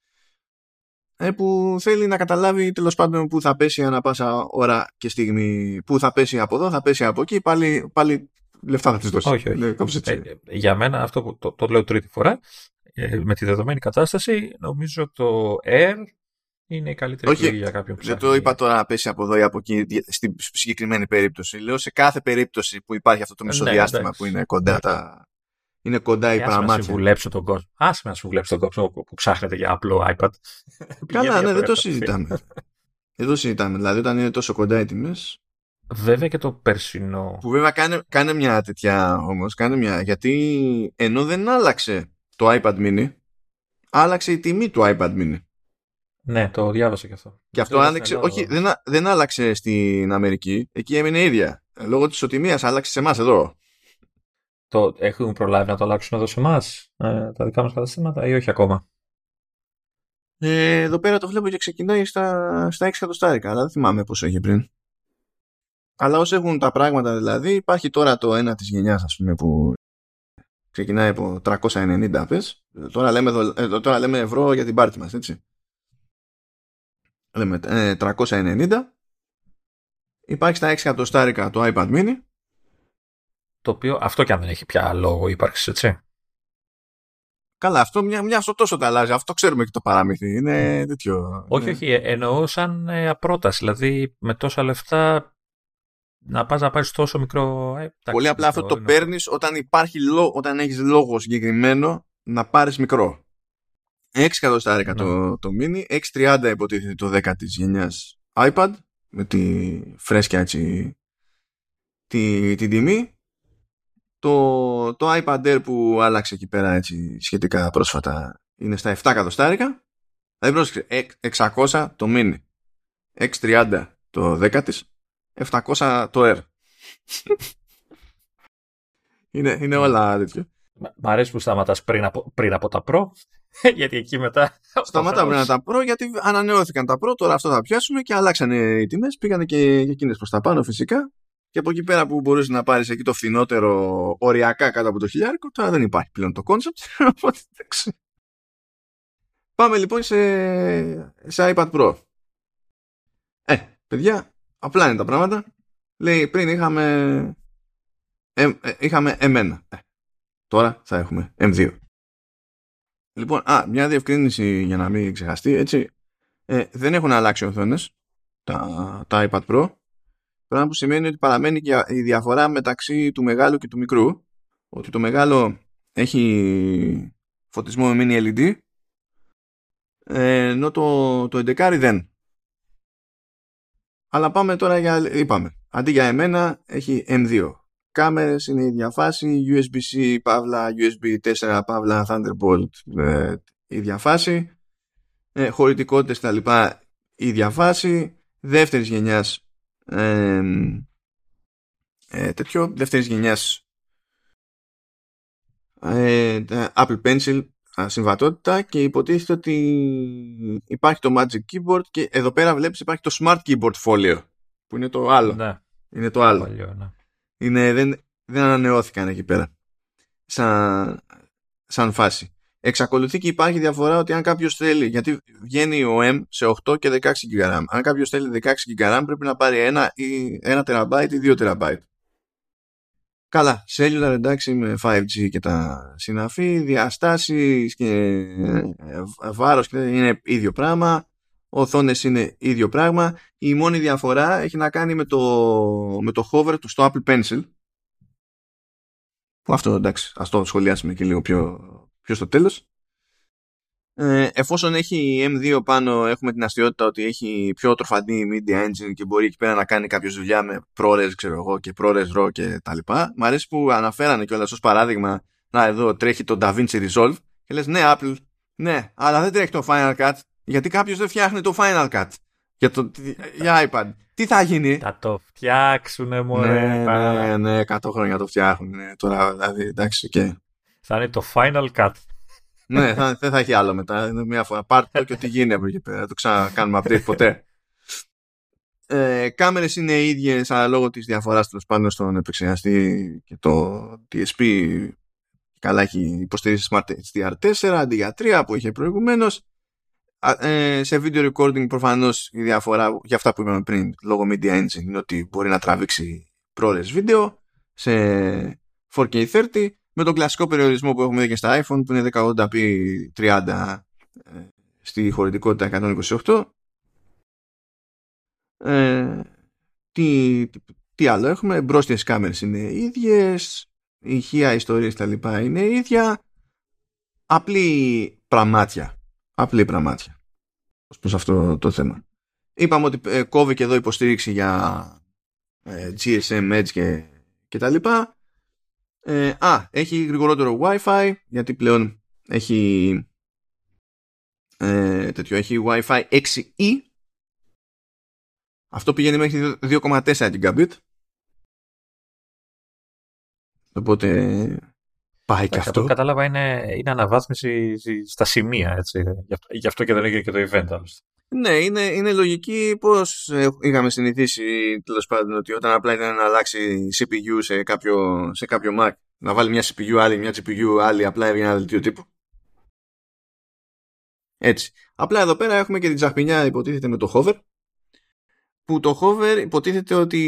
που θέλει να καταλάβει τέλος πάντων που θα πέσει ανά πάσα ώρα και στιγμή. Που θα πέσει από εδώ, θα πέσει από εκεί, πάλι, πάλι λεφτά θα της δώσει. Όχι, όχι. Ναι, κάπως έτσι. Ε, για μένα αυτό που το, το λέω τρίτη φορά, ε, με τη δεδομένη κατάσταση, νομίζω το Air είναι η καλύτερη Όχι, επιλογή για κάποιον που Δεν ψάχνει. το είπα τώρα να πέσει από εδώ ή από εκεί δι- στην συγκεκριμένη περίπτωση. Λέω σε κάθε περίπτωση που υπάρχει αυτό το Ε, ναι, μισοδιάστημα εντάξει. που είναι κοντά τα. Είναι κοντά οι Ε, άσε να παραμάτια. συμβουλέψω τον κόσμο. Άσε με να συμβουλέψω τον κόσμο που, που ψάχνετε για απλό iPad. Πηγαίνει Καλά, για ναι, δεν το iPad. συζητάμε. δεν το συζητάμε. Δηλαδή, όταν είναι τόσο κοντά οι τιμέ. Βέβαια και το περσινό. Που βέβαια κάνε, κάνε μια τέτοια όμως. Κάνε μια. Γιατί ενώ δεν άλλαξε το iPad mini, άλλαξε η τιμή του iPad mini. Ναι, το διάβασα και αυτό. Και αυτό Το άνοιξε. στην Ελλάδα. Όχι, δεν, α- δεν άλλαξε στην Αμερική. Εκεί έμεινε ίδια. Ε, Λόγω της ισοτιμίας άλλαξε σε εμάς εδώ. Το, έχουν προλάβει να το αλλάξουν εδώ σε εμάς, τα δικά μας καταστήματα, ή όχι ακόμα; Ε, εδώ πέρα το βλέπω και ξεκινάει στα, στα 6 εκατοστάρικα, αλλά δεν θυμάμαι πόσο είχε πριν. Αλλά όσο έχουν τα πράγματα δηλαδή, υπάρχει τώρα το ένα της γενιάς ας πούμε που ξεκινάει από 390 πες. Τώρα λέμε, δολ- ε, τώρα λέμε ευρώ για την πάρτι μας, έτσι. Λέμε ε, 390. Υπάρχει στα 6 εκατοστάρικα το iPad mini. Το οποίο αυτό και αν δεν έχει πια λόγο ύπαρξης, έτσι. Καλά, αυτό μια, μια στο τόσο τα αλλάζει. Αυτό ξέρουμε και το παραμύθι. Είναι τέτοιο. Όχι, ναι. όχι, ε, εννοώ σαν ε, απρόταση. Δηλαδή με τόσα λεφτά να πας να πάρεις τόσο μικρό. ε, εντάξει, Πολύ απλά αυτό μικρό το είναι. παίρνεις όταν, υπάρχει λό- όταν έχεις λόγο συγκεκριμένο να πάρεις μικρό. 6 εκατοστάρικα Ναι. το, το mini, 6.30 υποτίθεται το 10 της γενιάς iPad με τη φρέσκια έτσι τη, την τιμή. Το, το iPad Air που άλλαξε εκεί πέρα έτσι σχετικά πρόσφατα είναι στα 7 εκατοστάρικα. Δηλαδή πρόσεξε, εκ- 600 το mini, 6.30 το 10 της, 700 το Air. είναι, είναι όλα τέτοιο. Μ' μ' αρέσει που σταματάς πριν από, πριν από τα Pro, γιατί εκεί μετά... Σταμάτα πριν να τα Pro γιατί ανανεώθηκαν τα Pro, τώρα αυτό θα πιάσουμε και αλλάξανε οι τιμές, πήγανε και για εκείνες προς τα πάνω φυσικά και από εκεί πέρα που μπορείς να πάρεις εκεί το φθηνότερο οριακά κάτω από το χιλιάρικο, τώρα δεν υπάρχει πλέον το concept, οπότε εντάξει. Πάμε λοιπόν σε, σε iPad Pro. Ε, παιδιά, απλά είναι τα πράγματα. Λέει πριν είχαμε, ε, ε, είχαμε M1. Ε, τώρα θα έχουμε M2. Λοιπόν, α, μια διευκρίνηση για να μην ξεχαστεί, έτσι. Ε, δεν έχουν αλλάξει οθόνες τα, τα iPad Pro. Πράγμα που σημαίνει ότι παραμένει και η διαφορά μεταξύ του μεγάλου και του μικρού. Ότι το μεγάλο έχει φωτισμό με mini LED ε, ενώ το, το 11 δεν. Αλλά πάμε τώρα για... Είπαμε. Αντί για εμένα έχει M2. Κάμερες είναι η ίδια φάση. USB-C, παύλα, USB 4, παύλα, Thunderbolt, ε, η ίδια φάση. Ε, χωρητικότητες τα λοιπά, η ίδια φάση. Δεύτερης γενιάς ε, ε, τέτοιο, δεύτερης γενιάς ε, Apple Pencil α, συμβατότητα και υποτίθεται ότι υπάρχει το Magic Keyboard και εδώ πέρα βλέπεις υπάρχει το Smart Keyboard Folio που είναι το άλλο. Ναι, Είναι το άλλο. παλιό, ναι. Είναι, δεν, δεν ανανεώθηκαν εκεί πέρα σαν, σαν φάση. Εξακολουθεί και υπάρχει διαφορά ότι αν κάποιος θέλει, γιατί βγαίνει ο M σε 8 και 16 GB. Αν κάποιος θέλει 16 GB πρέπει να πάρει ένα, ή, ένα τεραμπάιτ ή 2 τεραμπάιτ. Καλά, cellular εντάξει με 5G και τα συναφή, διαστάσεις και ε, βάρος και τέτοια είναι ίδιο πράγμα, οθόνες είναι ίδιο πράγμα. Η μόνη διαφορά έχει να κάνει με το, με το hover του στο Apple Pencil που αυτό εντάξει, ας το σχολιάσουμε και λίγο πιο, πιο στο τέλος. Ε, εφόσον έχει M2 πάνω έχουμε την αστείωτητα ότι έχει πιο τροφαντή media engine και μπορεί εκεί πέρα να κάνει κάποιο δουλειά με ProRes ξέρω εγώ και ProRes RAW και τα λοιπά. Μ' αρέσει που αναφέρανε κιόλας ως παράδειγμα να εδώ τρέχει το DaVinci Resolve και λες ναι Apple, ναι, αλλά δεν τρέχει το Final Cut γιατί κάποιος δεν φτιάχνει το Final Cut για, το, για iPad. Τι θα γίνει; Θα το φτιάξουνε μωρέ. Ναι, ναι, ναι, 100 χρόνια το φτιάχνουν. Ναι. Τώρα δηλαδή, εντάξει, και. Θα είναι το Final Cut. ναι, θα, δεν θα έχει άλλο μετά. Είναι μια φορά. Πάρτε το και ό,τι γίνει από εκεί πέρα. Δεν το ξανακάνουμε update ποτέ. Ε, κάμερες είναι ίδιες αλλά λόγω της διαφοράς τέλος πάντων στον επεξεργαστή και το DSP καλά έχει υποστηρίζει Smart HDR4 αντί για 3 που είχε προηγουμένως ε, σε video recording προφανώς η διαφορά για αυτά που είπαμε πριν λόγω Media Engine είναι ότι μπορεί να τραβήξει πρόορες βίντεο σε 4K30 με τον κλασικό περιορισμό που έχουμε δει και στα iPhone που είναι 1080p 30 ε, στη χωρητικότητα 128 ε, τι, τι, άλλο έχουμε μπρόστιες κάμερες είναι ίδιες ηχεία ιστορίες τα λοιπά είναι ίδια απλή πραμάτια απλή πραμάτια προς αυτό το θέμα. Είπαμε ότι ε, κόβει και εδώ υποστήριξη για ε, GSM Edge και, και τα λοιπά ε, α, έχει γρηγορότερο Wi-Fi γιατί πλέον έχει ε, τέτοιο, έχει Wi-Fi 6E αυτό πηγαίνει μέχρι 2,4 Gigabit οπότε πάει και αυτό. κατάλαβα είναι, είναι αναβάθμιση στα σημεία έτσι. Γι' αυτό, γι αυτό και δεν έγινε και το event άλλωστε. Ναι, είναι, είναι λογική πώ είχαμε συνηθίσει τέλος πάντων ότι όταν απλά ήταν να αλλάξει CPU σε κάποιο, σε κάποιο Mac, να βάλει μια CPU άλλη, μια GPU άλλη, απλά έβγαινε ένα δελτίο τύπου. Έτσι. Απλά εδώ πέρα έχουμε και την τσαχπινιά υποτίθεται με το hover που το hover υποτίθεται ότι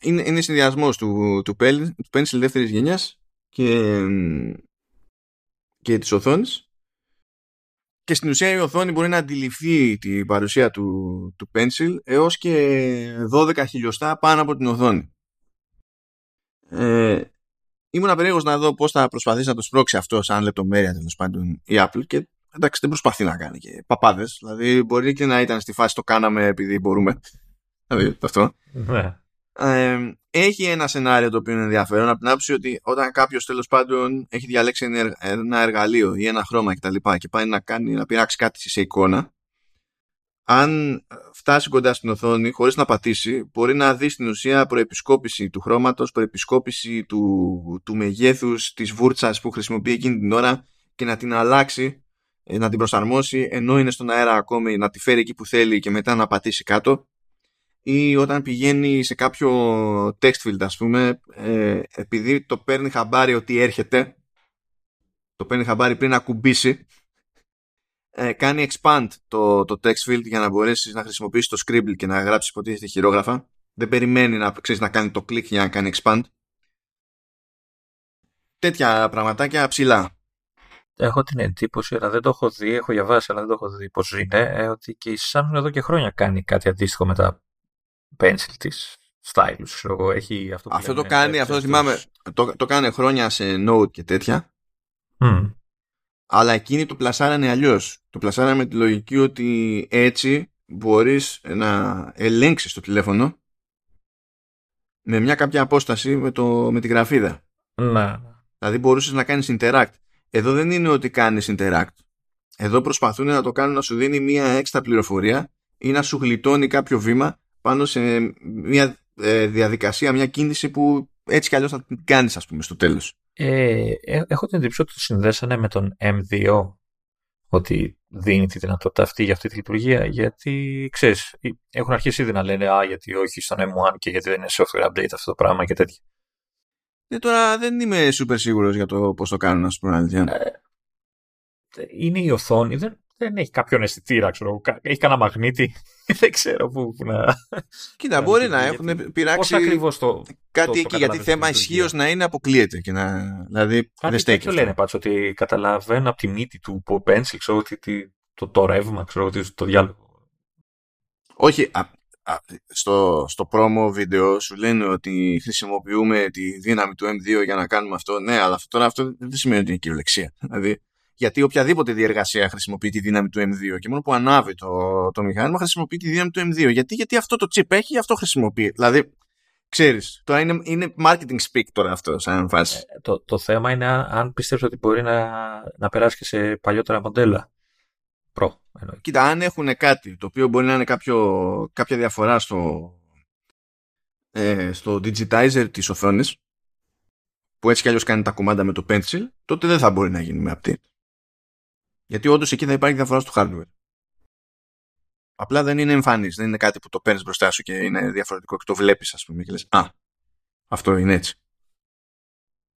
είναι, είναι συνδυασμός του, του, του pencil δεύτερης γενιάς και, και της οθόνης και στην ουσία η οθόνη μπορεί να αντιληφθεί την παρουσία του, του pencil έως και 12 χιλιοστά πάνω από την οθόνη. Ε, ήμουν περίεργος να δω πώς θα προσπαθήσει να το σπρώξει αυτό σαν λεπτομέρεια τέλος πάντων η Apple και εντάξει δεν προσπαθεί να κάνει και παπάδες δηλαδή μπορεί και να ήταν στη φάση το κάναμε επειδή μπορούμε δηλαδή αυτό ναι. ε, έχει ένα σενάριο το οποίο είναι ενδιαφέρον από την άποψη ότι όταν κάποιος τέλος πάντων έχει διαλέξει ένα εργαλείο ή ένα χρώμα κτλ. Και, και πάει να, κάνει, να πειράξει κάτι σε εικόνα, αν φτάσει κοντά στην οθόνη χωρίς να πατήσει, μπορεί να δει στην ουσία προεπισκόπηση του χρώματος, προεπισκόπηση του, του μεγέθους της βούρτσας που χρησιμοποιεί εκείνη την ώρα και να την αλλάξει, ε, να την προσαρμόσει ενώ είναι στον αέρα ακόμη, να τη φέρει εκεί που θέλει και μετά να πατήσει κάτω ή όταν πηγαίνει σε κάποιο text field ας πούμε ε, επειδή το παίρνει χαμπάρι ότι έρχεται το παίρνει χαμπάρι πριν να κουμπίσει ε, κάνει expand το, το text field για να μπορέσεις να χρησιμοποιήσεις το scribble και να γράψεις υποτίθεται χειρόγραφα. Δεν περιμένει να, ξέρεις, να κάνει το click για να κάνει expand. Τέτοια πραγματάκια ψηλά. Έχω την εντύπωση, αλλά δεν το έχω δει, έχω διαβάσει, αλλά δεν το έχω δει πώς είναι, ε, ότι και η Samsung εδώ και χρόνια κάνει κάτι αντίστοιχο με τα pencil της stylus, ξέρω Έχει αυτό, αυτό το κάνει, αυτό θυμάμαι, το, το κάνει χρόνια σε Note και τέτοια. Mm. Αλλά εκείνη το πλασάρανε αλλιώς. Το πλασάρανε με τη λογική ότι έτσι μπορείς να ελέγξεις το τηλέφωνο με μια κάποια απόσταση με, το, με τη γραφίδα. Ναι. Δηλαδή μπορούσες να κάνεις interact. Εδώ δεν είναι ότι κάνεις interact. Εδώ προσπαθούν να το κάνουν να σου δίνει μια έξτρα πληροφορία ή να σου γλιτώνει κάποιο βήμα πάνω σε μια ε, διαδικασία, μια κίνηση που έτσι κι αλλιώς θα την κάνεις ας πούμε στο τέλος. Ε, ε έχω την εντύπωση ότι το συνδέσανε με τον M2 ότι δίνει τη δυνατότητα αυτή για αυτή τη λειτουργία γιατί ξέρεις έχουν αρχίσει ήδη να λένε α γιατί όχι στον M1 και γιατί δεν είναι software update αυτό το πράγμα και τέτοια. Ε, τώρα δεν είμαι super σίγουρος για το πώς το κάνουν ας πούμε ε, είναι η οθόνη δεν, δεν έχει κάποιον αισθητήρα, ξέρω. Έχει κανένα μαγνήτη. δεν ξέρω πού, να. Κοίτα, μπορεί να έχουν πειράξει. Πώς ακριβώς το. Κάτι εκεί, γιατί θέμα ισχύως να είναι αποκλείεται. Και να, δηλαδή, κάτι δεν στέκει. λένε πάντω ότι καταλαβαίνω από τη μύτη του pencil, ξέρω ότι το, το ρεύμα, ξέρω ότι το διάλογο. Όχι, α, α, στο, στο promo βίντεο σου λένε ότι χρησιμοποιούμε τη δύναμη του M2 για να κάνουμε αυτό. Ναι, αλλά αυτό, τώρα αυτό δεν σημαίνει ότι είναι κυριολεξία. Δηλαδή, γιατί οποιαδήποτε διεργασία χρησιμοποιεί τη δύναμη του M2 και μόνο που ανάβει το, το μηχάνημα χρησιμοποιεί τη δύναμη του M2. Γιατί, γιατί αυτό το chip έχει, αυτό χρησιμοποιεί. Δηλαδή, ξέρεις, τώρα είναι, είναι marketing speak τώρα αυτό, σαν φάση. Ε, το, το θέμα είναι αν, αν πιστεύει ότι μπορεί να, να περάσει και σε παλιότερα μοντέλα. Pro. Εννοεί. Κοίτα, αν έχουν κάτι το οποίο μπορεί να είναι κάποιο, κάποια διαφορά στο, ε, στο digitizer της οθόνης που έτσι κι αλλιώς κάνει τα κομμάτια με το pencil, τότε δεν θα μπορεί να γίνει με update. Γιατί όντως εκεί θα υπάρχει διαφορά στο hardware. Απλά δεν είναι εμφανής. Δεν είναι κάτι που το παίρνεις μπροστά σου και είναι διαφορετικό και το βλέπεις, ας πούμε, και λες: Α, αυτό είναι έτσι.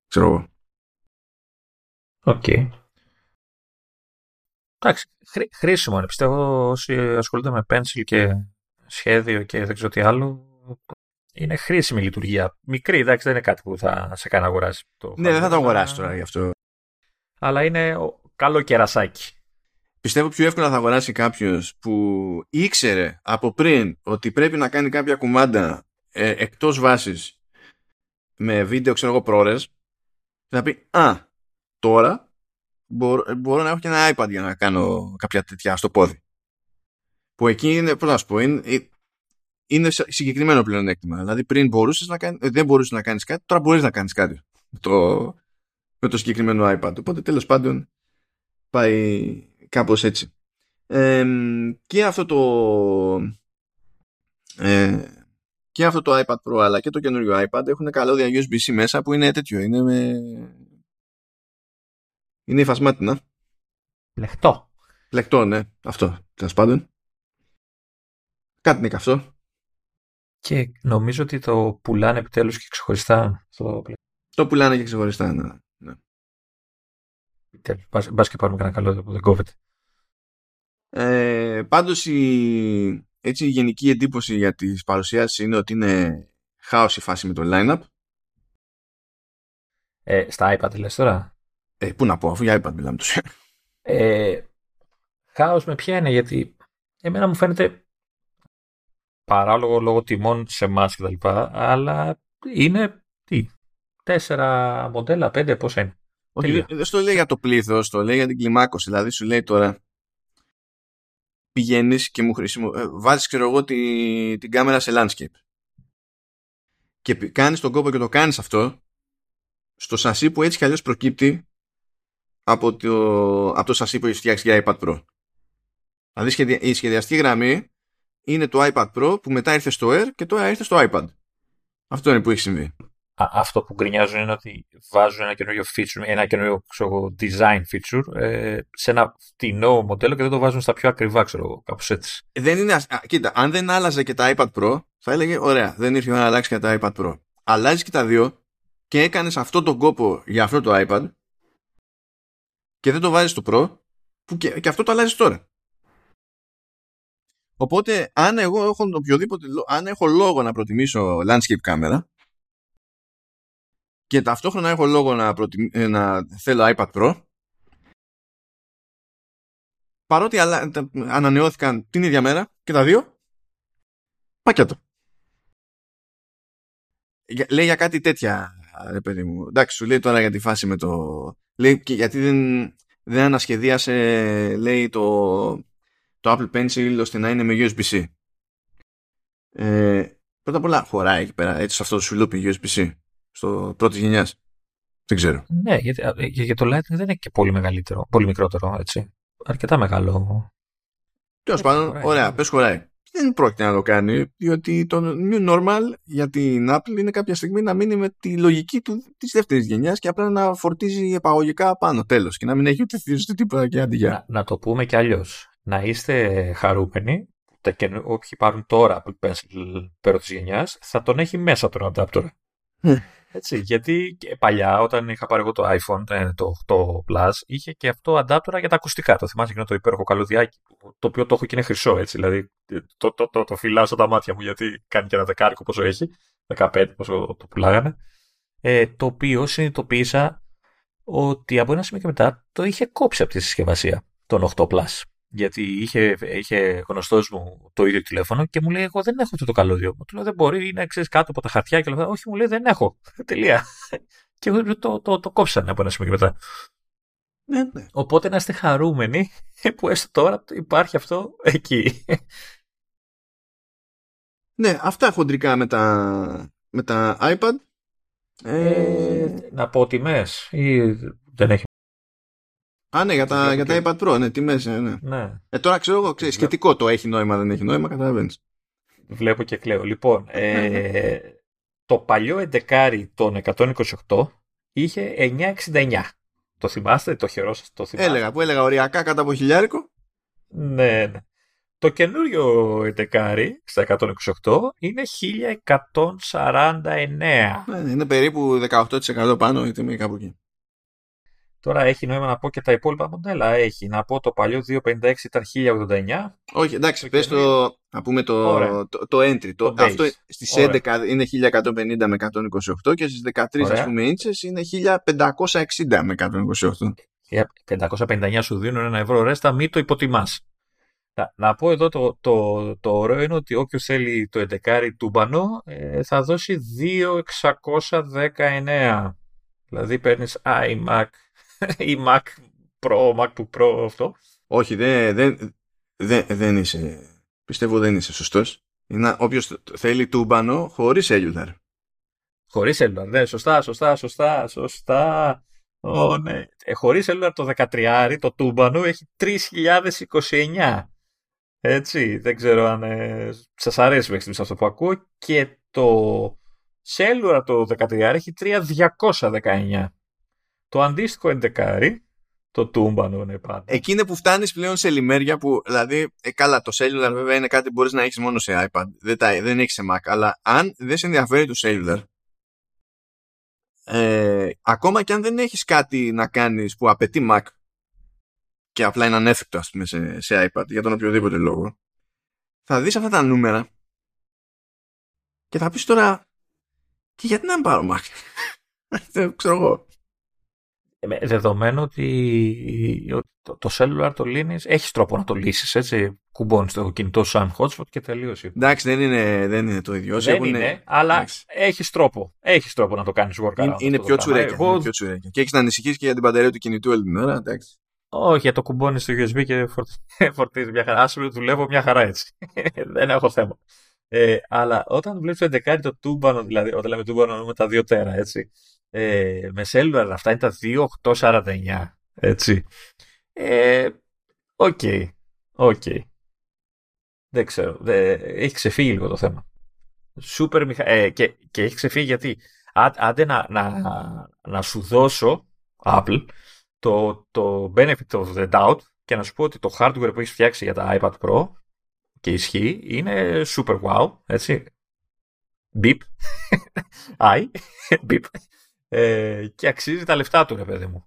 Ξέρω εγώ. Οκ. Εντάξει, χρήσιμο είναι. Πιστεύω όσοι ασχολούνται με pencil και σχέδιο και δεν ξέρω τι άλλο, είναι χρήσιμη λειτουργία. Μικρή, εντάξει, δεν είναι κάτι που θα σε κάνει να αγοράσει. Το ναι, δεν θα το αγοράσει τώρα γι' αυτό. Αλλά είναι καλό κερασάκι. Πιστεύω πιο εύκολα θα αγοράσει κάποιος που ήξερε από πριν ότι πρέπει να κάνει κάποια κουμάντα ε, εκτός βάσης με βίντεο, ξέρω εγώ, πρόρες και θα πει «Α, τώρα μπορώ, μπορώ να έχω και ένα iPad για να κάνω κάποια τέτοια στο πόδι». Που εκεί είναι, πώς να σου πω, είναι, είναι συγκεκριμένο πλεονέκτημα. Δηλαδή πριν μπορούσες να κάνεις, δεν μπορούσες να κάνεις κάτι, τώρα μπορείς να κάνεις κάτι το, με το συγκεκριμένο iPad. Οπότε τέλος πάντων πάει κάπως έτσι. Ε, και αυτό το ε, και αυτό το iPad Pro αλλά και το καινούριο iPad έχουν καλώδια USB-C μέσα που είναι τέτοιο. Είναι με... Είναι υφασμάτινα. Λεχτό. Λεχτό, ναι. Αυτό. Τέλος πάντων. Κάτι είναι και αυτό. Και νομίζω ότι το πουλάνε επιτέλους και ξεχωριστά. Στο... Το πουλάνε και ξεχωριστά, ναι. Ναι. Επιτέλους. Μπας και πάρουμε κανένα καλώδιο που δεν κόβεται. Ε, πάντως η, έτσι η γενική εντύπωση για τις παρουσιάσεις είναι ότι είναι χάος η φάση με το line-up. Ε, στα iPad λες τώρα; Ε, πού να πω, αφού για iPad μιλάμε τους. Ε, χάος με ποια είναι, γιατί εμένα μου φαίνεται παράλογο λόγω τιμών σε εμάς και τα λοιπά, αλλά είναι τι, τέσσερα μοντέλα, πέντε, πόσα είναι. Όχι, δεν στο λέει για το πλήθος, το λέει για την κλιμάκωση. Δηλαδή σου λέει τώρα πηγαίνεις και μου χρησιμο... Ε, βάζεις ξέρω εγώ τη... την κάμερα σε landscape και κάνεις τον κόπο και το κάνεις αυτό στο σασί που έτσι κι αλλιώς προκύπτει από το, από το σασί που έχεις φτιάξει για iPad Pro. Δηλαδή η σχεδιαστική γραμμή είναι το iPad Pro που μετά ήρθε στο Air και τώρα ήρθε στο iPad. Αυτό είναι που έχει συμβεί αυτό που γκρινιάζουν είναι ότι βάζουν ένα καινούριο feature, ένα καινούριο ξέρω, design feature ε, σε ένα φτηνό μοντέλο και δεν το βάζουν στα πιο ακριβά, ξέρω εγώ, κάπως έτσι. Δεν είναι, ας, κοίτα, αν δεν άλλαζε και τα iPad Pro, θα έλεγε, ωραία, δεν ήρθε η ώρα να αλλάξει και τα iPad Pro. Αλλάζει και τα δύο και έκανες αυτό τον κόπο για αυτό το iPad και δεν το βάζεις στο Pro που και, και αυτό το αλλάζεις τώρα. Οπότε, αν εγώ έχω οποιοδήποτε, αν έχω λόγο να προτιμήσω landscape κάμερα, και ταυτόχρονα έχω λόγο να, ε, να θέλω iPad Pro παρότι ανανεώθηκαν την ίδια μέρα και τα δύο πακέτο. Λέει για κάτι τέτοια ρε παιδί μου. Εντάξει σου λέει τώρα για τη φάση με το λέει και γιατί δεν, δεν ανασχεδίασε λέει το, το Apple Pencil ώστε να είναι με USB-C. Ε, πρώτα απ' όλα χωράει εκεί πέρα έτσι σε αυτό το σουλούπι USB-C στο πρώτης γενιάς. Δεν ξέρω. Ναι, γιατί για το Lightning δεν είναι και πολύ μεγαλύτερο, πολύ μικρότερο, έτσι. Αρκετά μεγάλο. Τέλος πάντων, ωραία, πες χωράει. Δεν πρόκειται να το κάνει, διότι το new normal για την Apple είναι κάποια στιγμή να μείνει με τη λογική του της δεύτερης γενιάς και απλά να φορτίζει επαγωγικά πάνω τέλος και να μην έχει ούτε θύση τίποτα και αντιγιά. Να, να το πούμε κι αλλιώς. Να είστε χαρούμενοι τα όποιοι πάρουν τώρα Apple Pencil πρώτη γενιάς θα τον έχει μέσα τον adapter. Ναι. Έτσι, γιατί παλιά όταν είχα πάρει εγώ το iPhone, το 8 Plus, είχε και αυτό αντάπτωρα για τα ακουστικά. Το θυμάσαι εκείνο το υπέροχο καλωδιάκι, το οποίο το έχω και είναι χρυσό, έτσι. Δηλαδή το, το, το, το φυλάω στα μάτια μου, γιατί κάνει και ένα δεκάρικο πόσο έχει, 15 πόσο το πουλάγανε. Ε, το οποίο συνειδητοποίησα ότι από ένα σημείο και μετά το είχε κόψει από τη συσκευασία, τον 8 Plus γιατί είχε, είχε γνωστός μου το ίδιο τηλέφωνο και μου λέει: Εγώ δεν έχω αυτό το καλώδιο. Μου του λέω: Δεν μπορεί, είναι ξέρεις, κάτω από τα χαρτιά και όλα αυτά. Όχι, μου λέει: Δεν έχω. Τελεία. και το, το, το, το κόψανε από ένα σημείο και μετά. Ναι, ναι. Οπότε να είστε χαρούμενοι που έστω τώρα υπάρχει αυτό εκεί. Ναι, αυτά χοντρικά με τα, με τα iPad. Ε... να πω τιμές ή δεν έχει Α, ναι, για τα, για τα iPad Pro, ναι, τιμές, ναι. ναι. ναι. Ε, τώρα ξέρω εγώ, ξέρεις, σχετικό το έχει νόημα, δεν έχει νόημα, καταλαβαίνεις. Βλέπω και κλαίω. Λοιπόν, ε, το παλιό 11 των 128 είχε 9,69. Το θυμάστε, το χερό σας, το θυμάστε; Έλεγα, που έλεγα οριακά κατά από χιλιάρικο. Ναι, ναι. Το καινούριο 11 στα 128 είναι 1149. Ναι, είναι περίπου 18% πάνω ή τιμή κάπου εκεί. Τώρα έχει νόημα να πω και τα υπόλοιπα μοντέλα. Έχει. Να πω το παλιό 256 ήταν 1089. Όχι, εντάξει, πες το, να πούμε το, το, το, entry. Το, Το αυτό base. στις Ωραία. 11 είναι 1150 με 128 και στις 13 Ωραία. ας πούμε inches είναι 1560 με 128. Για 559 σου δίνουν ένα ευρώ ρέστα, μην το υποτιμάς. Να, να πω εδώ το, το, το ωραίο είναι ότι όποιο θέλει το 11 τούμπανο ε, θα δώσει 2.619. Δηλαδή παίρνεις iMac ή Mac Pro, MacBook Pro αυτό. Όχι, δεν, δεν, δεν, δεν είσαι, πιστεύω δεν είσαι σωστός. Είναι όποιος θέλει τούμπανο χωρίς cellular. Χωρίς cellular, ναι, σωστά, σωστά, σωστά, σωστά. Ω, ναι. Ε, χωρίς cellular το 13 το τούμπανο έχει 3.029. Έτσι, δεν ξέρω αν ε, σας αρέσει μέχρι στιγμής αυτό που ακούω. Και το cellular το 13 έχει 3.219. Το αντίστοιχο 11 το τούμπανο είναι πάντα. Εκεί είναι που φτάνεις πλέον σε λιμέρια που, δηλαδή, ε, καλά, το cellular βέβαια είναι κάτι που μπορείς να έχεις μόνο σε iPad. Δεν, τα, δεν έχεις σε Mac. Αλλά αν δεν σε ενδιαφέρει το cellular, ε, ακόμα και αν δεν έχεις κάτι να κάνεις που απαιτεί Mac και απλά είναι ανέφικτο ας πούμε σε, σε iPad για τον οποιοδήποτε λόγο θα δεις αυτά τα νούμερα και θα πεις τώρα και γιατί να μην πάρω Mac; Δεν ξέρω εγώ Ε, με- Δεδομένου ότι το, το cellular το λύνεις, έχεις τρόπο να το λύσεις, έτσι. Κουμπώνεις το κινητό σου σαν hotspot και τελείωσε. εντάξει δεν είναι, δεν είναι το ίδιο Δεν Έχουν- είναι, αλλά εντάξει. έχεις τρόπο. Έχεις τρόπο να το κάνεις workaround. είναι, αυτό είναι το πιο πράγμα. τσουρέκια, Εγώ, είναι πιο τσουρέκια. και έχεις να ανησυχείς και για την μπαταρία του κινητού όλη την ώρα εντάξει. όχι, για το κουμπώνεις στο USB και φορτ- φορτίζεις μια χαρά. Άσου δουλεύω μια χαρά έτσι. Δεν έχω θέμα. Ε, αλλά όταν βλέπεις το 11 το τούμπανο, δηλαδή, όταν λέμε τούμπανο εννοούμε τα 2 τέρα, έτσι. Ε, με cellular αυτά είναι τα 2.849, έτσι. Ε, OK, OK. Δεν ξέρω, δε- έχει ξεφύγει λίγο το θέμα. Σούπερ μηχα... ε, και, και έχει ξεφύγει γιατί αν- άντε να, να, να σου δώσω Apple το, το benefit of the doubt και να σου πω ότι το hardware που έχεις φτιάξει για τα iPad Pro και ισχύει είναι super wow, έτσι. Beep. I. Beep. Ε, και αξίζει τα λεφτά του, ρε παιδί μου.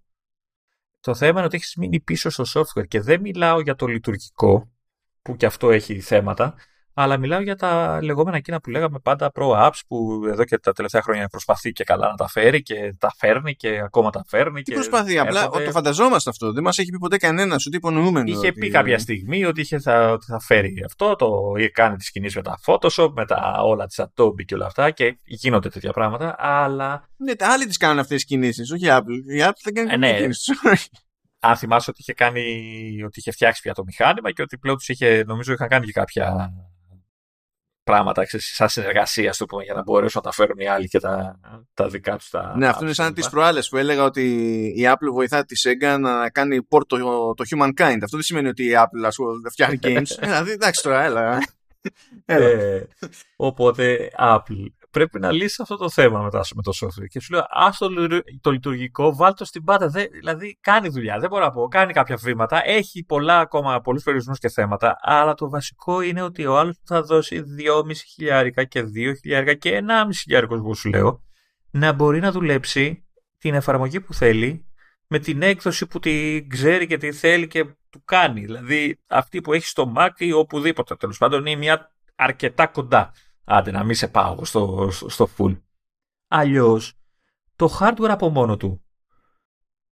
Το θέμα είναι ότι έχεις μείνει πίσω στο software και δεν μιλάω για το λειτουργικό, που και αυτό έχει θέματα, αλλά μιλάω για τα λεγόμενα εκείνα που λέγαμε πάντα pro apps που εδώ και τα τελευταία χρόνια προσπαθεί και καλά να τα φέρει και τα φέρνει και ακόμα τα φέρνει. Τι και προσπαθεί, απλά έρχονται- το φανταζόμαστε αυτό. Δεν μας έχει πει ποτέ κανένας ούτε υπονοούμενο. Είχε ότι- πει κάποια στιγμή ότι, είχε θα, ότι θα φέρει αυτό, το είχε κάνει τις κινήσεις με τα Photoshop, με τα όλα της Adobe και όλα αυτά και γίνονται τέτοια πράγματα, αλλά Ναι, τα άλλοι τις κάνουν αυτές τις κινήσεις, όχι η Apple. Η Apple δεν κάνει Ε, ναι. κινήσει. αν θυμάσαι ότι είχε, κάνει, ότι είχε φτιάξει πια το μηχάνημα και ότι πλέον τους είχε, νομίζω είχαν κάνει και κάποια πράγματα ξέρεις, σαν συνεργασία, ας το πούμε, για να μπορέσουν να τα φέρουν οι άλλοι και τα, τα δικά τους τα ναι, αυτό είναι σαν τις προάλλες που έλεγα ότι η Apple βοηθά τη Sega να κάνει port το, το Humankind. Αυτό δεν σημαίνει ότι η Apple ας πούμε, φτιάχνει games. δηλαδή, εντάξει τώρα, έλα. έλα. Ε, οπότε, Apple, πρέπει να λύσει αυτό το θέμα μετά με το software. Και σου λέω, ας το, λου- το λειτουργικό, βάλ το στην πάντα. Δεν- δηλαδή, κάνει δουλειά, δεν μπορώ να πω. Κάνει κάποια βήματα. Έχει πολλά ακόμα, πολλούς περιορισμούς και θέματα. Αλλά το βασικό είναι ότι ο άλλος θα δώσει 2,5 χιλιάρικα και 2 χιλιάρικα και 1,5 χιλιάρικο, εγώ σου λέω, να μπορεί να δουλέψει την εφαρμογή που θέλει με την έκδοση που την ξέρει και τη θέλει και του κάνει. Δηλαδή αυτή που έχει στο Mac ή οπουδήποτε τέλος πάντων είναι μια αρκετά κοντά. Άντε να μην σε πάω εγώ στο, στο, στο full. Αλλιώς το hardware από μόνο του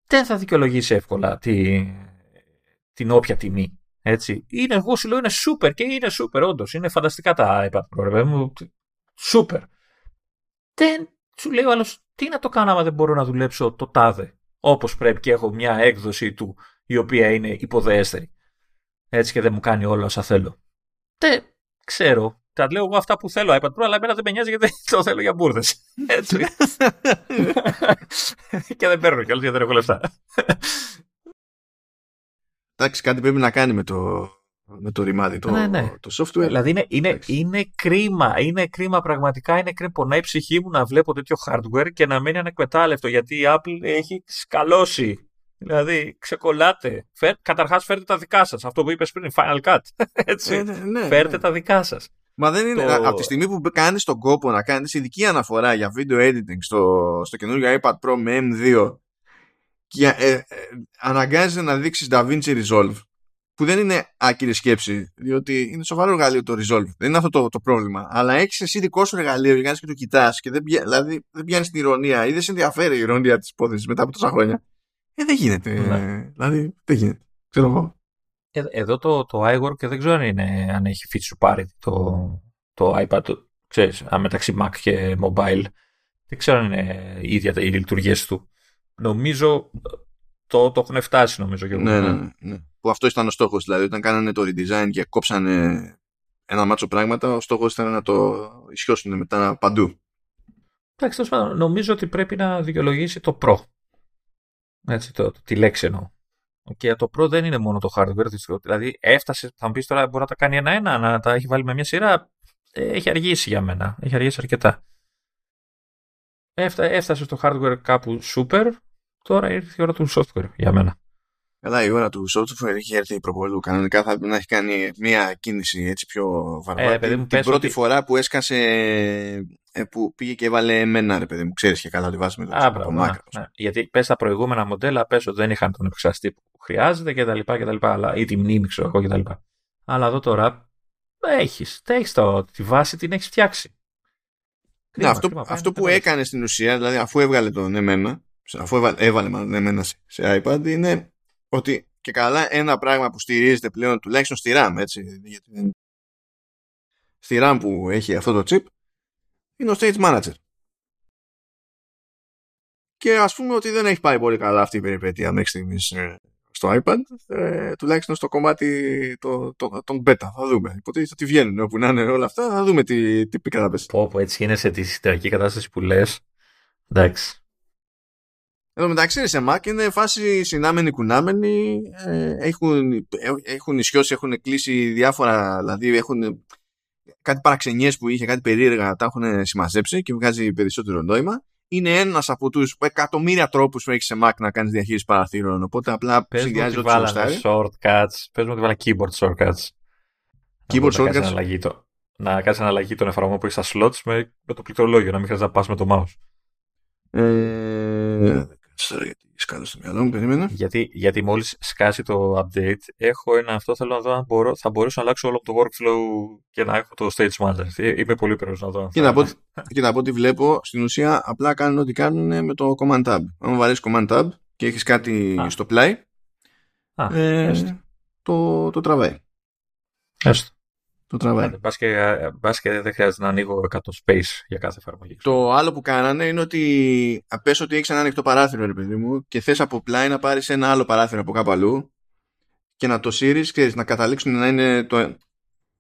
δεν θα δικαιολογήσει εύκολα τη, την όποια τιμή. Έτσι. Είναι, εγώ σου λέω είναι super και είναι super όντως. Είναι φανταστικά τα iPad Pro, ρε παιδί μου. Super. Δεν σου λέει ο άλλος, τι να το κάνω άμα δεν μπορώ να δουλέψω το τάδε. Όπως πρέπει και έχω μια έκδοση του η οποία είναι υποδεέστερη. Έτσι και δεν μου κάνει όλα όσα θέλω. Δεν ξέρω. Τα λέω εγώ αυτά που θέλω iPad Pro, αλλά εμένα δεν με νοιάζει γιατί το θέλω για μπουρδες. Έτσι. και δεν παίρνω κιόλας γιατί δεν έχω λεφτά. Εντάξει, κάτι πρέπει να κάνει με το, με το ρημάδι, το, Ναι, ναι. το software. δηλαδή είναι, είναι, Εντάξει. είναι κρίμα. Είναι κρίμα πραγματικά. Είναι κρίμα. Πονάει η ψυχή μου να βλέπω τέτοιο hardware και να μένει ανεκμετάλλευτο γιατί η Apple έχει σκαλώσει. Δηλαδή, ξεκολλάτε. Φέρ, καταρχάς φέρτε τα δικά σας. Αυτό που είπες πριν, Final Cut. Έτσι. Ε, ναι, ναι, Φέρτε ναι. τα δικά σας. Μα δεν είναι. Το- Από τη στιγμή που κάνεις τον κόπο να κάνεις ειδική αναφορά για video editing στο, στο καινούργιο iPad Pro με M2 και ε, ε, αναγκάζεται να δείξεις DaVinci Resolve που δεν είναι άκυρη σκέψη, διότι είναι σοβαρό εργαλείο το Resolve. Δεν είναι αυτό το, το πρόβλημα. Αλλά έχεις εσύ δικό σου εργαλείο για και το κοιτάς και δεν, δηλαδή, δεν πιάνεις την ηρωνία ή δεν σε ενδιαφέρει η ηρωνία της υπόθεσης μετά από τόσα χρόνια. Ε, δεν γίνεται. Ναι. Δηλαδή, δεν γίνεται. Ξέρω εγώ. Ε, εδώ το, το iWork και δεν ξέρω αν, είναι, αν έχει feature parity το, το iPad, το, ξέρεις, μεταξύ Mac και mobile. Δεν ξέρω αν είναι ίδια οι λειτουργίες του. Νομίζω το, το έχουν φτάσει νομίζω. Και ναι, ναι, ναι, ναι. Που αυτό ήταν ο στόχος. Δηλαδή όταν κάνανε το redesign και κόψανε ένα μάτσο πράγματα, ο στόχος ήταν να το ισιώσουν μετά παντού. Εντάξει, νομίζω ότι πρέπει να δικαιολογήσει το Pro. Έτσι, το, το, τη λέξη εννοώ. Και το Pro δεν είναι μόνο το hardware. Δηλαδή έφτασε, θα μου πεις τώρα, μπορεί να τα κάνει ένα-ένα, να τα έχει βάλει με μια σειρά. Ε, έχει αργήσει για μένα. Έχει αργήσει αρκετά. Έφτασε στο hardware κάπου super. Τώρα ήρθε η ώρα του software για μένα. Καλά, η ώρα του software έχει έρθει προπολού. Κανονικά θα πρέπει να έχει κάνει μια κίνηση έτσι πιο βαρβάτη. Ε, την πρώτη ότι... φορά που έσκασε, ε, που πήγε και έβαλε εμένα, ρε παιδί μου. Ξέρεις και καλά ότι βάζει με το, Α, το ναι, ναι. Γιατί πες τα προηγούμενα μοντέλα, πες ότι δεν είχαν τον επεξεργαστή που χρειάζεται κτλ. Αλλά, ή τη μνήμη, ξέρω εγώ κτλ. Αλλά εδώ τώρα έχεις. Έχεις το, τη βάση την έχεις φτιάξει. ναι, αυτό, αυτό που έκανε στην ουσία, δηλαδή αφού έβγαλε τον εμένα, αφού έβαλε, έβαλε μάλλον εμένα σε, σε iPad, είναι ότι και καλά ένα πράγμα που στηρίζεται πλέον τουλάχιστον στη RAM, έτσι, γιατί στη RAM που έχει αυτό το chip, είναι ο Stage Manager. Και ας πούμε ότι δεν έχει πάει πολύ καλά αυτή η περιπέτεια μέχρι στιγμής ε, στο iPad, ε, τουλάχιστον στο κομμάτι το, το, των beta. Θα δούμε. Υποτίθεται ότι βγαίνουν όπου να είναι όλα αυτά, θα δούμε τι, τι πήκα να πέσει. Πω, πω, έτσι είναι σε τη συνταγή κατάσταση που λες. Εντάξει. Εδώ μεταξύ σε Mac είναι φάση συνάμενοι κουνάμενοι, ε, έχουν, έχουν ισιώσει, έχουν κλείσει διάφορα, δηλαδή έχουν κάτι παραξενιές που είχε, κάτι περίεργα, τα έχουν συμμαζέψει και βγάζει περισσότερο νόημα. Είναι ένας από τους εκατομμύρια τρόπους που έχεις σε Mac να κάνεις διαχείριση παραθύρων, οπότε απλά συνδυάζει ό,τι σου shortcuts, πες μου ότι βάλα keyboard shortcuts. Keyboard shortcuts. Να κάνει αναλλαγή των εφαρμογών που έχεις στα slots με, με το πληκτρολόγιο, να μην χρειάζεται να πας με το mouse. Ε, Τώρα γιατί σκάλω στο μυαλό μου, περίμενα. Γιατί, γιατί μόλις σκάσει το update, έχω ένα αυτό. Θέλω να δω αν μπορώ, θα μπορέσω να αλλάξω όλο το workflow και να έχω το stage manager. Είμαι πολύ περίεργο να δω. Και να, πω, και να πω ότι βλέπω στην ουσία απλά κάνουν ό,τι κάνουν με το command tab. Αν βάλει command tab και έχεις κάτι στο πλάι, Α, ε, το, το τραβάει. Έστω. Το τραβάει. Μπας και, και δεν χρειάζεται να ανοίγω 100 space για κάθε εφαρμογή. Το άλλο που κάνανε είναι ότι πες ότι έχεις ένα ανοιχτό παράθυρο, ρε παιδί μου, και θες από πλάι να πάρεις ένα άλλο παράθυρο από κάπου αλλού και να το σύρεις, ξέρεις, να καταλήξουν να είναι το,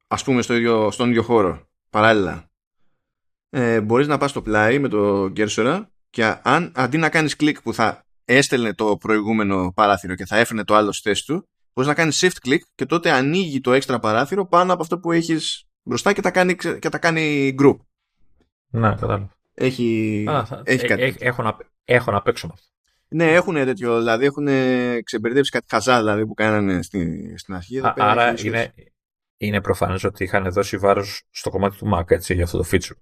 ας πούμε στο ίδιο, στον ίδιο χώρο. Παράλληλα. Ε, μπορείς να πας στο πλάι με το κέρσορα και αν, αντί να κάνεις κλικ που θα έστελνε το προηγούμενο παράθυρο και θα έφερνε το άλλο στη θέση του, μπορείς να κάνεις shift click και τότε ανοίγει το έξτρα παράθυρο πάνω από αυτό που έχεις μπροστά και τα κάνει, και τα κάνει group. Ναι, κατάλαβα. Έχει, Α, θα, έχει κάτι. Έ, έχω, να, έχω να παίξω με αυτό. Ναι, έχουν τέτοιο, δηλαδή έχουν ξεμπερδέψει κάτι χαζά δηλαδή, που κάνανε στην, στην αρχή. Α, άρα είναι, είναι προφανές ότι είχαν δώσει βάρος στο κομμάτι του Mac έτσι, για αυτό το feature.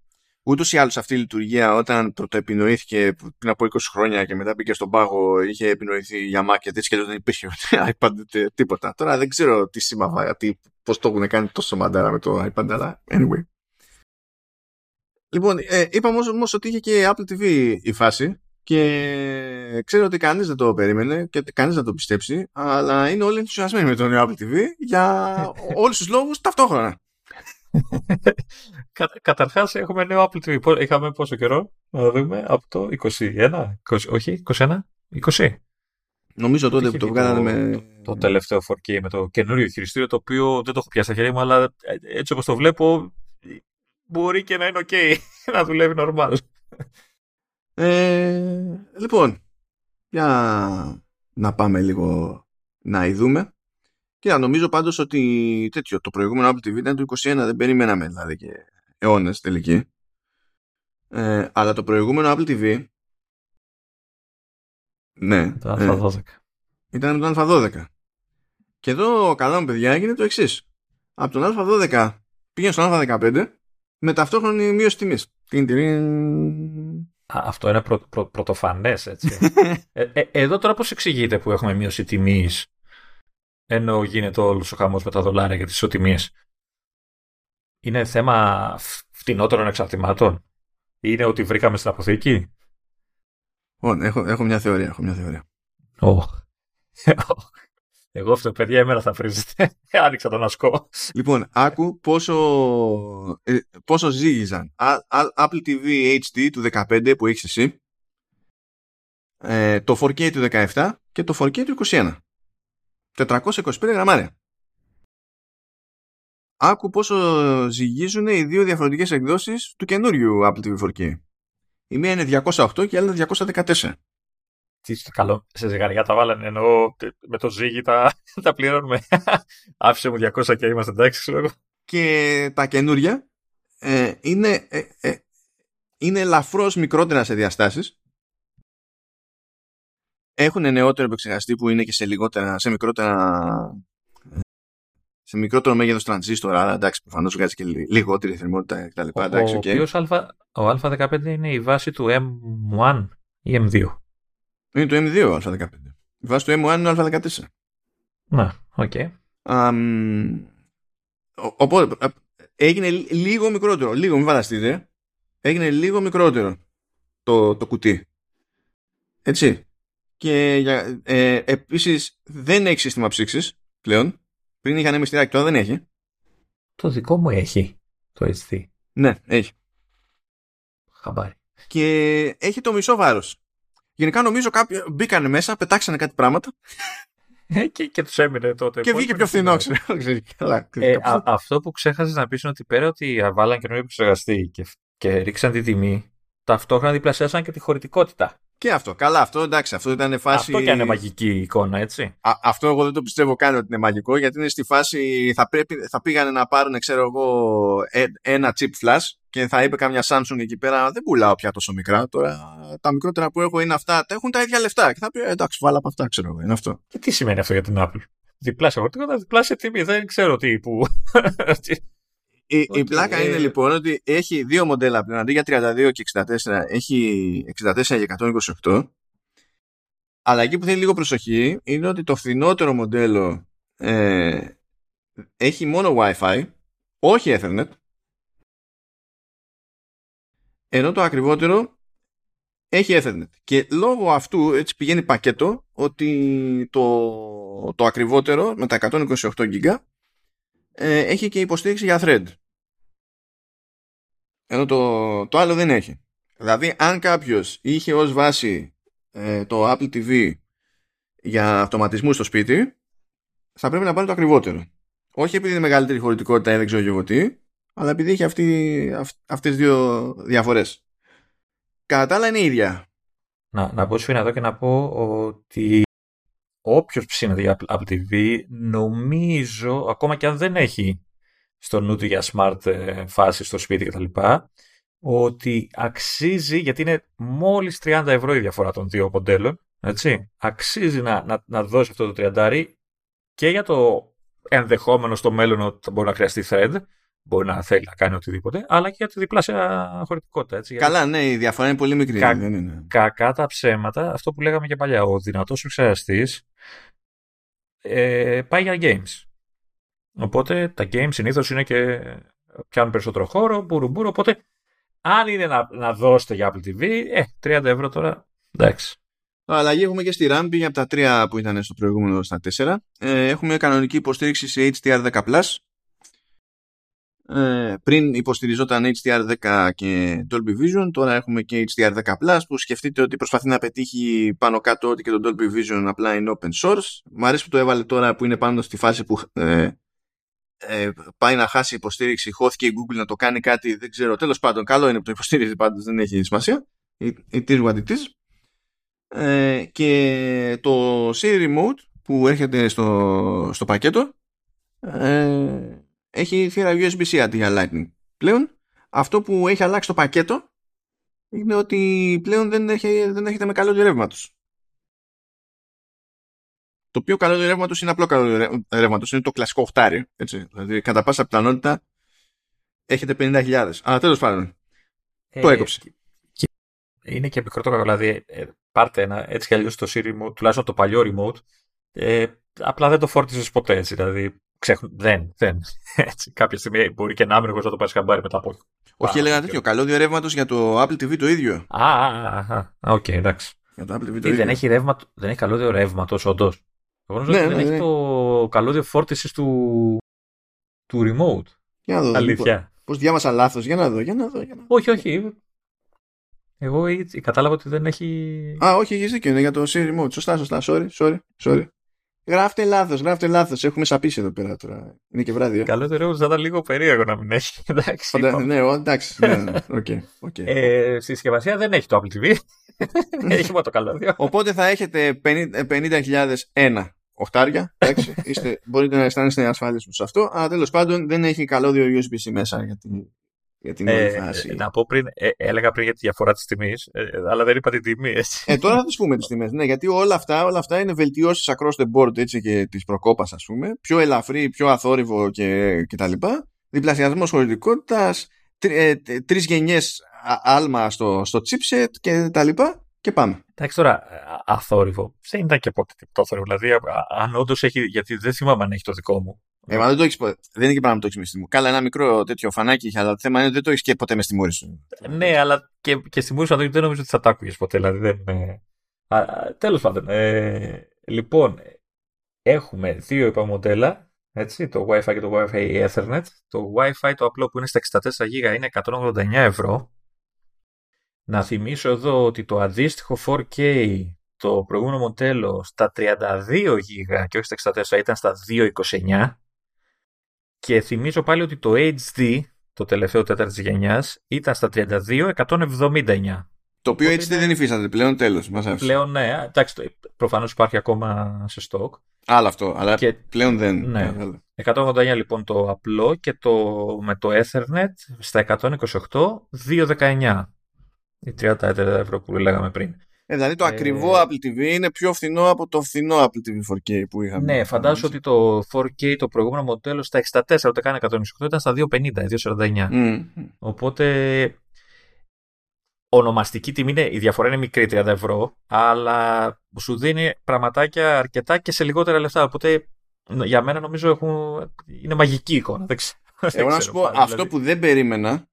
Ούτως ή άλλως αυτή η λειτουργία όταν πρωτοεπινοήθηκε πριν από 20 χρόνια και μετά πήγε στον πάγο, είχε επινοηθεί για Mac και έτσι και δεν υπήρχε iPad τίποτα. Τώρα δεν ξέρω τι σήμα γιατί πώς το έχουν κάνει τόσο μαντάρα με το iPad, αλλά anyway. Λοιπόν, ε, είπαμε όμως ότι είχε και Apple TV η φάση και ξέρω ότι κανείς δεν το περίμενε και κανείς δεν το πιστέψει, αλλά είναι όλοι ενθουσιασμένοι με τον Apple TV για όλους τους λόγους ταυτόχρονα. Κα, Καταρχάς έχουμε νέο Apple TV. Είχαμε πόσο καιρό να δούμε από το 21, 20, όχι 21, 20. Νομίζω τότε που το βγάλανε με. Το, το τελευταίο 4K με το καινούριο χειριστήριο το οποίο δεν το έχω πιάσει στα χέρια μου, αλλά έτσι όπως το βλέπω μπορεί και να είναι OK να δουλεύει normal. Ε, λοιπόν, για να πάμε λίγο να ειδούμε. Και νομίζω πάντως ότι τέτοιο, το προηγούμενο Apple TV ήταν το 21, δεν περιμέναμε δηλαδή και αιώνες τελική. Ε, αλλά το προηγούμενο Apple TV. Ναι. Το Α12. Ε, ήταν το Α12. Και εδώ, καλά μου παιδιά, έγινε το εξής. Από τον Α12 πήγαινε στον Α15 με ταυτόχρονη μείωση τιμής. αυτό είναι πρω, προ, πρωτοφανές, έτσι. ε, ε, εδώ τώρα πώς εξηγείται που έχουμε μείωση τιμής; Ενώ γίνεται όλος ο χαμός με τα δολάρια για τις ισοτιμίες. Είναι θέμα φτηνότερων εξαρτημάτων. Είναι ότι βρήκαμε στην αποθήκη. έχω, έχω μια θεωρία. Έχω μια θεωρία. Oh. Εγώ αυτό, παιδιά, εμένα θα βρίζετε. Άνοιξα τον ασκό. Λοιπόν, άκου πόσο, ε, πόσο ζήγιζαν. Apple TV HD του 15 που έχεις εσύ, ε, το 4K του 17 και το 4K του 21. 425 γραμμάρια. Άκου πόσο ζυγίζουν οι δύο διαφορετικές εκδόσεις του καινούριου Apple TV 4K. Η μία είναι 208 και η άλλη είναι 214. Τι καλό, σε ζυγαριά τα βάλανε, ενώ με το ζύγι τα, τα πληρώνουμε. Άφησε μου 200 και είμαστε εντάξει, ξέρω εγώ. Και τα καινούρια ε, είναι, ε, ε, είναι ελαφρώς μικρότερα σε διαστάσεις. Έχουν νεότερο επεξεργαστή που είναι και σε, λιγότερα, σε μικρότερα σε μικρότερο μέγεθος τρανζίστορ, αλλά εντάξει, προφανώς βγάζει και λιγότερη θερμότητα κτλ. Ο, ο, okay. ο Α15 είναι η βάση του M1 ή M2. Είναι το M2 A15. Η βάση του M1 είναι A14. Ναι, OK. Okay. οπότε έγινε λίγο μικρότερο. Λίγο, μην φανταστείτε. Έγινε λίγο μικρότερο το, το κουτί. Έτσι. Και ε, επίσης δεν έχει σύστημα ψύξης πλέον. Πριν είχαν ανεμιστηράκι, τώρα δεν έχει. Το δικό μου έχει το HD. Ναι, έχει. Χαμπάρι. Και έχει το μισό βάρος. Γενικά νομίζω κάποιοι μπήκαν μέσα, πετάξανε κάτι πράγματα. Ε, και, και τους έμεινε τότε. Και βγήκε πιο φθηνός, ξέρω. ε, αυτό που ξέχασες να πεις είναι ότι πέρα ότι βάλαν καινούριο επεξεργαστή και, και ρίξαν τη τιμή, ταυτόχρονα διπλασιάσαν και τη χωρητικότητα. Και αυτό. Καλά, αυτό εντάξει. Αυτό ήταν φάση. Αυτό και είναι μαγική εικόνα, έτσι. Α, αυτό εγώ δεν το πιστεύω καν ότι είναι μαγικό, γιατί είναι στη φάση. Θα, πρέπει, θα πήγανε να πάρουν, ξέρω εγώ, ε, ένα chip flash και θα είπε καμιά Samsung εκεί πέρα. Δεν πουλάω πια τόσο μικρά. Τώρα τα μικρότερα που έχω είναι αυτά. Τα έχουν τα ίδια λεφτά. Και θα πει, «Ε, εντάξει, βάλα από αυτά, ξέρω εγώ. Είναι αυτό. Και τι σημαίνει αυτό για την Apple; Διπλάσια χωρητικότητα, διπλάσια τιμή. Δεν ξέρω τι που. Η, η πλάκα είναι λοιπόν ότι έχει δύο μοντέλα πλέον. Αντί για 32 και 64, έχει 64 και 128. Αλλά εκεί που θέλει λίγο προσοχή είναι ότι το φθηνότερο μοντέλο ε, έχει μόνο Wi-Fi, όχι Ethernet. Ενώ το ακριβότερο έχει Ethernet. Και λόγω αυτού έτσι πηγαίνει πακέτο ότι το, το ακριβότερο με τα 128 GB ε, έχει και υποστήριξη για thread. Ενώ το, το άλλο δεν έχει. Δηλαδή, αν κάποιος είχε ως βάση ε, το Apple TV για αυτοματισμού στο σπίτι, θα πρέπει να πάρει το ακριβότερο. Όχι επειδή είναι μεγαλύτερη χωρητικότητα ή δεν ξέρω εγώ τι, αλλά επειδή έχει αυτή, αυ, αυτές τις δύο διαφορές. Κατά τα άλλα είναι ίδια. Να, να πω σου εδώ και να πω ότι όποιος ψήνεται για Apple TV, νομίζω, ακόμα και αν δεν έχει στο νου του για smart ε, φάση στο σπίτι κτλ. Ότι αξίζει, γιατί είναι μόλις 30 ευρώ η διαφορά των δύο μοντέλων, έτσι, αξίζει να, να, να δώσει αυτό το 30 και για το ενδεχόμενο στο μέλλον ότι θα μπορεί να χρειαστεί thread, μπορεί να θέλει να κάνει οτιδήποτε, αλλά και για τη διπλάσια χωρητικότητα. Έτσι, Καλά, ναι, η διαφορά είναι πολύ μικρή. Κα, δεν είναι. Κακά τα ψέματα, αυτό που λέγαμε και παλιά, ο δυνατός εξαιρεστής ε, πάει για games. Οπότε τα games συνήθως είναι και πιάνουν περισσότερο χώρο, μπουρου Οπότε αν είναι να, να δώσετε για Apple TV, ε, 30 ευρώ τώρα, εντάξει. Αλλαγή έχουμε και στη RAM, από τα 3 που ήταν στο προηγούμενο στα 4. Ε, έχουμε κανονική υποστήριξη σε HDR10+. Ε, πριν υποστηριζόταν HDR10 και Dolby Vision, τώρα έχουμε και HDR10+, που σκεφτείτε ότι προσπαθεί να πετύχει πάνω κάτω ότι και το Dolby Vision απλά είναι open source. Μ' αρέσει που το έβαλε τώρα που είναι πάνω στη φάση που ε, ε, πάει να χάσει υποστήριξη, χώθηκε η Google να το κάνει κάτι, δεν ξέρω. Τέλος πάντων, καλό είναι που το υποστήριζε πάντως, δεν έχει σημασία. It is what it is. Ε, και το Siri Remote που έρχεται στο, στο πακέτο ε, έχει θύρα USB-C αντί για Lightning. Πλέον, αυτό που έχει αλλάξει το πακέτο είναι ότι πλέον δεν, έχει, δεν έχετε με καλό ρεύματος. Το πιο καλό ρεύματο είναι απλό καλό ρεύματος. Είναι το κλασικό οχτάρι. Έτσι. Δηλαδή, κατά πάσα πιθανότητα έχετε 50.000. Αλλά τέλος πάντων. Ε, το έκοψε. είναι και μικρό το κακό. Δηλαδή, ε, πάρτε ένα έτσι κι αλλιώς το Siri remote, τουλάχιστον το παλιό remote, ε, απλά δεν το φόρτιζες ποτέ έτσι. Δηλαδή, ξέχουν, δεν, δεν. Έτσι, κάποια στιγμή μπορεί και να άμυρο να το πάρεις χαμπάρι μετά από. Όχι, έλεγα τέτοιο. Καλώδιο ρεύματος για το Apple TV το ίδιο. Α, α, α, οκ, εντάξει. Για το Apple TV το Τι, ίδιο. δεν έχει, ρεύμα, δεν έχει καλώδιο ρεύματος, όντως. Εγώ νομίζω Ναι, ότι δεν ναι, έχει ναι. το καλώδιο φόρτισης του, του remote. Για να δω. Αλήθεια. Πω, διάβασα λάθος. Για να δω, για να δω. Για να... δω. Όχι, όχι. Εγώ έτσι κατάλαβα ότι δεν έχει. Α, όχι, έχεις δίκιο. Είναι για το Siri Remote. Σωστά, σωστά. Sorry, sorry, sorry. Γράψτε λάθος, γράψτε λάθος. Έχουμε σαπίσει εδώ πέρα τώρα. Είναι και βράδυ. ε. Καλώδιο ρεύματος θα ήταν λίγο περίεργο να μην έχει. Εντάξει. Φαντα- είπαμε. Ναι, ο, εντάξει. ναι, ναι, OK, OK. Ε, στη συσκευασία δεν έχει το Apple TV. έχει μόνο το καλώδιο. Οπότε θα έχετε 50 50.001 οχτάρια. Εντάξει, είστε, μπορείτε να αισθάνεστε ασφαλεί σε αυτό. Αλλά τέλος πάντων δεν έχει καλώδιο USB-C μέσα για την, για την όλη Ε, φάση. να πω πριν, ε, έλεγα πριν για τη διαφορά της τιμής, αλλά δεν είπα την τιμή, έτσι. Ε, τώρα θα τις πούμε τις τιμές. Ναι, γιατί όλα αυτά, όλα αυτά είναι βελτιώσεις across the board έτσι, και της προκόπας, ας πούμε. Πιο ελαφρύ, πιο αθόρυβο και, και τα λοιπά. Διπλασιασμός χωρητικότητας, τρεις γενιές άλμα στο, στο chipset και τα λοιπά. Και πάμε. Εντάξει τώρα, ε, αθόρυβο. Δεν ήταν και πότε το θόρυβο. Δηλαδή, α- α- αν όντως έχει. Γιατί δεν θυμάμαι αν έχει το δικό μου. Ε, μα δεν το έχεις, ποτέ- δεν είναι και πράγμα να το έχεις με στη μου. Καλά, ένα μικρό τέτοιο φανάκι είχε, αλλά το θέμα είναι ότι δεν το έχεις και ποτέ μες στη μούρη σου. Ναι, αλλά και, και στη μούρη σου δεν νομίζω ότι θα τα άκουγες ποτέ. Δηλαδή, δεν. Τέλος πάντων. Ε, λοιπόν, έχουμε δύο είπα μοντέλα. Έτσι, το Wi-Fi και το Wi-Fi Ethernet. Το Wi-Fi το απλό που είναι στα 64 GB είναι 189 ευρώ. Να θυμίσω εδώ ότι το αντίστοιχο 4K το προηγούμενο μοντέλο στα 32 GB και όχι στα 64 ήταν στα 229. Και θυμίζω πάλι ότι το HD, το τελευταίο τέταρτη γενιάς, ήταν στα 32, 179. Το οποίο Οπότε έτσι είναι- δεν υφίσταται πλέον, τέλος. Μας άφησε. Πλέον ναι, εντάξει, το- προφανώς υπάρχει ακόμα σε στόκ. Άλλο αυτό, αλλά Και πλέον δεν. Ναι. Άλλο. 189 λοιπόν το απλό και το με το Ethernet στα 128, 219. Οι 30 ευρώ που λέγαμε πριν. Ε, δηλαδή το Ε, ακριβό Apple TV είναι πιο φθηνό από το φθηνό Apple TV 4K που είχαμε. Ναι, φαντάζομαι ότι το 4K το προηγούμενο μοντέλο στα 64, ούτε καν 128, ήταν στα 250, 249. Μμ. Οπότε ονομαστική τιμή είναι, η διαφορά είναι μικρή 30 ευρώ, αλλά σου δίνει πραγματάκια αρκετά και σε λιγότερα λεφτά. Οπότε για μένα νομίζω έχουν, είναι μαγική εικόνα. Δεν ξέρω. Εγώ να σου πω, αυτό που δεν περίμενα.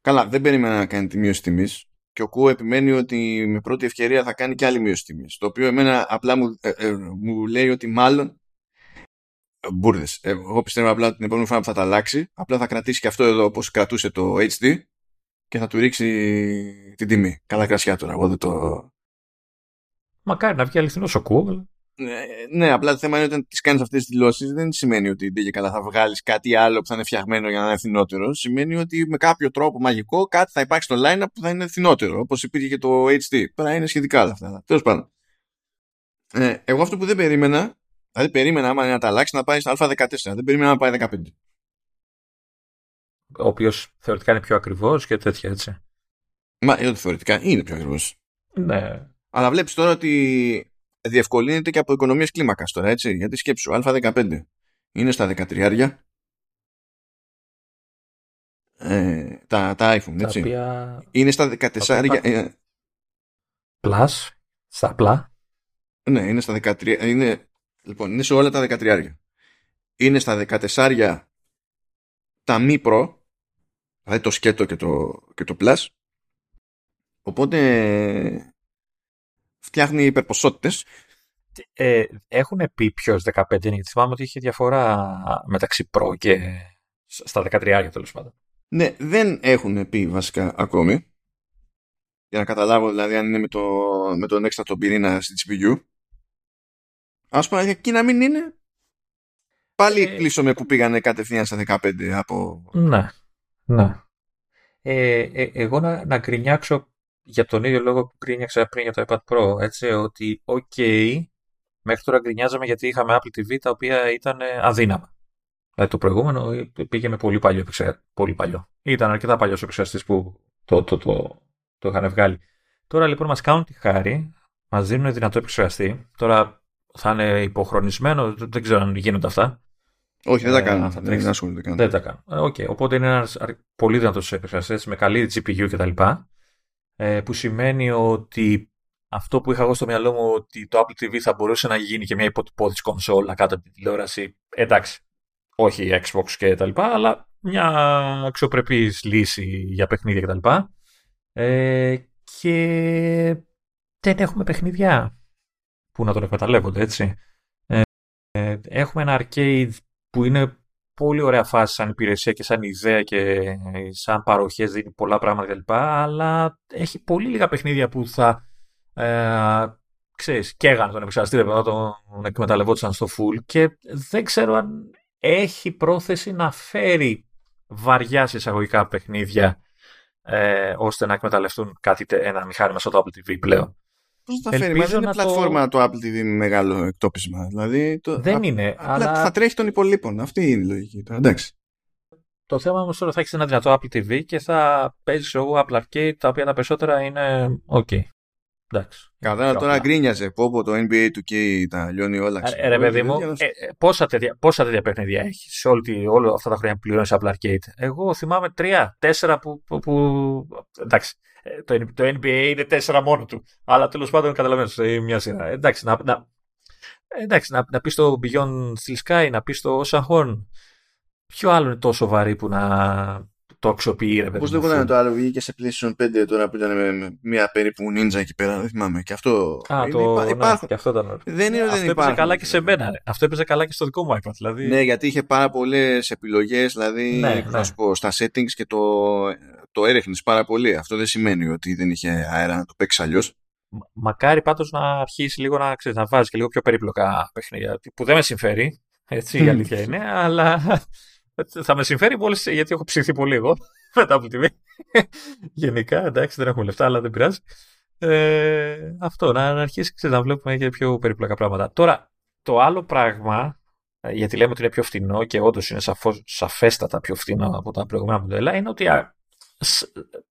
Καλά, δεν περίμενα να κάνει τη μείωση τιμής. Και ο Κου επιμένει ότι με πρώτη ευκαιρία θα κάνει και άλλη μείωση τιμής. Το οποίο εμένα απλά μου, ε, ε, μου λέει ότι μάλλον. Μπούρδε. Εγώ πιστεύω απλά ότι την επόμενη φορά που θα τα αλλάξει, απλά θα κρατήσει και αυτό εδώ όπως κρατούσε το HD και θα του ρίξει την τιμή. Καλά κρασιά τώρα. Εγώ δεν το. Μακάρι να βγει αληθινός ο Κου. Αλλά- Ναι, ναι, απλά το θέμα είναι ότι όταν τις κάνεις αυτές τις δηλώσεις δεν σημαίνει ότι δεν και καλά θα βγάλεις κάτι άλλο που θα είναι φτιαγμένο για να είναι φθηνότερο. Σημαίνει ότι με κάποιο τρόπο μαγικό κάτι θα υπάρξει στο line που θα είναι φθηνότερο. Όπως υπήρχε και το HD. Τώρα είναι σχετικά όλα αυτά. Τέλος πάντων. Ε, εγώ αυτό που δεν περίμενα, δηλαδή περίμενα άμα είναι να τα αλλάξεις να πάει στο Α14. Δεν περίμενα να πάει 15. Ο οποίος θεωρητικά είναι πιο ακριβώ και τέτοια έτσι. Μα ε, θεωρητικά είναι πιο ακριβώ. Ναι. Αλλά βλέπεις τώρα ότι διευκολύνεται και από οικονομίες κλίμακας τώρα, έτσι. Γιατί σκέψου, Α15 είναι στα 13 ε, τα, τα iPhone, Τα έτσι. οποία. Είναι στα 14. οποία- ε, Plus, στα απλά. ναι, είναι στα 13. Είναι, λοιπόν, είναι σε όλα τα 13. Είναι στα 14 τα μη Pro, δηλαδή το σκέτο και το, και το Plus. Οπότε φτιάχνει υπερποσότητες Ε, έχουν πει ποιος 15 είναι, γιατί θυμάμαι ότι είχε διαφορά μεταξύ Pro και στα 13 τέλος πάντων. Ναι, δεν έχουν πει βασικά ακόμη. Για να καταλάβω δηλαδή αν είναι με, το, με τον έξτρα τον πυρήνα στη GPU. Ας πούμε εκεί να μην είναι. Πάλι Ε, κλείσαμε που πήγανε κατευθείαν στα 15 από... Ναι, ναι. Ε, ε, εγώ να, να γκρινιάξω για τον ίδιο λόγο που γκρινιάξα πριν για το iPad Pro, έτσι, ότι οκ, μέχρι τώρα γκρινιάζαμε γιατί είχαμε Apple TV τα οποία ήταν ε, αδύναμα. Δηλαδή το προηγούμενο ε, πήγε με πολύ παλιό επεξεργαστή. Πολύ παλιό. Ήταν αρκετά παλιός επεξεργαστή που το, το, το, το είχαν βγάλει. Τώρα λοιπόν μας κάνουν τη χάρη, μας δίνουν δυνατό επεξεργαστή. Τώρα θα είναι υποχρονισμένο, δεν δεν ξέρω αν γίνονται αυτά. Όχι, δεν τα Ε, κάνουν. θα Δεν, τρέξει. δεν ασχολούνται καν. Δεν τα κάνω. Ε, οκ. Οπότε είναι ένας πολύ δυνατός επεξεργαστή με καλή GPU κτλ. Ε, που σημαίνει ότι αυτό που είχα εγώ στο μυαλό μου ότι το Apple TV θα μπορούσε να γίνει και μια υποτυπώδης κονσόλα κάτω από την τηλεόραση. Εντάξει, όχι Xbox και τα λοιπά, αλλά μια αξιοπρεπής λύση για παιχνίδια και τα λοιπά. Ε, και δεν έχουμε παιχνίδια που να τον εκμεταλλεύονται, έτσι. Ε, ε, έχουμε ένα arcade που είναι πολύ ωραία φάση σαν υπηρεσία και σαν ιδέα και σαν παροχές δίνει πολλά πράγματα κλπ. Αλλά έχει πολύ λίγα παιχνίδια που θα ε, ξέρεις, καίγανε τον επεξεργαστή, να τον εκμεταλλευόταν στο full και δεν ξέρω αν έχει πρόθεση να φέρει βαριά σε εισαγωγικά παιχνίδια ε, ώστε να εκμεταλλευτούν κάτι, ένα μηχάνημα στο Apple TV πλέον. Πώς θα φέρει, Μα δεν είναι πλατφόρμα το... Apple TV με μεγάλο εκτόπισμα. Δηλαδή, το... Δεν είναι. αλλά... Θα τρέχει των υπολείπων. Αυτή είναι η λογική. Εντάξει. Το θέμα όμως τώρα θα έχεις ένα δυνατό Apple TV και θα παίζεις εγώ Apple Arcade τα οποία τα περισσότερα είναι OK. Εντάξει. Κατά τώρα γκρίνιαζε. Πω πω το NBA του και τα λιώνει όλα. Ε, ρε παιδί μου, ε, πόσα, τέτοια, πόσα τέτοια παιχνίδια έχει σε όλη, όλα αυτά τα χρόνια που πληρώνεις Apple Arcade. Εγώ θυμάμαι τρία, τέσσερα που. που, που εντάξει. Ε, το, το NBA είναι τέσσερα μόνο του. Αλλά τέλος πάντων καταλαβαίνω σε μια σειρά. Εντάξει, να, να, εντάξει, να, να πεις το Beyond Steel Sky, να πεις το Ocean Horn. Ποιο άλλο είναι τόσο βαρύ που να, το αξιοποιεί. Ρε, Πώ δεν ήταν το άλλο, βγήκε σε PlayStation 5 τώρα που ήταν με μια περίπου ninja εκεί πέρα, δεν θυμάμαι. Και αυτό. Α, είναι, το... υπά... υπάρχουν... και αυτό ήταν. Δεν είναι αυτό έπαιζε καλά και σε μένα. Αυτό έπαιζε καλά και στο δικό μου iPad. Δηλαδή... Ναι, γιατί είχε πάρα πολλές επιλογές, δηλαδή ναι, ναι. Πω, στα settings και το, το έρεχνε πάρα πολύ. Αυτό δεν σημαίνει ότι δεν είχε αέρα να το παίξεις αλλιώς. Μακάρι πάντως να αρχίσεις λίγο να, ξέρεις, να βάζεις και λίγο πιο περίπλοκα παιχνίδια. Που δεν με συμφέρει. Έτσι η αλήθεια είναι, αλλά θα με συμφέρει πολύ γιατί έχω ψηθεί πολύ εγώ μετά από τη TV. Γενικά, εντάξει, δεν έχουμε λεφτά, αλλά δεν πειράζει. Ε, αυτό, να, να αρχίσεις να βλέπουμε και πιο περίπλοκα πράγματα. Τώρα, το άλλο πράγμα, ε, γιατί λέμε ότι είναι πιο φθηνό και όντως είναι σαφώς, σαφέστατα πιο φθηνό από τα προηγούμενα μοντέλα, είναι ότι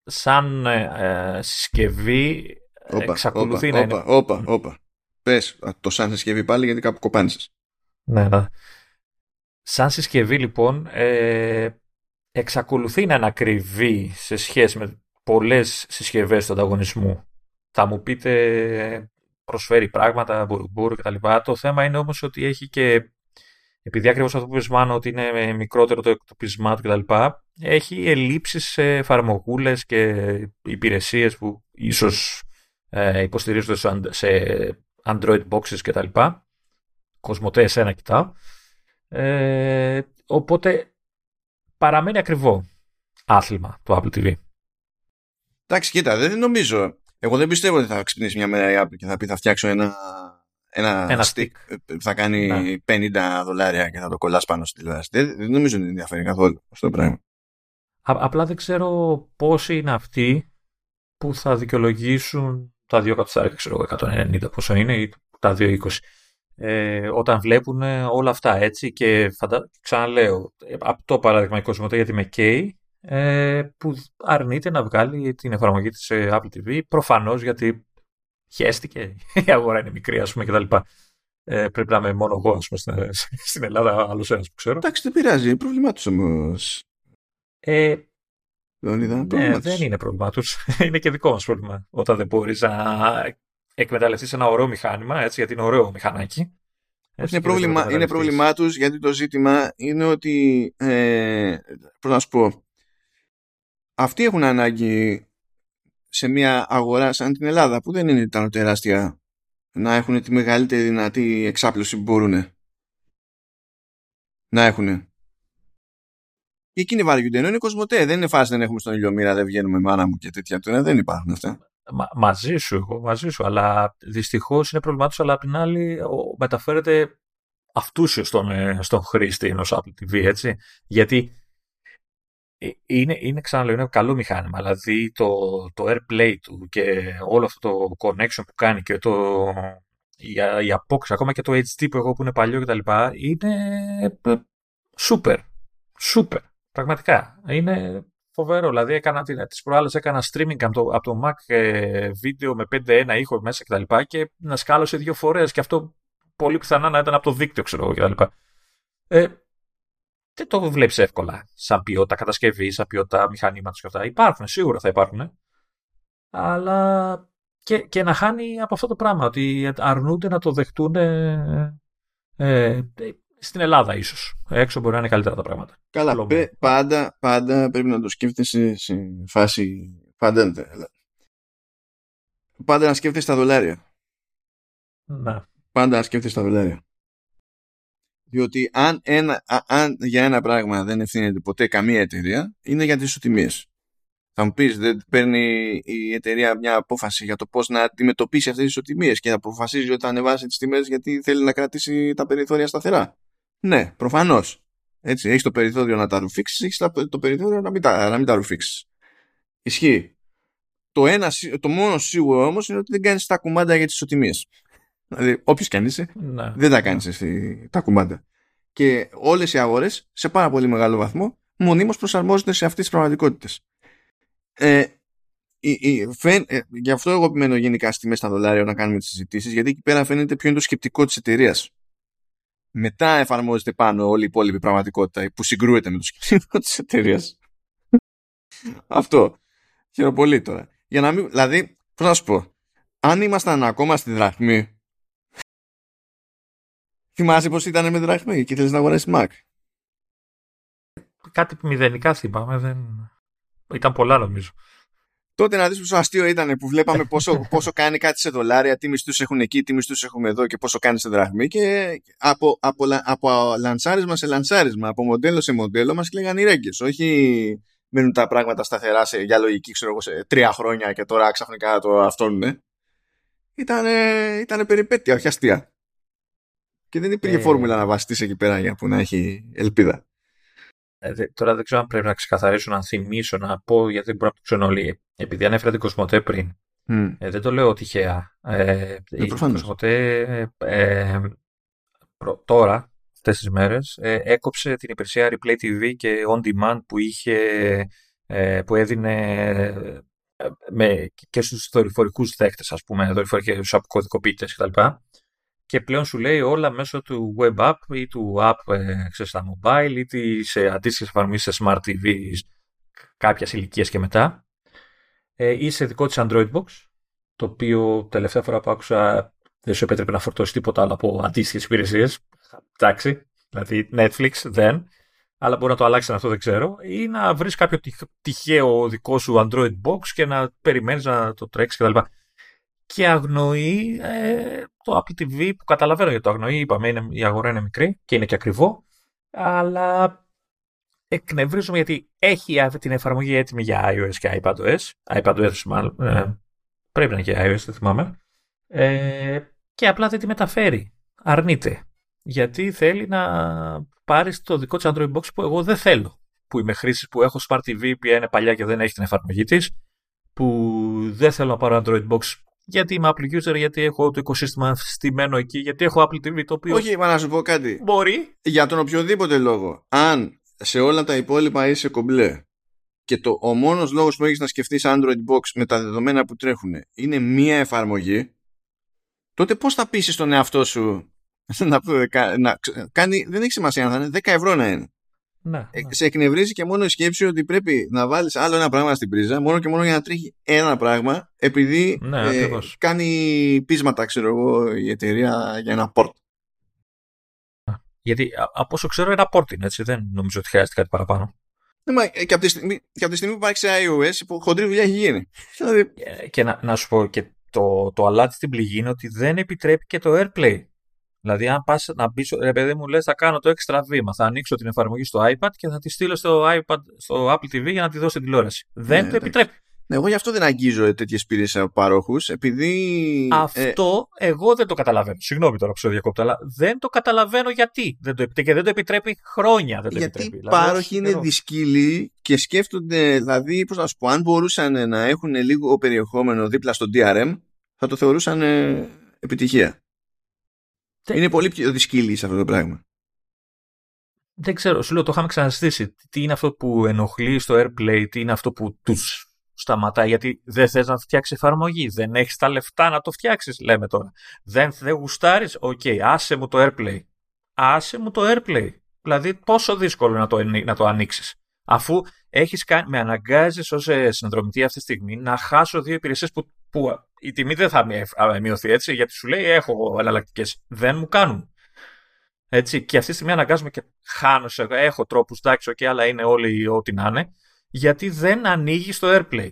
σαν ε, συσκευή όπα, εξακολουθεί όπα, να είναι... Όπα, όπα, Πες το σαν συσκευή πάλι γιατί κάπου κοπάνησες. Ναι, ναι. Σαν συσκευή λοιπόν ε, εξακολουθεί να είναι ακριβή σε σχέση με πολλές συσκευές του ανταγωνισμού. Θα μου πείτε προσφέρει πράγματα, μπουρμπουρ κτλ. Το θέμα είναι όμως ότι έχει και επειδή ακριβώς αυτό που Μάνο, ότι είναι μικρότερο το εκτοπισμά του κτλ., έχει ελλείψεις σε εφαρμογούλες και υπηρεσίες που ίσως ε, υποστηρίζονται σε Android boxes κτλ. Κοσμοτέ εσένα κοιτάω. Ε, οπότε παραμένει ακριβό άθλημα το Apple TV. Εντάξει, κοίτα, δεν νομίζω. Εγώ δεν πιστεύω ότι θα ξυπνήσει μια μέρα η Apple και θα πει θα φτιάξω ένα, ένα, ένα stick που θα κάνει ναι. 50 δολάρια και θα το κολλάς πάνω στη τηλεόραση. Δεν, δεν νομίζω ότι ενδιαφέρει καθόλου αυτό το πράγμα. απλά δεν ξέρω πόσοι είναι αυτοί που θα δικαιολογήσουν τα 2 εκατοστάρικα, ξέρω 190 πόσο είναι ή τα 2,20 ε, όταν βλέπουν όλα αυτά έτσι και φαντα... ξαναλέω από το παράδειγμα η Κοσμοτέ για τη McKay ε, που αρνείται να βγάλει την εφαρμογή της σε Apple TV προφανώς γιατί χέστηκε η αγορά είναι μικρή ας πούμε κτλ. Ε, πρέπει να είμαι μόνο εγώ ας πούμε, στην, Ελλάδα άλλος ένας που ξέρω. Εντάξει δεν πειράζει, είναι πρόβλημά τους όμως. Ε, ναι, δεν είναι πρόβλημά τους είναι και δικό μας πρόβλημα όταν δεν μπορείς να εκμεταλλευτείς ένα ωραίο μηχάνημα, έτσι, γιατί είναι ωραίο μηχανάκι. Έτσι, είναι πρόβλημα, είναι πρόβλημά τους γιατί το ζήτημα είναι ότι. Ε, πώς να σου πω. Αυτοί έχουν ανάγκη σε μια αγορά σαν την Ελλάδα που δεν είναι tan τεράστια να έχουν τη μεγαλύτερη δυνατή εξάπλωση που μπορούν να έχουν. Και εκείνοι βαριούνται. Ενώ είναι κοσμοτέ. Δεν είναι φάση δεν έχουμε στον ηλιομήρα, δεν βγαίνουμε μάνα μου και τέτοια. Δεν υπάρχουν αυτά. Μα, μαζί σου, εγώ μαζί σου. Αλλά δυστυχώς είναι πρόβλημά του, αλλά απ' την άλλη ο, μεταφέρεται αυτούσιος στον, ε, στον χρήστη ενός Apple TV, έτσι. Γιατί ε, είναι, είναι ξαναλέω, είναι καλό μηχάνημα. Δηλαδή το, το AirPlay του και όλο αυτό το connection που κάνει και το, η, η απόκριση, ακόμα και το HD που εγώ που είναι παλιό κτλ. είναι ε, super. Super. Πραγματικά. Είναι Φοβερό. Δηλαδή, έκανα τις προάλλες έκανα streaming από το, από το Mac ε, βίντεο με 5.1 ήχο μέσα κτλ. Και, και να σκάλωσε δύο φορές και αυτό πολύ πιθανά να ήταν από το δίκτυο, ξέρω εγώ κτλ. Ε, δεν το βλέπεις εύκολα σαν ποιότητα κατασκευή, σαν ποιότητα μηχανήματος και αυτά. Υπάρχουν, σίγουρα θα υπάρχουν. αλλά και, και να χάνει από αυτό το πράγμα, ότι αρνούνται να το δεχτούν ε, ε, στην Ελλάδα ίσως. Έξω μπορεί να είναι καλύτερα τα πράγματα. Καλά, πάντα, πάντα πρέπει να το σκέφτεσαι σε φάση... Πάντα, πάντα να σκέφτεσαι τα δολάρια. Να. Πάντα να σκέφτεσαι τα δολάρια. Διότι αν, ένα, αν για ένα πράγμα δεν ευθύνεται ποτέ καμία εταιρεία, είναι για τις ισοτιμίες. Θα μου πεις, δεν παίρνει η εταιρεία μια απόφαση για το πώς να αντιμετωπίσει αυτές τις ισοτιμίες και να αποφασίζει ότι θα ανεβάσει τις τιμές γιατί θέλει να κρατήσει τα περιθώρια σταθερά. Ναι, προφανώς. Έτσι, έχεις το περιθώριο να τα ρουφήξεις, έχεις το περιθώριο να μην τα, να μην τα ρουφήξεις. Ισχύει. Το, ένα, το μόνο σίγουρο όμως είναι ότι δεν κάνεις τα κουμάντα για τις ισοτιμίες. Δηλαδή, όποιος κι αν είσαι, ναι. δεν τα κάνεις τα κουμάντα. Και όλες οι αγορές, σε πάρα πολύ μεγάλο βαθμό, μονίμως προσαρμόζονται σε αυτές τις πραγματικότητες. Ε, ε, γι' αυτό εγώ επιμένω γενικά στη μέση στα δολάρια να κάνουμε τις συζητήσεις, γιατί εκεί πέρα φαίνεται ποιο είναι το σκεπτικό της εταιρείας. Μετά εφαρμόζεται πάνω όλη η υπόλοιπη πραγματικότητα που συγκρούεται με το σκεπτικό της εταιρείας. αυτό. Χαίρομαι πολύ τώρα. Για να μην, δηλαδή, πώς να σου πω, αν ήμασταν ακόμα στη δραχμή, θυμάσαι πώς ήταν με δραχμή και θέλει να αγοράσει Mac; Κάτι μηδενικά θυμάμαι, δεν. Ήταν πολλά νομίζω. Τότε να δεις πόσο αστείο ήταν που βλέπαμε πόσο, πόσο κάνει κάτι σε δολάρια, τι μισθούς έχουν εκεί, τι μισθούς έχουμε εδώ και πόσο κάνει σε δραχμή και από, από, από λανσάρισμα σε λανσάρισμα, από μοντέλο σε μοντέλο μας κλαίγαν οι ρέγγες. Όχι μένουν τα πράγματα σταθερά σε, για λογική ξέρω εγώ, σε τρία χρόνια και τώρα ξαφνικά το αυτόνουνε. Ήταν, ήταν περιπέτεια, όχι αστεία. Και δεν υπήρχε ε... φόρμουλα να βασιστείς εκεί πέρα για που να έχει ελπίδα. Ε, τώρα δεν ξέρω αν πρέπει να ξεκαθαρίσω, να θυμίσω, να πω γιατί δεν μπορεί να το ξέρουν όλοι. Επειδή ανέφερα την Κοσμοτέ πριν, mm. ε, δεν το λέω τυχαία. Ε, η Κοσμοτέ ε, προ, τώρα, αυτές τις μέρες, ε, έκοψε την υπηρεσία Replay TV και On Demand που είχε, ε, που έδινε ε, με, και στους δορυφορικούς δέκτες, ας πούμε, δορυφορικούς αποκωδικοποιητές κτλ και πλέον σου λέει όλα μέσω του web app ή του app ε, ξέρεις, στα mobile ή σε αντίστοιχες εφαρμογές σε smart TV κάποια ηλικία και μετά. Ε, ή σε δικό της Android Box το οποίο τελευταία φορά που άκουσα δεν σου επέτρεπε να φορτώσεις τίποτα άλλο από αντίστοιχες υπηρεσίες. Εντάξει, δηλαδή Netflix δεν, αλλά μπορεί να το αλλάξεις αυτό δεν ξέρω, ή να βρεις κάποιο τυχαίο δικό σου Android Box και να περιμένεις να το τρέξεις κτλ και αγνοεί ε, το Apple TV που καταλαβαίνω γιατί το αγνοεί. Είπαμε, είναι, η αγορά είναι μικρή και είναι και ακριβό. Αλλά εκνευρίζομαι γιατί έχει την εφαρμογή έτοιμη για iOS και iPadOS. iPadOS μάλλον. Ε, πρέπει να είναι και iOS, δεν θυμάμαι. Ε, και απλά δεν τη μεταφέρει. Αρνείται. Γιατί θέλει να πάρει το δικό της Android Box που εγώ δεν θέλω. Που είμαι χρήσης που έχω Smart TV που είναι παλιά και δεν έχει την εφαρμογή της. Που δεν θέλω να πάρω Android Box γιατί είμαι Apple user, γιατί έχω το οικοσύστημα στημένο εκεί, γιατί έχω Apple TV το οποίο. Όχι, μα να σου πω κάτι. Μπορεί. Για τον οποιοδήποτε λόγο. Αν σε όλα τα υπόλοιπα είσαι κομπλέ και το, ο μόνος λόγος που έχεις να σκεφτείς Android Box με τα δεδομένα που τρέχουν είναι μία εφαρμογή, τότε πώς θα πείσεις τον εαυτό σου να, να, κάνει, δεν έχει σημασία αν θα είναι 10 ευρώ να είναι. Ναι, ε, ναι. Σε εκνευρίζει και μόνο η σκέψη ότι πρέπει να βάλεις άλλο ένα πράγμα στην πρίζα, μόνο και μόνο για να τρέχει ένα πράγμα, επειδή ναι, ε, κάνει πείσματα, ξέρω εγώ, η εταιρεία για ένα port. Γιατί από όσο ξέρω, ένα port είναι έτσι. Δεν νομίζω ότι χρειάζεται κάτι παραπάνω. Ναι, μα, ε, και, από τη στιγμή, και από τη στιγμή που υπάρχει σε iOS, χοντρή δουλειά έχει γίνει. Δηλαδή- και, και να, να, σου πω και το, το αλάτι στην πληγή είναι ότι δεν επιτρέπει και το AirPlay. Δηλαδή, αν πας να μπεις, ρε παιδί μου, λες, θα κάνω το έξτρα βήμα. Θα ανοίξω την εφαρμογή στο iPad και θα τη στείλω στο, iPad, στο Apple TV για να τη δώσω τηλεόραση. Δεν ναι, το επιτρέπει. Ναι, εγώ γι' αυτό δεν αγγίζω τέτοιες υπηρεσίε από παρόχους, επειδή. Αυτό ε... εγώ δεν το καταλαβαίνω. Συγγνώμη τώρα που σε διακόπτω, αλλά δεν το καταλαβαίνω γιατί. Δεν το επιτρέπει, και δεν το επιτρέπει χρόνια. Δεν το γιατί επιτρέπει. οι δηλαδή, πάροχοι είναι δυσκοίλιοι και σκέφτονται, δηλαδή, πώς να σου πω, αν μπορούσαν να έχουν λίγο περιεχόμενο δίπλα στο DRM, θα το θεωρούσαν επιτυχία. Είναι πολύ πιο δυσκοίλιοι σε αυτό το πράγμα. Δεν ξέρω, σου λέω, το είχαμε ξαναστήσει. Τι είναι αυτό που ενοχλεί στο AirPlay, τι είναι αυτό που τους σταματάει, γιατί δεν θες να φτιάξει εφαρμογή, δεν έχεις τα λεφτά να το φτιάξεις, λέμε τώρα. Δεν, δεν γουστάρεις, OK, okay, άσε μου το AirPlay. Άσε μου το AirPlay. Δηλαδή, πόσο δύσκολο να το, να το ανοίξεις. Αφού έχεις κάνει, με αναγκάζεις ως ε, συνδρομητή αυτή τη στιγμή να χάσω δύο υπηρεσίες που, που η τιμή δεν θα μειωθεί έτσι, γιατί σου λέει έχω εναλλακτικές. Δεν μου κάνουν. Έτσι, και αυτή τη στιγμή αναγκάζομαι και χάνω σε, έχω τρόπους, εντάξει, okay, αλλά είναι όλοι ό,τι να είναι, γιατί δεν ανοίγει το AirPlay.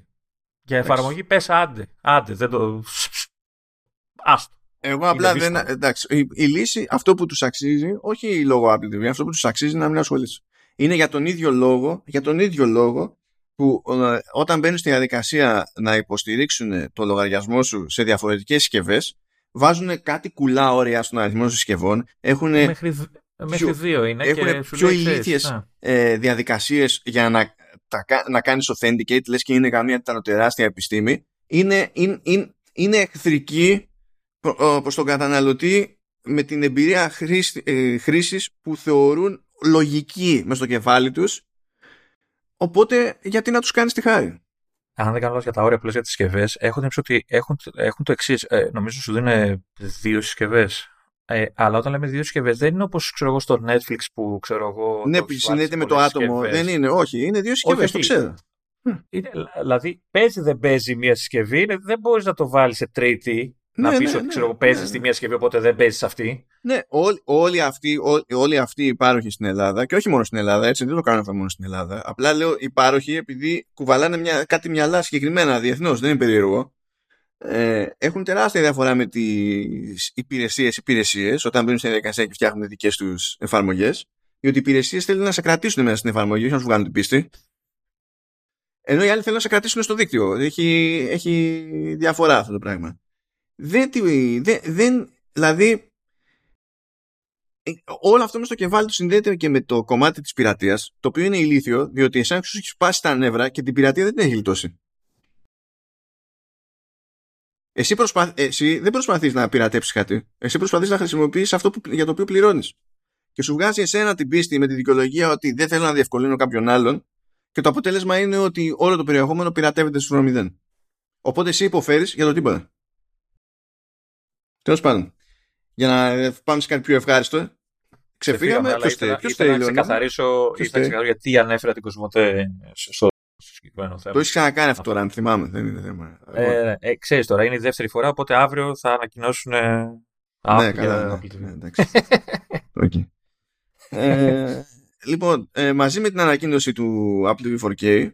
Για εφαρμογή πες άντε, άντε, δεν το... Άστο. Εγώ απλά δεν. Εντάξει, η, η, λύση, αυτό που τους αξίζει, όχι λόγω Apple TV, αυτό που τους αξίζει είναι να μην ασχολήσει. Είναι για τον ίδιο λόγο, για τον ίδιο λόγο που ε, όταν μπαίνουν στη διαδικασία να υποστηρίξουν το λογαριασμό σου σε διαφορετικές συσκευές, βάζουν κάτι κουλά όρια στον αριθμό συσκευών. Έχουν μέχρι, μέχρι δύο είναι. Έχουν και πιο ηλίθιες ε, διαδικασίες για να, τα, να κάνεις authenticate, λες και είναι καμία τεράστια επιστήμη. Είναι, είναι, είναι, είναι εχθρική προς τον καταναλωτή με την εμπειρία χρήση, ε, χρήσης που θεωρούν λογική μες στο κεφάλι τους οπότε γιατί να τους κάνεις τη χάρη; Αν δεν κάνω για τα όρια πλαίσια για τις συσκευές, έχουν ότι έχουν, έχουν το εξής. Ε, νομίζω σου δίνουν δύο συσκευές. Ε, αλλά όταν λέμε δύο συσκευές, δεν είναι όπως στο Netflix που ξέρω εγώ. Ναι, που συνδέεται με το άτομο. Δεν είναι, όχι, είναι δύο συσκευές, το ξέρω. Είναι, δηλαδή, παίζει δεν παίζει μία συσκευή, δεν μπορείς να το βάλεις σε τρίτη να ναι, πεις ναι, ότι ξέρω, ναι, παίζεις ναι, στη μία συσκευή, οπότε δεν παίζεις αυτή. Ναι, όλοι, όλοι, αυτοί, όλοι, όλοι αυτοί οι πάροχοι στην Ελλάδα, και όχι μόνο στην Ελλάδα, έτσι δεν το κάνουν αυτό μόνο στην Ελλάδα. Απλά λέω οι πάροχοι, επειδή κουβαλάνε μια, κάτι μυαλά συγκεκριμένα διεθνώς, δεν είναι περίεργο. Ε, έχουν τεράστια διαφορά με τις υπηρεσίες υπηρεσίες όταν μπαίνουν στην διαδικασία και φτιάχνουν δικές τους εφαρμογές. Διότι οι υπηρεσίες θέλουν να σε κρατήσουν μέσα στην εφαρμογή, όχι να σου βγάλουν την πίστη. Ενώ οι άλλοι θέλουν να σε κρατήσουν στο δίκτυο. Έχει, έχει διαφορά αυτό το πράγμα δεν, δεν, δεν δηλαδή ε, όλο αυτό με στο κεφάλι του συνδέεται και με το κομμάτι της πειρατείας το οποίο είναι ηλίθιο διότι εσένα σου έχεις σπάσει τα νεύρα και την πειρατεία δεν την έχει γλιτώσει. Εσύ, προσπα... εσύ δεν προσπαθείς να πειρατέψεις κάτι. Εσύ προσπαθείς να χρησιμοποιήσεις αυτό που... για το οποίο πληρώνεις. Και σου βγάζει εσένα την πίστη με τη δικαιολογία ότι δεν θέλω να διευκολύνω κάποιον άλλον και το αποτέλεσμα είναι ότι όλο το περιεχόμενο πειρατεύεται στο 0 οπότε εσύ υποφέρεις για το τίποτα. Τέλος πάντων. Για να πάμε σε κάτι πιο ευχάριστο. Ξεφύγαμε. Ποιος θέλει. Ποιος θέλει. Να ξεκαθαρίσω γιατί ανέφερα την Κοσμοτέ στο συγκεκριμένο θέμα. Το έχεις ξανακάνει αυτό τώρα, αν θυμάμαι. Δεν είναι θέμα. Ε, ε, ξέρεις τώρα, είναι η δεύτερη φορά, οπότε αύριο θα ανακοινώσουν. ναι, καλά. Ναι, εντάξει. okay. ε, λοιπόν, ε, μαζί με την ανακοίνωση του Apple TV 4K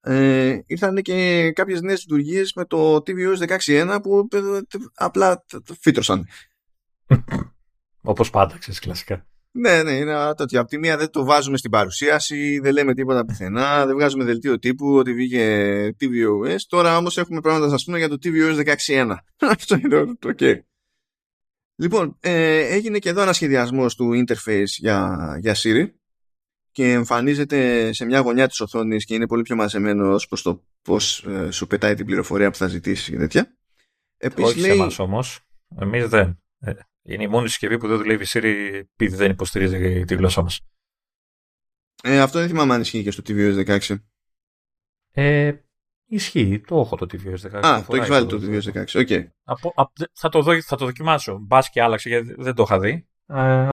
ε, ήρθαν και κάποιες νέες λειτουργίες με το tvOS 16.1 που ε, απλά φύτρωσαν. Όπως πάντα, ξέρεις, κλασικά. Ναι, ναι, είναι τέτοιο. Από τη μία δεν το βάζουμε στην παρουσίαση, δεν λέμε τίποτα πουθενά, δεν βγάζουμε δελτίο τύπου ότι βγήκε tvOS. Τώρα όμως έχουμε πράγματα να σας πούμε για το tvOS 16.1. Αυτό είναι το ok. Λοιπόν, ε, έγινε και εδώ ένα σχεδιασμός του interface για, για Siri και εμφανίζεται σε μια γωνιά της οθόνης και είναι πολύ πιο μαζεμένο ως προς το πώς ε, σου πετάει την πληροφορία που θα ζητήσει και τέτοια. Επίσης, Όχι λέει... σε εμάς όμως. Εμείς δεν. Ε, είναι η μόνη συσκευή που δεν δουλεύει η Siri επειδή δεν υποστηρίζει τη γλώσσα μας. Ε, αυτό δεν θυμάμαι αν ισχύει και στο tvOS 16. Ε, ισχύει. Το έχω το tvOS 16. Α, το έχεις βάλει το tvOS 16. Okay. Από, α, θα, το δω, θα το δοκιμάσω. Μπας και άλλαξε γιατί δεν το είχα δει. Ε,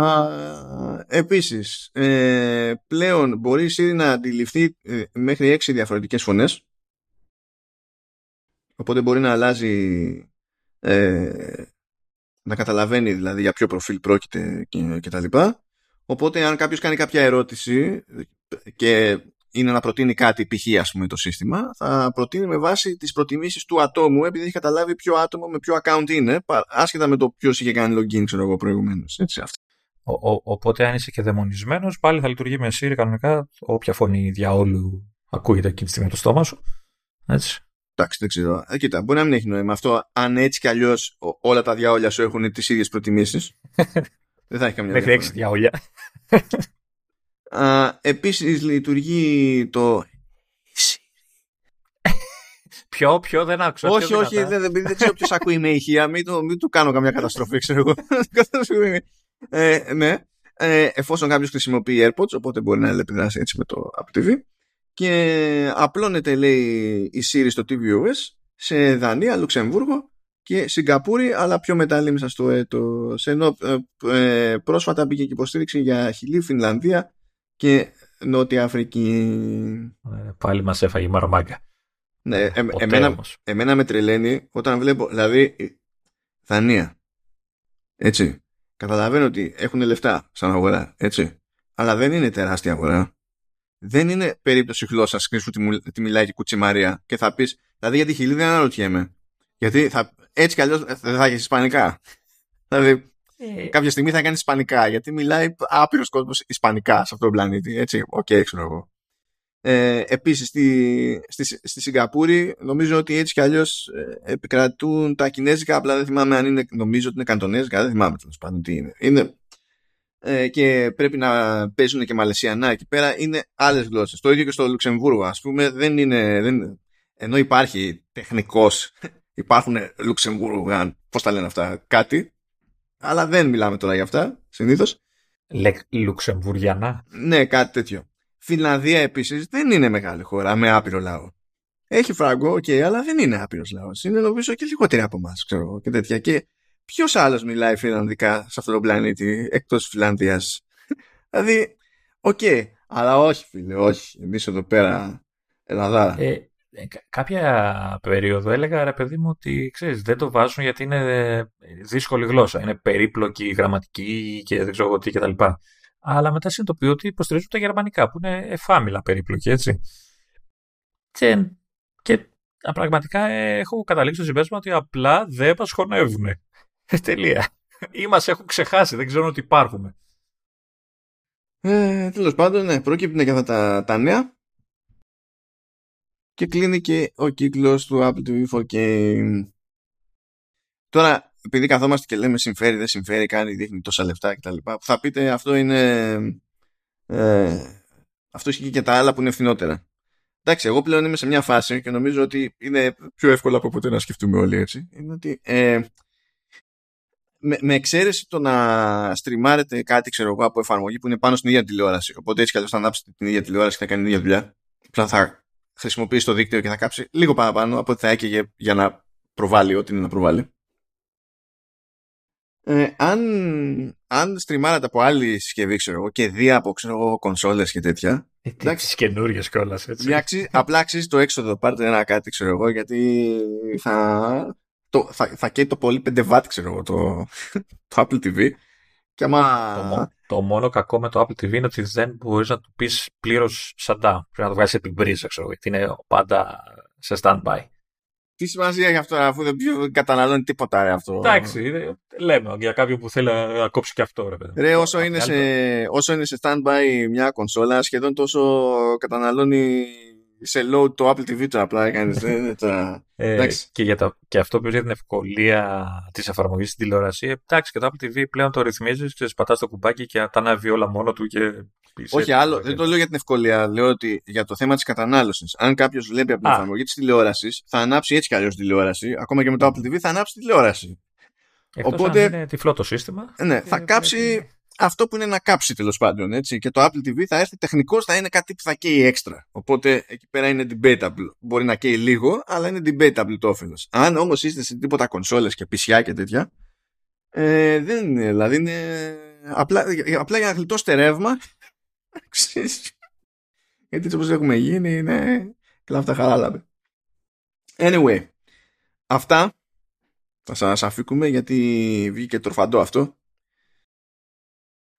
Α, επίσης, ε, πλέον μπορεί η Siri να αντιληφθεί ε, μέχρι έξι διαφορετικές φωνές. Οπότε μπορεί να αλλάζει, ε, να καταλαβαίνει δηλαδή για ποιο προφίλ πρόκειται και, και τα λοιπά. Οπότε αν κάποιος κάνει κάποια ερώτηση και είναι να προτείνει κάτι π.χ. ας πούμε το σύστημα θα προτείνει με βάση τις προτιμήσεις του ατόμου επειδή έχει καταλάβει ποιο άτομο με ποιο account είναι άσχετα με το ποιος είχε κάνει login ξέρω εγώ προηγουμένως. Έτσι, αυτό. Ο, ο, οπότε αν είσαι και δαιμονισμένος, πάλι θα λειτουργεί με Siri κανονικά, όποια φωνή διαόλου ακούγεται εκείνη τη στιγμή το στόμα σου. Έτσι. Εντάξει, δεν ξέρω. Ε, κοίτα, μπορεί να μην έχει νόημα αυτό. Αν έτσι κι αλλιώς όλα τα διαόλια σου έχουν τις ίδιες προτιμήσεις. δεν θα έχει καμιά Μέχρι έξι διαόλια. Επίσης λειτουργεί το. Ποιο, ποιο, δεν άκουσα. Όχι, όχι, δεν, δεν, δεν ξέρω ποιος ακούει με ηχεία. Μην, μην του κάνω καμιά καταστροφή, ξέρω εγώ. ε, ναι, ε, εφόσον κάποιος χρησιμοποιεί AirPods, οπότε μπορεί να επιδράσει έτσι με το Apple TV. Και απλώνεται, λέει, η Siri στο tvOS σε Δανία, Λουξεμβούργο και Σιγκαπούρη, αλλά πιο μετά μέσα στο έτος. Ενώ ε, ε, πρόσφατα μπήκε και υποστήριξη για Χιλή, Φινλανδία και Νότια Αφρική. Ε, πάλι μας έφαγε η μαρμάγκα. Ναι, ε, εμένα, εμένα με τρελαίνει όταν βλέπω, δηλαδή, Δανία, έτσι, καταλαβαίνω ότι έχουν λεφτά σαν αγορά, έτσι, αλλά δεν είναι τεράστια αγορά. Δεν είναι περίπτωση γλώσσας κρίσου τη, τη μιλάει και κουτσιμαρία και θα πεις, δηλαδή για τη χιλή δεν αναρωτιέμαι. Γιατί θα, έτσι κι αλλιώς δεν θα έχεις Ισπανικά. Δηλαδή, ε... κάποια στιγμή θα κάνεις Ισπανικά, γιατί μιλάει άπειρος κόσμος Ισπανικά σε αυτόν τον πλανήτη. Έτσι, OK, okay, ξέρω εγώ. Ε, επίσης στη, στη, στη Σιγκαπούρη νομίζω ότι έτσι κι αλλιώς ε, επικρατούν τα κινέζικα απλά δεν θυμάμαι αν είναι νομίζω ότι είναι καντονέζικα δεν θυμάμαι τέλος πάντων τι είναι, είναι ε, και πρέπει να παίζουν και μαλαισιανά εκεί πέρα είναι άλλες γλώσσες το ίδιο και στο Λουξεμβούργο ας πούμε δεν είναι δεν, ενώ υπάρχει τεχνικός υπάρχουν Λουξεμβούργο πώς τα λένε αυτά κάτι αλλά δεν μιλάμε τώρα για αυτά συνήθως Λουξεμβουριανά ναι κάτι τέτοιο Φιλανδία επίσης δεν είναι μεγάλη χώρα με άπειρο λαό. Έχει φράγκο, OK, okay, αλλά δεν είναι άπειρος λαός. Είναι νομίζω και λιγότεροι από εμάς, ξέρω και τέτοια. Και ποιος άλλος μιλάει φιλανδικά σε αυτόν τον πλανήτη εκτός Φιλανδίας; δηλαδή, OK, okay, αλλά όχι, φίλε, όχι. Εμείς εδώ πέρα, Ελλάδα. Ε, ε, κάποια περίοδο έλεγα ρε παιδί μου ότι ξέρεις, δεν το βάζουν γιατί είναι δύσκολη γλώσσα. Είναι περίπλοκη γραμματική και δεν ξέρω τι κτλ αλλά μετά συνειδητοποιώ ότι υποστηρίζουν τα γερμανικά που είναι εφάμιλλα περίπλοκη, έτσι. Και, και πραγματικά έχω καταλήξει στο συμπέρασμα ότι απλά δεν μας χωνεύουν. Τελεία. Ή μας έχουν ξεχάσει, δεν ξέρουν ότι υπάρχουμε. Ε, Τέλος πάντων, ναι, προκύπτουν και αυτά τα, τα νέα. Και κλείνει και ο κύκλος του Apple TV 4K. Τώρα, επειδή καθόμαστε και λέμε συμφέρει, δεν συμφέρει, κάνει, δείχνει τόσα λεφτά κτλ. Θα πείτε αυτό είναι. Ε, αυτό ισχύει και τα άλλα που είναι φθηνότερα. Εντάξει, εγώ πλέον είμαι σε μια φάση και νομίζω ότι είναι πιο εύκολο από ποτέ να σκεφτούμε όλοι έτσι. Είναι ότι ε, με, με εξαίρεση το να στριμάρετε κάτι ξέρω εγώ, από εφαρμογή που είναι πάνω στην ίδια τηλεόραση. Οπότε έτσι κι θα ανάψετε την ίδια τηλεόραση και θα κάνει την ίδια δουλειά. Απλά θα χρησιμοποιήσει το δίκτυο και θα κάψει λίγο παραπάνω από ό,τι θα έκαιγε για να προβάλλει ό,τι είναι να προβάλλει ε, αν, αν στριμάρατε από άλλη συσκευή, ξέρω εγώ, και δει από ξέρω εγώ, κονσόλες και τέτοια. Ε, εντάξει, καινούριες κιόλας, έτσι. Αξί, απλά αξίζει το έξοδο. Πάρτε ένα κάτι, ξέρω εγώ, γιατί θα, το, θα, θα καίει το πολύ 5 watt, ξέρω εγώ, το, το Apple TV. Και άμα... το, το, μόνο κακό με το Apple TV είναι ότι δεν μπορείς να του πεις πλήρως shutdown. Πρέπει να το βγάλεις την πρίζα, ξέρω εγώ, γιατί είναι πάντα σε standby. Τι σημασία έχει αυτό, αφού δεν καταναλώνει τίποτα ρε, αυτό. Εντάξει, λέμε για κάποιον που θέλει να κόψει και αυτό. Ρε, ρε όσο, είναι σε, όσο είναι σε stand-by μια κονσόλα, σχεδόν τόσο καταναλώνει σε load το Apple TV του απλά έκανε. ε, και, για το, και αυτό που για την ευκολία της εφαρμογής στην τηλεόραση. Εντάξει, και το Apple TV πλέον το ρυθμίζεις, πατά το κουμπάκι και τα ανάβει όλα μόνο του και όχι, άλλο, δεν το λέω για την ευκολία. Λέω ότι για το θέμα της κατανάλωσης. Αν κάποιος βλέπει από την εφαρμογή της τηλεόρασης, θα ανάψει έτσι κι αλλιώς τηλεόραση. Ακόμα και με το Apple TV θα ανάψει τηλεόραση. Εκτός Οπότε. Αν είναι τυφλό το σύστημα. Ναι, θα κάψει αυτό που είναι να κάψει τέλος πάντων. Έτσι. Και το Apple TV θα έρθει τεχνικώς, θα είναι κάτι που θα καίει έξτρα. Οπότε εκεί πέρα είναι debatable. Μπορεί να καίει λίγο, αλλά είναι debatable το όφελος. Αν όμως είστε σε τίποτα κονσόλες και πισιά και τέτοια, ε, δεν είναι. Δηλαδή είναι. Απλά, απλά για να γλιτώσετε ρεύμα γιατί έτσι όπως έχουμε γίνει είναι κλάφτα χαράλαβε. Anyway, αυτά θα σας αφήκουμε γιατί βγήκε τροφαντό αυτό.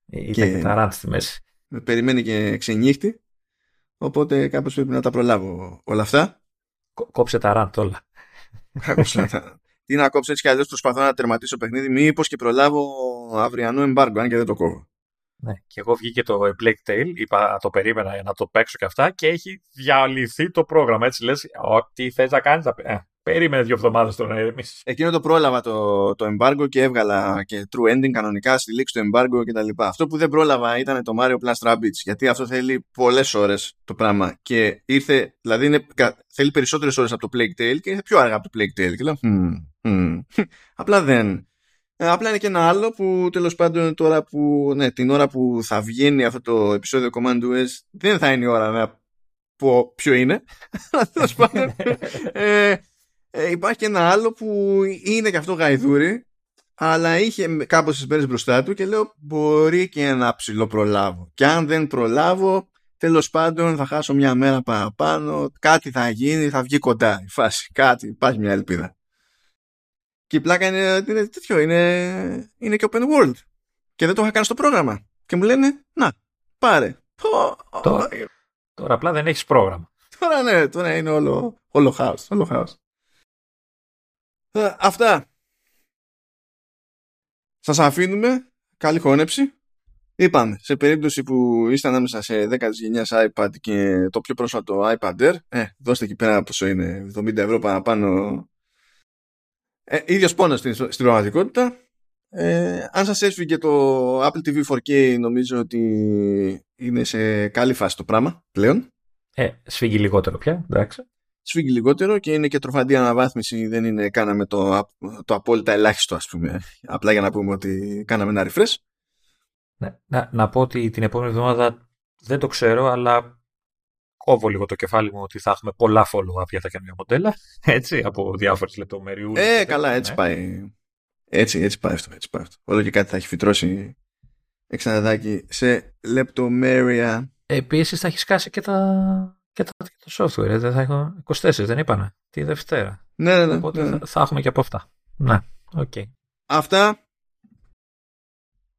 Ε, ήταν και, τα στη μέση. Με περιμένει και ξενύχτη. Οπότε κάπως πρέπει να τα προλάβω όλα αυτά. κόψε τα ραντ όλα. Τι να κόψω έτσι κι αλλιώς προσπαθώ να τερματίσω παιχνίδι μήπως και προλάβω αυριανό εμπάργκο αν και δεν το κόβω. Ναι. Και εγώ βγήκε το Plague Tale, είπα το περίμενα να το παίξω και αυτά και έχει διαλυθεί το πρόγραμμα. Έτσι λες, τι θες να κάνεις, ε, περίμενε δύο εβδομάδες τώρα να ηρεμήσεις. Εκείνο το πρόλαβα το, το embargo και έβγαλα και true ending κανονικά στη λήξη του embargo κτλ. Αυτό που δεν πρόλαβα ήταν το Mario Plus Rabbids γιατί αυτό θέλει πολλές ώρες το πράγμα και ήρθε, δηλαδή είναι, θέλει περισσότερες ώρες από το Plague Tale και ήρθε πιο αργά από το Plague Tale και λέω, hm, hm. απλά δεν ε, απλά είναι και ένα άλλο που τέλος πάντων τώρα που, ναι, την ώρα που θα βγαίνει αυτό το επεισόδιο Command OS δεν θα είναι η ώρα να πω ποιο είναι. τέλος πάντων ε, ε, υπάρχει και ένα άλλο που είναι και αυτό γαϊδούρι αλλά είχε κάπως τις μέρες μπροστά του και λέω μπορεί και να ψηλό προλάβω. Και αν δεν προλάβω τέλος πάντων θα χάσω μια μέρα παραπάνω, κάτι θα γίνει, θα βγει κοντά η φάση, κάτι, υπάρχει μια ελπίδα. Και η πλάκα είναι, είναι τέτοιο, είναι, είναι και open world. Και δεν το είχα κάνει στο πρόγραμμα. Και μου λένε, να, πάρε. Τώρα, τώρα απλά δεν έχεις πρόγραμμα. Τώρα ναι, τώρα είναι όλο, όλο χάος, όλο χάος. Ε, αυτά. Σας αφήνουμε. Καλή χώνεψη. Είπαμε, σε περίπτωση που είστε ανάμεσα σε 10 γενιάς iPad και το πιο πρόσφατο iPad Air, ε, δώστε εκεί πέρα πόσο είναι, 70 ευρώ παραπάνω. Ε, ίδιος πόνος στην, στην πραγματικότητα. Ε, αν σας έσφυγε το Apple TV 4K νομίζω ότι είναι σε καλή φάση το πράγμα πλέον. Ε, σφίγγει λιγότερο πια, εντάξει. Σφίγγει λιγότερο και είναι και τροφαντή αναβάθμιση, δεν είναι κάναμε το, το απόλυτα ελάχιστο ας πούμε, απλά για να πούμε ότι κάναμε ένα refresh. Ναι, να, να πω ότι την επόμενη εβδομάδα δεν το ξέρω, αλλά κόβω λίγο το κεφάλι μου ότι θα έχουμε πολλά follow-up για τα καινούργια μοντέλα, έτσι, από διάφορες λεπτομεριούς. Ε, καλά, έτσι ναι. πάει. Έτσι, έτσι πάει αυτό, έτσι πάει αυτό. Όλο και κάτι θα έχει φυτρώσει εξαναδάκι σε λεπτομέρεια. Επίσης θα έχεις σκάσει και τα, και τα, και το software, δεν θα έχω 24, δεν είπανε, τη Δευτέρα. Ναι, ναι, ναι. Οπότε ναι. Θα, θα, έχουμε και από αυτά. Ναι, OK. Okay. Αυτά.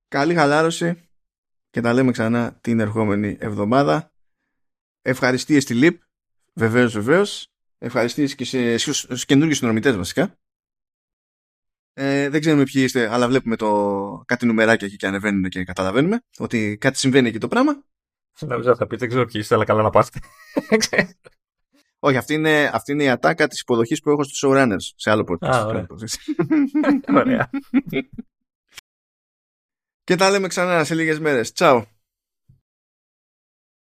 Καλή χαλάρωση και τα λέμε ξανά την ερχόμενη εβδομάδα. Ευχαριστίες στη ΛΥΠ, βεβαίως βεβαίως. Ευχαριστίες και σε, στους καινούργιους συνδρομητές βασικά. Ε, δεν ξέρουμε ποιοι είστε, αλλά βλέπουμε το κάτι νουμεράκια εκεί και ανεβαίνουν και καταλαβαίνουμε ότι κάτι συμβαίνει εκεί το πράγμα. Νομίζω θα πείτε, δεν ξέρω ποιοι είστε, αλλά καλά να πάστε. Όχι, αυτή είναι, αυτή είναι η ατάκα της υποδοχής που έχω στους showrunners σε άλλο podcast. Α, ωραία. ωραία. και τα λέμε ξανά σε λίγες μέρες. Τσάου.